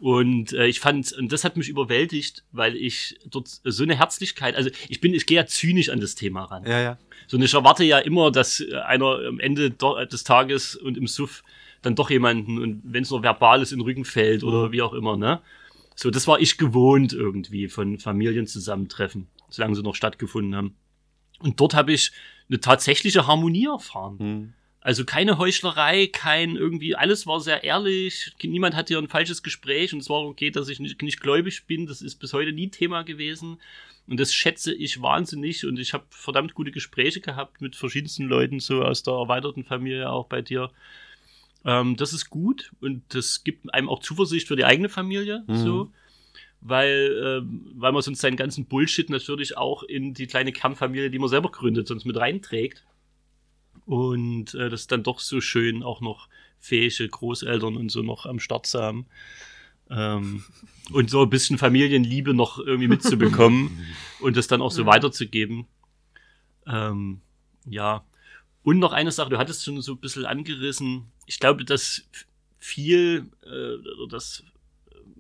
[SPEAKER 3] Und äh, ich fand, und das hat mich überwältigt, weil ich dort so eine Herzlichkeit, also ich bin, ich gehe ja zynisch an das Thema ran.
[SPEAKER 1] Ja, ja.
[SPEAKER 3] So, und ich erwarte ja immer, dass äh, einer am Ende do- des Tages und im Suff dann doch jemanden, und wenn es nur verbal ist, in den Rücken fällt oder wie auch immer, ne? So, das war ich gewohnt irgendwie von Familienzusammentreffen, solange sie noch stattgefunden haben. Und dort habe ich eine tatsächliche Harmonie erfahren.
[SPEAKER 1] Hm.
[SPEAKER 3] Also keine Heuchlerei, kein irgendwie, alles war sehr ehrlich. Niemand hatte hier ein falsches Gespräch und es war okay, dass ich nicht, nicht gläubig bin. Das ist bis heute nie Thema gewesen. Und das schätze ich wahnsinnig und ich habe verdammt gute Gespräche gehabt mit verschiedensten Leuten, so aus der erweiterten Familie, auch bei dir. Ähm, das ist gut und das gibt einem auch Zuversicht für die eigene Familie,
[SPEAKER 1] Mhm.
[SPEAKER 3] so. Weil, ähm, weil man sonst seinen ganzen Bullshit natürlich auch in die kleine Kernfamilie, die man selber gründet, sonst mit reinträgt. Und äh, das ist dann doch so schön, auch noch fähige Großeltern und so noch am Start zu haben. Ähm, und so ein bisschen Familienliebe noch irgendwie mitzubekommen *laughs* und das dann auch so weiterzugeben. Ähm, ja. Und noch eine Sache, du hattest schon so ein bisschen angerissen. Ich glaube, dass viel, äh, oder dass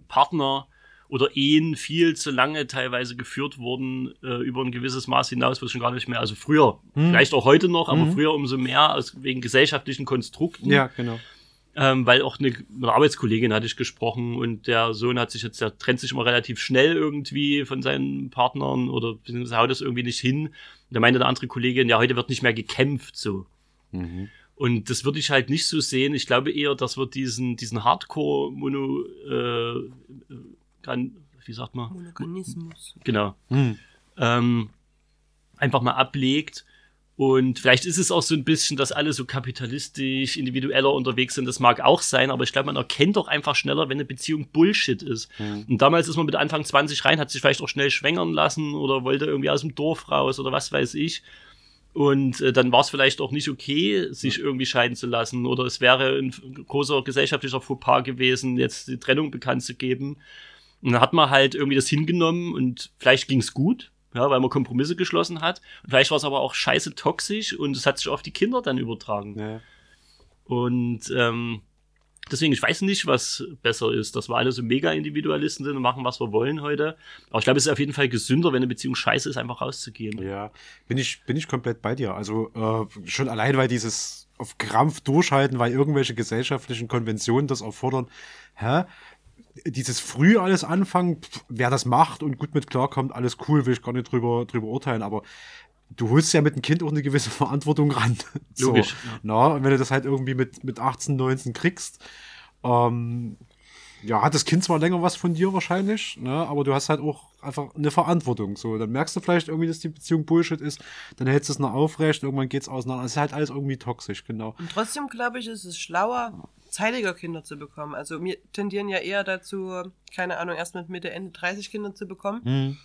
[SPEAKER 3] Partner oder Ehen viel zu lange teilweise geführt wurden äh, über ein gewisses Maß hinaus, was schon gar nicht mehr, also früher, vielleicht auch heute noch, aber
[SPEAKER 1] Mhm.
[SPEAKER 3] früher umso mehr aus, wegen gesellschaftlichen Konstrukten.
[SPEAKER 1] Ja, genau.
[SPEAKER 3] Ähm, weil auch eine, eine Arbeitskollegin hatte ich gesprochen und der Sohn hat sich jetzt, der trennt sich immer relativ schnell irgendwie von seinen Partnern oder haut das irgendwie nicht hin. Und da meinte eine andere Kollegin, ja, heute wird nicht mehr gekämpft, so.
[SPEAKER 1] Mhm.
[SPEAKER 3] Und das würde ich halt nicht so sehen. Ich glaube eher, dass wir diesen, diesen Hardcore-Mono, äh, äh, wie sagt man?
[SPEAKER 2] Monoganismus.
[SPEAKER 3] Genau.
[SPEAKER 1] Hm.
[SPEAKER 3] Ähm, einfach mal ablegt. Und vielleicht ist es auch so ein bisschen, dass alle so kapitalistisch, individueller unterwegs sind. Das mag auch sein, aber ich glaube, man erkennt doch einfach schneller, wenn eine Beziehung Bullshit ist.
[SPEAKER 1] Mhm.
[SPEAKER 3] Und damals ist man mit Anfang 20 rein, hat sich vielleicht auch schnell schwängern lassen oder wollte irgendwie aus dem Dorf raus oder was weiß ich. Und äh, dann war es vielleicht auch nicht okay, sich irgendwie scheiden zu lassen. Oder es wäre ein großer gesellschaftlicher Fauxpas gewesen, jetzt die Trennung bekannt zu geben. Und dann hat man halt irgendwie das hingenommen und vielleicht ging es gut, ja, weil man Kompromisse geschlossen hat. Und vielleicht war es aber auch scheiße toxisch und es hat sich auf die Kinder dann übertragen.
[SPEAKER 1] Ja.
[SPEAKER 3] Und ähm, deswegen, ich weiß nicht, was besser ist, dass wir alle so mega Individualisten sind und machen, was wir wollen heute. Aber ich glaube, es ist auf jeden Fall gesünder, wenn eine Beziehung scheiße ist, einfach rauszugehen.
[SPEAKER 1] Ja, bin ich, bin ich komplett bei dir. Also äh, schon allein, weil dieses auf Krampf durchhalten, weil irgendwelche gesellschaftlichen Konventionen das erfordern. Hä? Dieses früh alles anfangen, pf, wer das macht und gut mit klarkommt, alles cool, will ich gar nicht drüber, drüber urteilen, aber du holst ja mit dem Kind auch eine gewisse *laughs* Verantwortung ran.
[SPEAKER 3] Logisch,
[SPEAKER 1] So,
[SPEAKER 3] ja.
[SPEAKER 1] na, und wenn du das halt irgendwie mit, mit 18, 19 kriegst, ähm, ja, hat das Kind zwar länger was von dir wahrscheinlich, ne, aber du hast halt auch einfach eine Verantwortung. So, dann merkst du vielleicht irgendwie, dass die Beziehung Bullshit ist, dann hältst du es noch aufrecht, irgendwann geht's auseinander. Es ist halt alles irgendwie toxisch, genau.
[SPEAKER 2] Und trotzdem glaube ich, ist es schlauer, zeitiger Kinder zu bekommen. Also wir tendieren ja eher dazu, keine Ahnung, erst mit Mitte, Ende 30 Kinder zu bekommen.
[SPEAKER 1] Hm.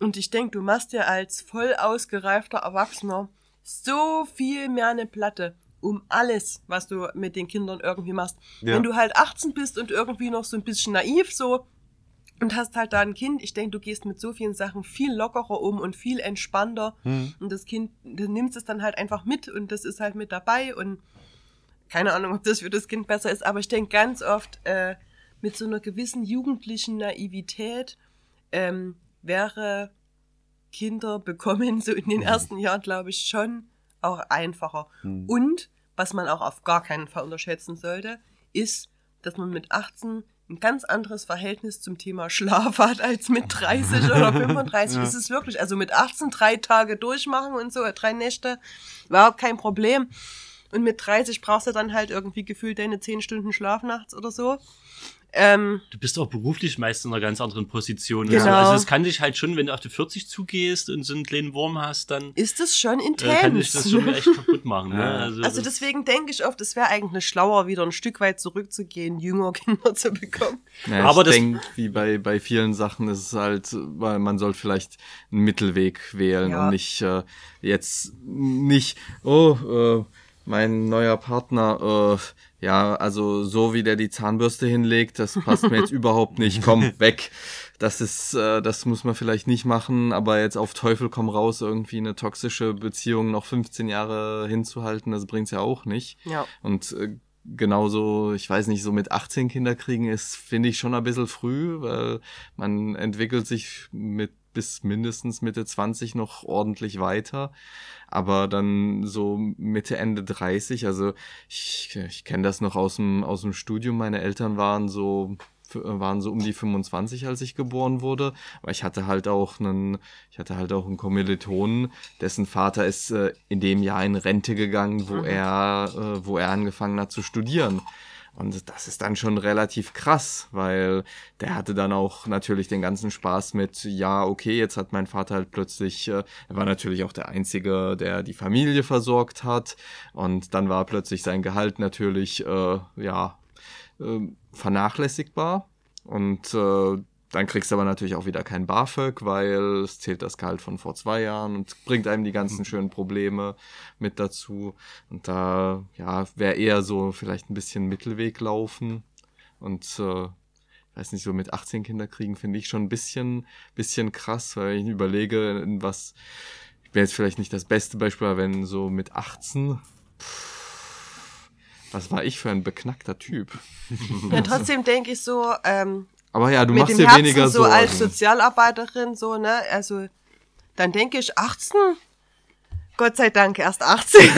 [SPEAKER 2] Und ich denke, du machst dir als voll ausgereifter Erwachsener so viel mehr eine Platte um alles, was du mit den Kindern irgendwie machst.
[SPEAKER 1] Ja.
[SPEAKER 2] Wenn du halt 18 bist und irgendwie noch so ein bisschen naiv so und hast halt da ein Kind, ich denke, du gehst mit so vielen Sachen viel lockerer um und viel entspannter.
[SPEAKER 1] Hm.
[SPEAKER 2] Und das Kind, du nimmst es dann halt einfach mit und das ist halt mit dabei und keine Ahnung, ob das für das Kind besser ist, aber ich denke ganz oft, äh, mit so einer gewissen jugendlichen Naivität ähm, wäre Kinder bekommen, so in den ersten Jahren, glaube ich, schon auch einfacher.
[SPEAKER 1] Hm.
[SPEAKER 2] Und, was man auch auf gar keinen Fall unterschätzen sollte, ist, dass man mit 18 ein ganz anderes Verhältnis zum Thema Schlaf hat als mit 30 oder *laughs* 35.
[SPEAKER 1] Ja.
[SPEAKER 2] Ist es wirklich. Also mit 18 drei Tage durchmachen und so, drei Nächte, überhaupt kein Problem. Und mit 30 brauchst du dann halt irgendwie gefühlt deine 10 Stunden Schlaf nachts oder so. Ähm,
[SPEAKER 3] Du bist auch beruflich meist in einer ganz anderen Position.
[SPEAKER 2] Genau.
[SPEAKER 3] Also, also es kann dich halt schon, wenn du auf die 40 zugehst und so einen kleinen Wurm hast, dann
[SPEAKER 2] ist es schon
[SPEAKER 3] äh, kann
[SPEAKER 2] intens.
[SPEAKER 3] das schon echt kaputt machen. Ne? Also,
[SPEAKER 2] Also
[SPEAKER 3] das-
[SPEAKER 2] deswegen denke ich oft, es wäre eigentlich schlauer, wieder ein Stück weit zurückzugehen, jünger *laughs* Kinder zu bekommen.
[SPEAKER 4] Ja,
[SPEAKER 3] Aber
[SPEAKER 4] ich
[SPEAKER 3] das-
[SPEAKER 4] denke, wie bei, bei vielen Sachen ist es halt, weil man soll vielleicht einen Mittelweg wählen
[SPEAKER 2] Ja.
[SPEAKER 4] und nicht äh, jetzt nicht, oh, äh, mein neuer Partner, äh, ja, also so wie der die Zahnbürste hinlegt, das passt mir jetzt *laughs* überhaupt nicht. Komm, weg. Das ist, äh, das muss man vielleicht nicht machen, aber jetzt auf Teufel komm raus, irgendwie eine toxische Beziehung noch 15 Jahre hinzuhalten, das bringt's ja auch nicht.
[SPEAKER 2] Ja.
[SPEAKER 4] Und äh, genauso, ich weiß nicht, so mit 18 Kinder kriegen ist, finde ich schon ein bisschen früh, weil man entwickelt sich mit bis mindestens Mitte 20 noch ordentlich weiter. Aber dann so Mitte, Ende 30, also ich, ich kenne das noch aus dem, aus dem Studium. Meine Eltern waren so waren so um die 25, als ich geboren wurde. Aber ich hatte halt auch einen, ich hatte halt auch einen Kommilitonen, dessen Vater ist äh, in dem Jahr in Rente gegangen, wo
[SPEAKER 2] Mhm.
[SPEAKER 4] er, äh, wo er angefangen hat zu studieren. Und das ist dann schon relativ krass, weil der hatte dann auch natürlich den ganzen Spaß mit, ja, okay, jetzt hat mein Vater halt plötzlich, äh, er war natürlich auch der Einzige, der die Familie versorgt hat. Und dann war plötzlich sein Gehalt natürlich, äh, ja, äh, vernachlässigbar. Und äh, dann kriegst du aber natürlich auch wieder kein BAföG, weil es zählt das Gehalt von vor zwei Jahren und bringt einem die ganzen schönen Probleme mit dazu. Und da, ja, wäre eher so vielleicht ein bisschen Mittelweg laufen. Und äh, ich weiß nicht, so mit 18 Kinder kriegen finde ich schon ein bisschen, bisschen krass, weil ich überlege, in was, ich bin jetzt vielleicht nicht das beste Beispiel, aber wenn so mit 18, pff, was war ich für ein beknackter Typ?
[SPEAKER 2] Ja, trotzdem denke ich so, ähm,
[SPEAKER 4] Aber ja, du
[SPEAKER 2] mit
[SPEAKER 4] machst
[SPEAKER 2] dem
[SPEAKER 4] dir
[SPEAKER 2] Herzen
[SPEAKER 4] weniger
[SPEAKER 2] so
[SPEAKER 4] Sorgen.
[SPEAKER 2] als Sozialarbeiterin, so, ne, also, dann denke ich 18, Gott sei Dank erst 18. *laughs*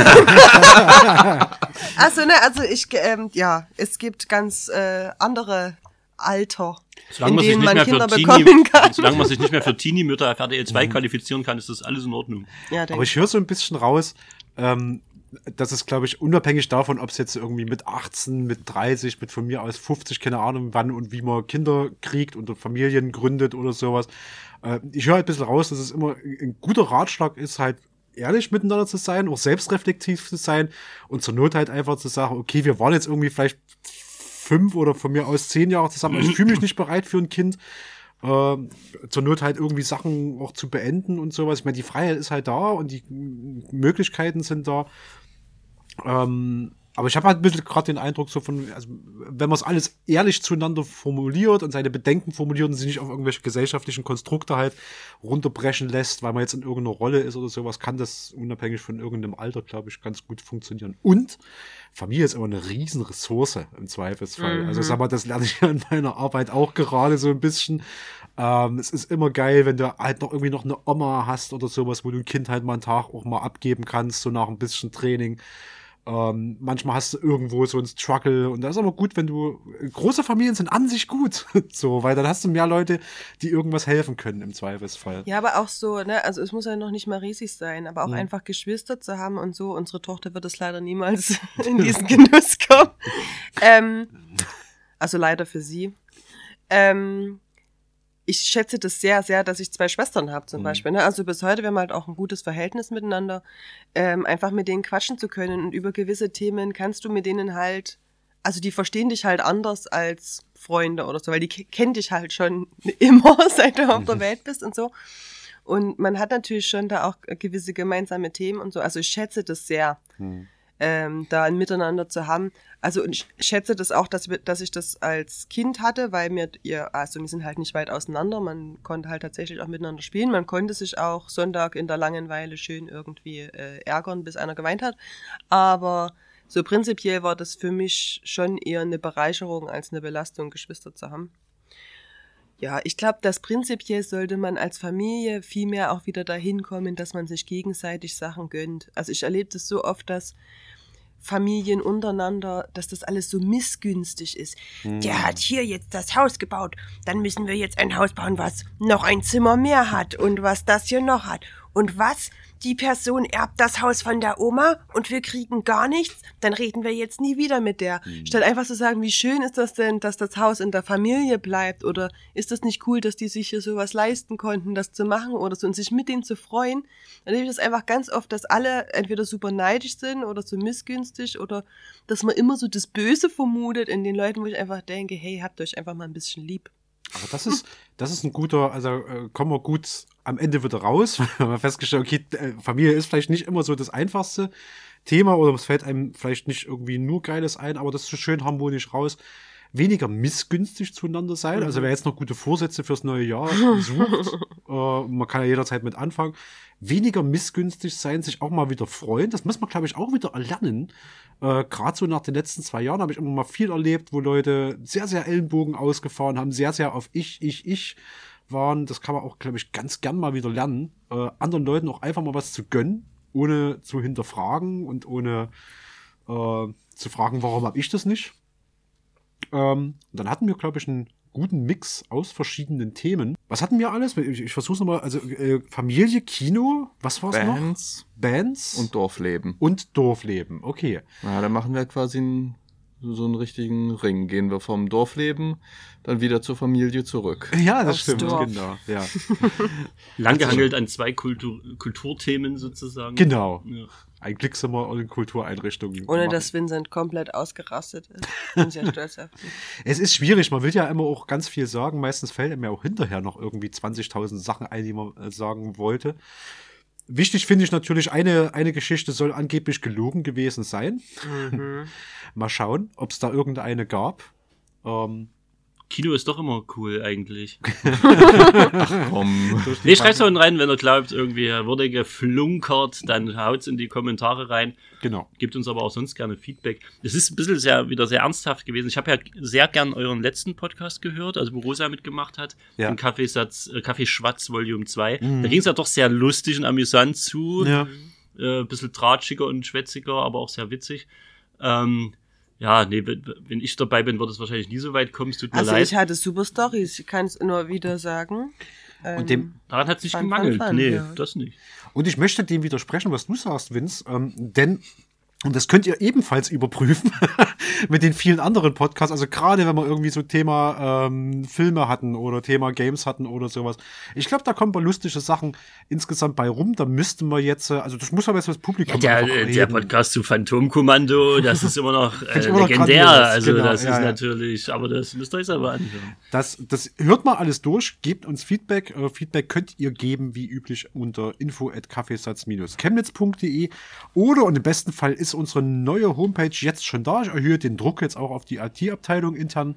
[SPEAKER 2] also, ne, also ich, ähm, ja, es gibt ganz äh, andere Alter,
[SPEAKER 3] Solange
[SPEAKER 2] in
[SPEAKER 3] man, sich
[SPEAKER 2] denen
[SPEAKER 3] nicht
[SPEAKER 2] man
[SPEAKER 3] mehr
[SPEAKER 2] Kinder
[SPEAKER 3] für
[SPEAKER 2] bekommen
[SPEAKER 3] Teenie,
[SPEAKER 2] kann.
[SPEAKER 3] solange man sich nicht mehr für Teenie-Mütter RTL 2 qualifizieren kann, ist das alles in Ordnung.
[SPEAKER 2] Ja,
[SPEAKER 1] Aber ich höre so ein bisschen raus, ähm, das ist, glaube ich, unabhängig davon, ob es jetzt irgendwie mit 18, mit 30, mit von mir aus 50, keine Ahnung, wann und wie man Kinder kriegt oder Familien gründet oder sowas. Äh, ich höre halt ein bisschen raus, dass es immer ein guter Ratschlag ist, halt ehrlich miteinander zu sein, auch selbstreflektiv zu sein und zur Not halt einfach zu sagen, okay, wir waren jetzt irgendwie vielleicht fünf oder von mir aus zehn Jahre zusammen, ich fühle mich nicht bereit für ein Kind. Ähm, zur Not halt irgendwie Sachen auch zu beenden und sowas. Ich meine, die Freiheit ist halt da und die Möglichkeiten sind da. Ähm, aber ich habe halt ein bisschen gerade den Eindruck, so von, also, wenn man es alles ehrlich zueinander formuliert und seine Bedenken formuliert und sie nicht auf irgendwelche gesellschaftlichen Konstrukte halt runterbrechen lässt, weil man jetzt in irgendeiner Rolle ist oder sowas, kann das unabhängig von irgendeinem Alter, glaube ich, ganz gut funktionieren. Und Familie ist immer eine riesen Ressource im Zweifelsfall. Also sag mal, das lerne ich ja in meiner Arbeit auch gerade so ein bisschen. Ähm, es ist immer geil, wenn du halt noch irgendwie noch eine Oma hast oder sowas, wo du ein Kind halt mal einen Tag auch mal abgeben kannst, so nach ein bisschen Training. Ähm, manchmal hast du irgendwo so einen Struggle und das ist aber gut, wenn du große Familien sind an sich gut, *laughs* so, weil dann hast du mehr Leute, die irgendwas helfen können im Zweifelsfall.
[SPEAKER 2] Ja, aber auch so, ne, also es muss ja noch nicht mal riesig sein, aber auch
[SPEAKER 1] Mhm.
[SPEAKER 2] einfach Geschwister zu haben und so. Unsere Tochter wird es leider niemals *laughs* in diesen Genuss kommen. ähm, also leider für sie. Ähm, ich schätze das sehr, sehr, dass ich zwei Schwestern habe zum
[SPEAKER 1] Mhm.
[SPEAKER 2] Beispiel. Ne? Also bis heute, wir haben halt auch ein gutes Verhältnis miteinander. Ähm, einfach mit denen quatschen zu können und über gewisse Themen kannst du mit denen halt, also die verstehen dich halt anders als Freunde oder so, weil die ke- kennen dich halt schon *laughs* immer, *laughs* seit du auf der Welt bist und so. Und man hat natürlich schon da auch gewisse gemeinsame Themen und so. Also ich schätze das sehr,
[SPEAKER 1] Hm.
[SPEAKER 2] Ähm, da ein Miteinander zu haben. Also und ich schätze das auch, dass, dass ich das als Kind hatte, weil mir ihr, also wir sind halt nicht weit auseinander. Man konnte halt tatsächlich auch miteinander spielen. Man konnte sich auch Sonntag in der Langenweile schön irgendwie äh, ärgern, bis einer geweint hat. Aber so prinzipiell war das für mich schon eher eine Bereicherung als eine Belastung, Geschwister zu haben. Ja, ich glaube, dass prinzipiell sollte man als Familie viel mehr auch wieder dahin kommen, dass man sich gegenseitig Sachen gönnt. Also ich erlebe das so oft, dass Familien untereinander, dass das alles so missgünstig ist. Der hat hier jetzt das Haus gebaut, dann müssen wir jetzt ein Haus bauen, was noch ein Zimmer mehr hat und was das hier noch hat. Und was? Die Person erbt das Haus von der Oma und wir kriegen gar nichts, dann reden wir jetzt nie wieder mit der. Statt einfach zu sagen, wie schön ist das denn, dass das Haus in der Familie bleibt oder ist das nicht cool, dass die sich hier sowas leisten konnten, das zu machen oder so und sich mit denen zu freuen, dann erlebe ich das einfach ganz oft, dass alle entweder super neidisch sind oder so missgünstig oder dass man immer so das Böse vermutet in den Leuten, wo ich einfach denke, hey, habt euch einfach mal ein bisschen lieb.
[SPEAKER 1] Aber das ist, das ist ein guter, also äh, kommen wir gut am Ende wieder raus. *laughs* Wir haben festgestellt, okay, äh, Familie ist vielleicht nicht immer so das Einfachste. Thema oder es fällt einem vielleicht nicht irgendwie nur Geiles ein, aber das ist so schön harmonisch raus. Weniger missgünstig zueinander sein. Also wer jetzt noch gute Vorsätze fürs neue Jahr sucht, *laughs* äh, man kann ja jederzeit mit anfangen. Weniger missgünstig sein, sich auch mal wieder freuen. Das muss man, glaube ich, auch wieder erlernen. Äh, Gerade so nach den letzten zwei Jahren habe ich immer mal viel erlebt, wo Leute sehr, sehr Ellenbogen ausgefahren haben, sehr, sehr auf ich, ich, ich waren. Das kann man auch, glaube ich, ganz gern mal wieder lernen. Äh, anderen Leuten auch einfach mal was zu gönnen, ohne zu hinterfragen und ohne äh, zu fragen, warum habe ich das nicht. Ähm, dann hatten wir, glaube ich, einen guten Mix aus verschiedenen Themen. Was hatten wir alles? Ich, ich versuche nochmal. Also äh, Familie, Kino, was war's noch?
[SPEAKER 4] Bands
[SPEAKER 1] Bands
[SPEAKER 4] und Dorfleben.
[SPEAKER 1] und Dorfleben. Okay.
[SPEAKER 4] Na, dann machen wir quasi einen, so einen richtigen Ring. Gehen wir vom Dorfleben dann wieder zur Familie zurück.
[SPEAKER 1] Ja, das
[SPEAKER 2] Aufs
[SPEAKER 1] stimmt,
[SPEAKER 2] Dorf.
[SPEAKER 1] genau. Ja. *laughs*
[SPEAKER 3] Langgehangelt an zwei Kultur Kulturthemen sozusagen.
[SPEAKER 1] genau.
[SPEAKER 3] Ja.
[SPEAKER 1] Ein Glückszimmer und Kultureinrichtungen.
[SPEAKER 2] Ohne
[SPEAKER 1] machen.
[SPEAKER 2] dass Vincent komplett ausgerastet ist. Bin sehr stolz auf ihn. *laughs*
[SPEAKER 1] Es ist schwierig, man will ja immer auch ganz viel sagen. Meistens fällt ja auch hinterher noch irgendwie 20.000 Sachen ein, die man äh, sagen wollte. Wichtig finde ich natürlich, eine, eine Geschichte soll angeblich gelogen gewesen sein.
[SPEAKER 2] Mhm. *laughs*
[SPEAKER 1] Mal schauen, ob es da irgendeine gab. Ähm,
[SPEAKER 3] Kino ist doch immer cool eigentlich. *laughs*
[SPEAKER 4] Komm.
[SPEAKER 3] Nee, schreibt's mal rein, wenn ihr glaubt, irgendwie er wurde geflunkert, dann haut's in die Kommentare rein.
[SPEAKER 1] genau.
[SPEAKER 3] Gebt uns aber auch sonst gerne Feedback. Es ist ein bisschen sehr, wieder sehr ernsthaft gewesen. Ich habe ja sehr gern euren letzten Podcast gehört, also wo Rosa mitgemacht hat,
[SPEAKER 1] Ja.
[SPEAKER 3] den Kaffeesatz, äh, Kaffeeschwatz Volume 2. Da ging es ja doch sehr lustig und amüsant zu.
[SPEAKER 1] Ja.
[SPEAKER 3] Äh, ein bisschen tratschiger und schwätziger, aber auch sehr witzig. Ähm, ja, nee, wenn ich dabei bin, wird es wahrscheinlich nie so weit kommen. Es tut mir
[SPEAKER 2] Also
[SPEAKER 3] leid.
[SPEAKER 2] ich hatte super Stories, ich kann es nur wieder sagen. Ähm,
[SPEAKER 1] Und dem,
[SPEAKER 3] Daran hat es nicht
[SPEAKER 2] Fun, fun,
[SPEAKER 3] gemangelt.
[SPEAKER 2] fun,
[SPEAKER 3] nee,
[SPEAKER 2] ja.
[SPEAKER 3] das nicht.
[SPEAKER 1] Und ich möchte dem widersprechen, was du sagst, Vince, ähm, denn und das könnt ihr ebenfalls überprüfen *laughs* mit den vielen anderen Podcasts. Also gerade wenn wir irgendwie so Thema ähm, Filme hatten oder Thema Games hatten oder sowas. Ich glaube, da kommen ein paar lustige Sachen insgesamt bei rum. Da müssten wir jetzt, äh, also das muss aber jetzt das Publikum
[SPEAKER 3] Der, äh, der
[SPEAKER 1] reden.
[SPEAKER 3] Podcast zu Phantomkommando, das ist immer noch *laughs* äh,
[SPEAKER 1] immer noch
[SPEAKER 3] legendär.
[SPEAKER 1] grandios,
[SPEAKER 3] also
[SPEAKER 1] genau,
[SPEAKER 3] das
[SPEAKER 1] ja,
[SPEAKER 3] ist
[SPEAKER 1] ja.
[SPEAKER 3] natürlich, aber das müsst ihr euch selber anhören.
[SPEAKER 1] Das, das hört mal alles durch, gebt uns Feedback. Äh, Feedback könnt ihr geben, wie üblich, unter info at kaffeesatz-chemnitz.de oder und im besten Fall ist unsere neue Homepage jetzt schon da. Ich erhöhe den Druck jetzt auch auf die IT-Abteilung intern.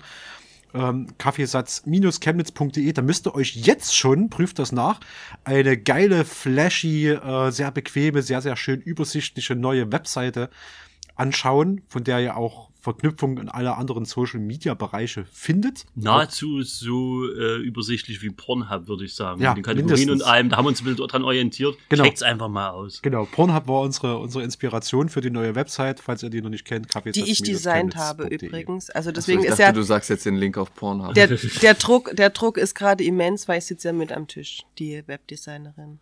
[SPEAKER 1] Ähm, Kaffeesatz-chemnitz.de, da müsst ihr euch jetzt schon, prüft das nach, eine geile, flashy, äh, sehr bequeme, sehr, sehr schön übersichtliche neue Webseite anschauen, von der ihr auch Verknüpfungen in alle anderen Social-Media-Bereiche findet.
[SPEAKER 3] Nahezu so äh, übersichtlich wie Pornhub, würde ich sagen.
[SPEAKER 1] Ja,
[SPEAKER 3] Mit den Kategorien
[SPEAKER 1] mindestens.
[SPEAKER 3] und allem, da haben wir uns ein bisschen dran orientiert.
[SPEAKER 1] Genau.
[SPEAKER 3] Checkt's einfach mal aus.
[SPEAKER 1] Genau, Pornhub war unsere, unsere Inspiration für die neue Website, falls ihr die noch nicht kennt.
[SPEAKER 2] die ich designt habe übrigens. Also
[SPEAKER 4] Also
[SPEAKER 2] deswegen
[SPEAKER 4] ich
[SPEAKER 2] ist
[SPEAKER 4] dachte,
[SPEAKER 2] ja
[SPEAKER 4] du sagst jetzt den Link auf Pornhub.
[SPEAKER 2] der, *laughs* der Druck, der Druck ist gerade immens, weil ich sitze ja mit am Tisch, die Webdesignerin.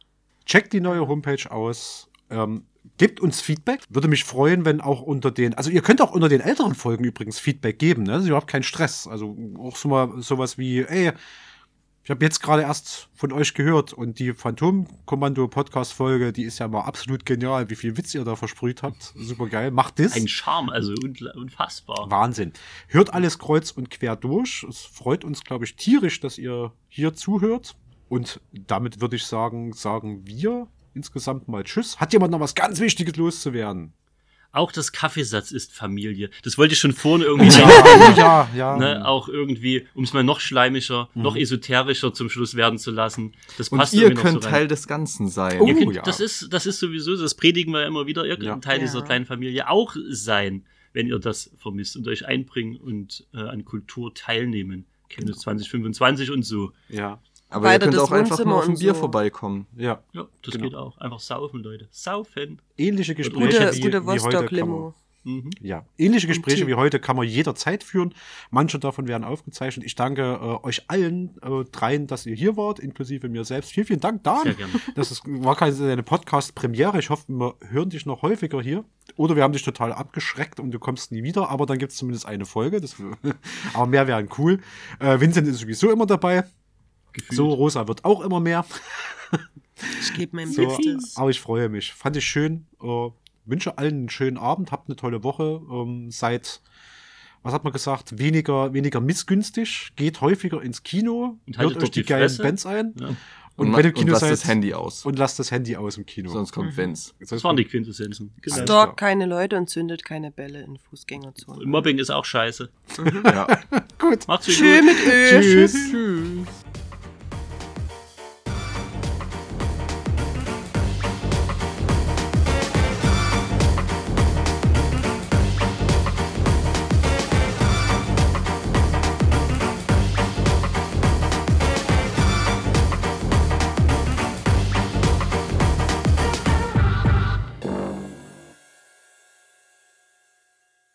[SPEAKER 1] Checkt die neue Homepage aus. Ähm, gebt uns Feedback. Würde mich freuen, wenn auch unter den, also ihr könnt auch unter den älteren Folgen übrigens Feedback geben, ne? Das ist überhaupt kein Stress. Also auch so mal sowas wie, ey, ich habe jetzt gerade erst von euch gehört und die Phantom-Kommando-Podcast-Folge, die ist ja mal absolut genial, wie viel Witz ihr da versprüht habt. Super geil. Macht das.
[SPEAKER 3] Ein Charme, also unfassbar.
[SPEAKER 1] Wahnsinn. Hört alles kreuz und quer durch. Es freut uns, glaube ich, tierisch, dass ihr hier zuhört. Und damit würde ich sagen, sagen wir insgesamt mal Tschüss. Hat jemand noch was ganz Wichtiges loszuwerden?
[SPEAKER 3] Auch das Kaffeesatz ist Familie. Das wollte ich schon vorne irgendwie
[SPEAKER 1] Ja, ja, ja.
[SPEAKER 3] Ne, auch irgendwie, um es mal noch schleimischer, noch esoterischer zum Schluss werden zu lassen. Das
[SPEAKER 4] Und
[SPEAKER 3] passt
[SPEAKER 4] ihr
[SPEAKER 3] irgendwie noch
[SPEAKER 4] könnt
[SPEAKER 3] so.
[SPEAKER 4] Teil des Ganzen sein.
[SPEAKER 1] Oh,
[SPEAKER 3] Ihr könnt,
[SPEAKER 1] ja.
[SPEAKER 3] das, ist, das ist sowieso, das predigen wir immer wieder, ihr könnt
[SPEAKER 1] Ja.
[SPEAKER 3] ein Teil dieser
[SPEAKER 2] Ja.
[SPEAKER 3] kleinen Familie auch sein, wenn ihr das vermisst und euch einbringen und äh, an Kultur teilnehmen. Chemnitz 2025 und so.
[SPEAKER 1] ja,
[SPEAKER 4] Aber
[SPEAKER 2] Weiter
[SPEAKER 4] ihr könnt auch einfach mal auf ein Bier
[SPEAKER 2] so.
[SPEAKER 4] vorbeikommen.
[SPEAKER 1] ja.
[SPEAKER 3] Ja, das
[SPEAKER 1] Genau.
[SPEAKER 3] geht auch. Einfach saufen, Leute. Saufen.
[SPEAKER 1] Ähnliche Gespräche
[SPEAKER 2] Gute,
[SPEAKER 1] wie,
[SPEAKER 2] gute
[SPEAKER 1] wie heute kann man,
[SPEAKER 2] Vostok-Limo.
[SPEAKER 3] Mhm.
[SPEAKER 1] ja, ähnliche Gespräche wie heute kann man jederzeit führen. Manche davon werden aufgezeichnet. Ich danke äh, euch allen äh, dreien, dass ihr hier wart, inklusive mir selbst. Vielen, vielen Dank, Dan.
[SPEAKER 3] Sehr gerne.
[SPEAKER 1] Das ist, war keine eine Podcast-Premiere. Ich hoffe, wir hören dich noch häufiger hier. Oder wir haben dich total abgeschreckt und du kommst nie wieder. Aber dann gibt es zumindest eine Folge. Das, *laughs* aber mehr wären cool. Äh, Vincent ist sowieso immer dabei.
[SPEAKER 3] Gefühlt.
[SPEAKER 1] So, Rosa wird auch immer mehr.
[SPEAKER 2] Ich gebe mein
[SPEAKER 1] So,
[SPEAKER 2] Bestes.
[SPEAKER 1] aber ich freue mich. Fand ich schön. Äh, wünsche allen einen schönen Abend. Habt eine tolle Woche. Ähm, seid, was hat man gesagt, weniger, weniger missgünstig. Geht häufiger ins Kino.
[SPEAKER 3] Und
[SPEAKER 1] Hört euch die,
[SPEAKER 3] die
[SPEAKER 1] geilen. Bands ein.
[SPEAKER 3] Ja.
[SPEAKER 1] Und,
[SPEAKER 4] ma-
[SPEAKER 1] wenn im Kino
[SPEAKER 4] lass
[SPEAKER 1] seid,
[SPEAKER 4] das Handy aus.
[SPEAKER 1] Und lasst das Handy aus im Kino.
[SPEAKER 4] Sonst kommt Vince.
[SPEAKER 1] Sonst
[SPEAKER 3] Das waren die Quintessenzen. Genau.
[SPEAKER 1] Klar.
[SPEAKER 2] keine Leute und zündet keine Bälle in Fußgängerzonen.
[SPEAKER 3] Mobbing ist auch scheiße. *laughs*
[SPEAKER 4] Ja. *laughs*
[SPEAKER 1] gut.
[SPEAKER 3] Macht's gut.
[SPEAKER 2] Schön mit Ö.
[SPEAKER 1] Tschüss.
[SPEAKER 4] Tschüss.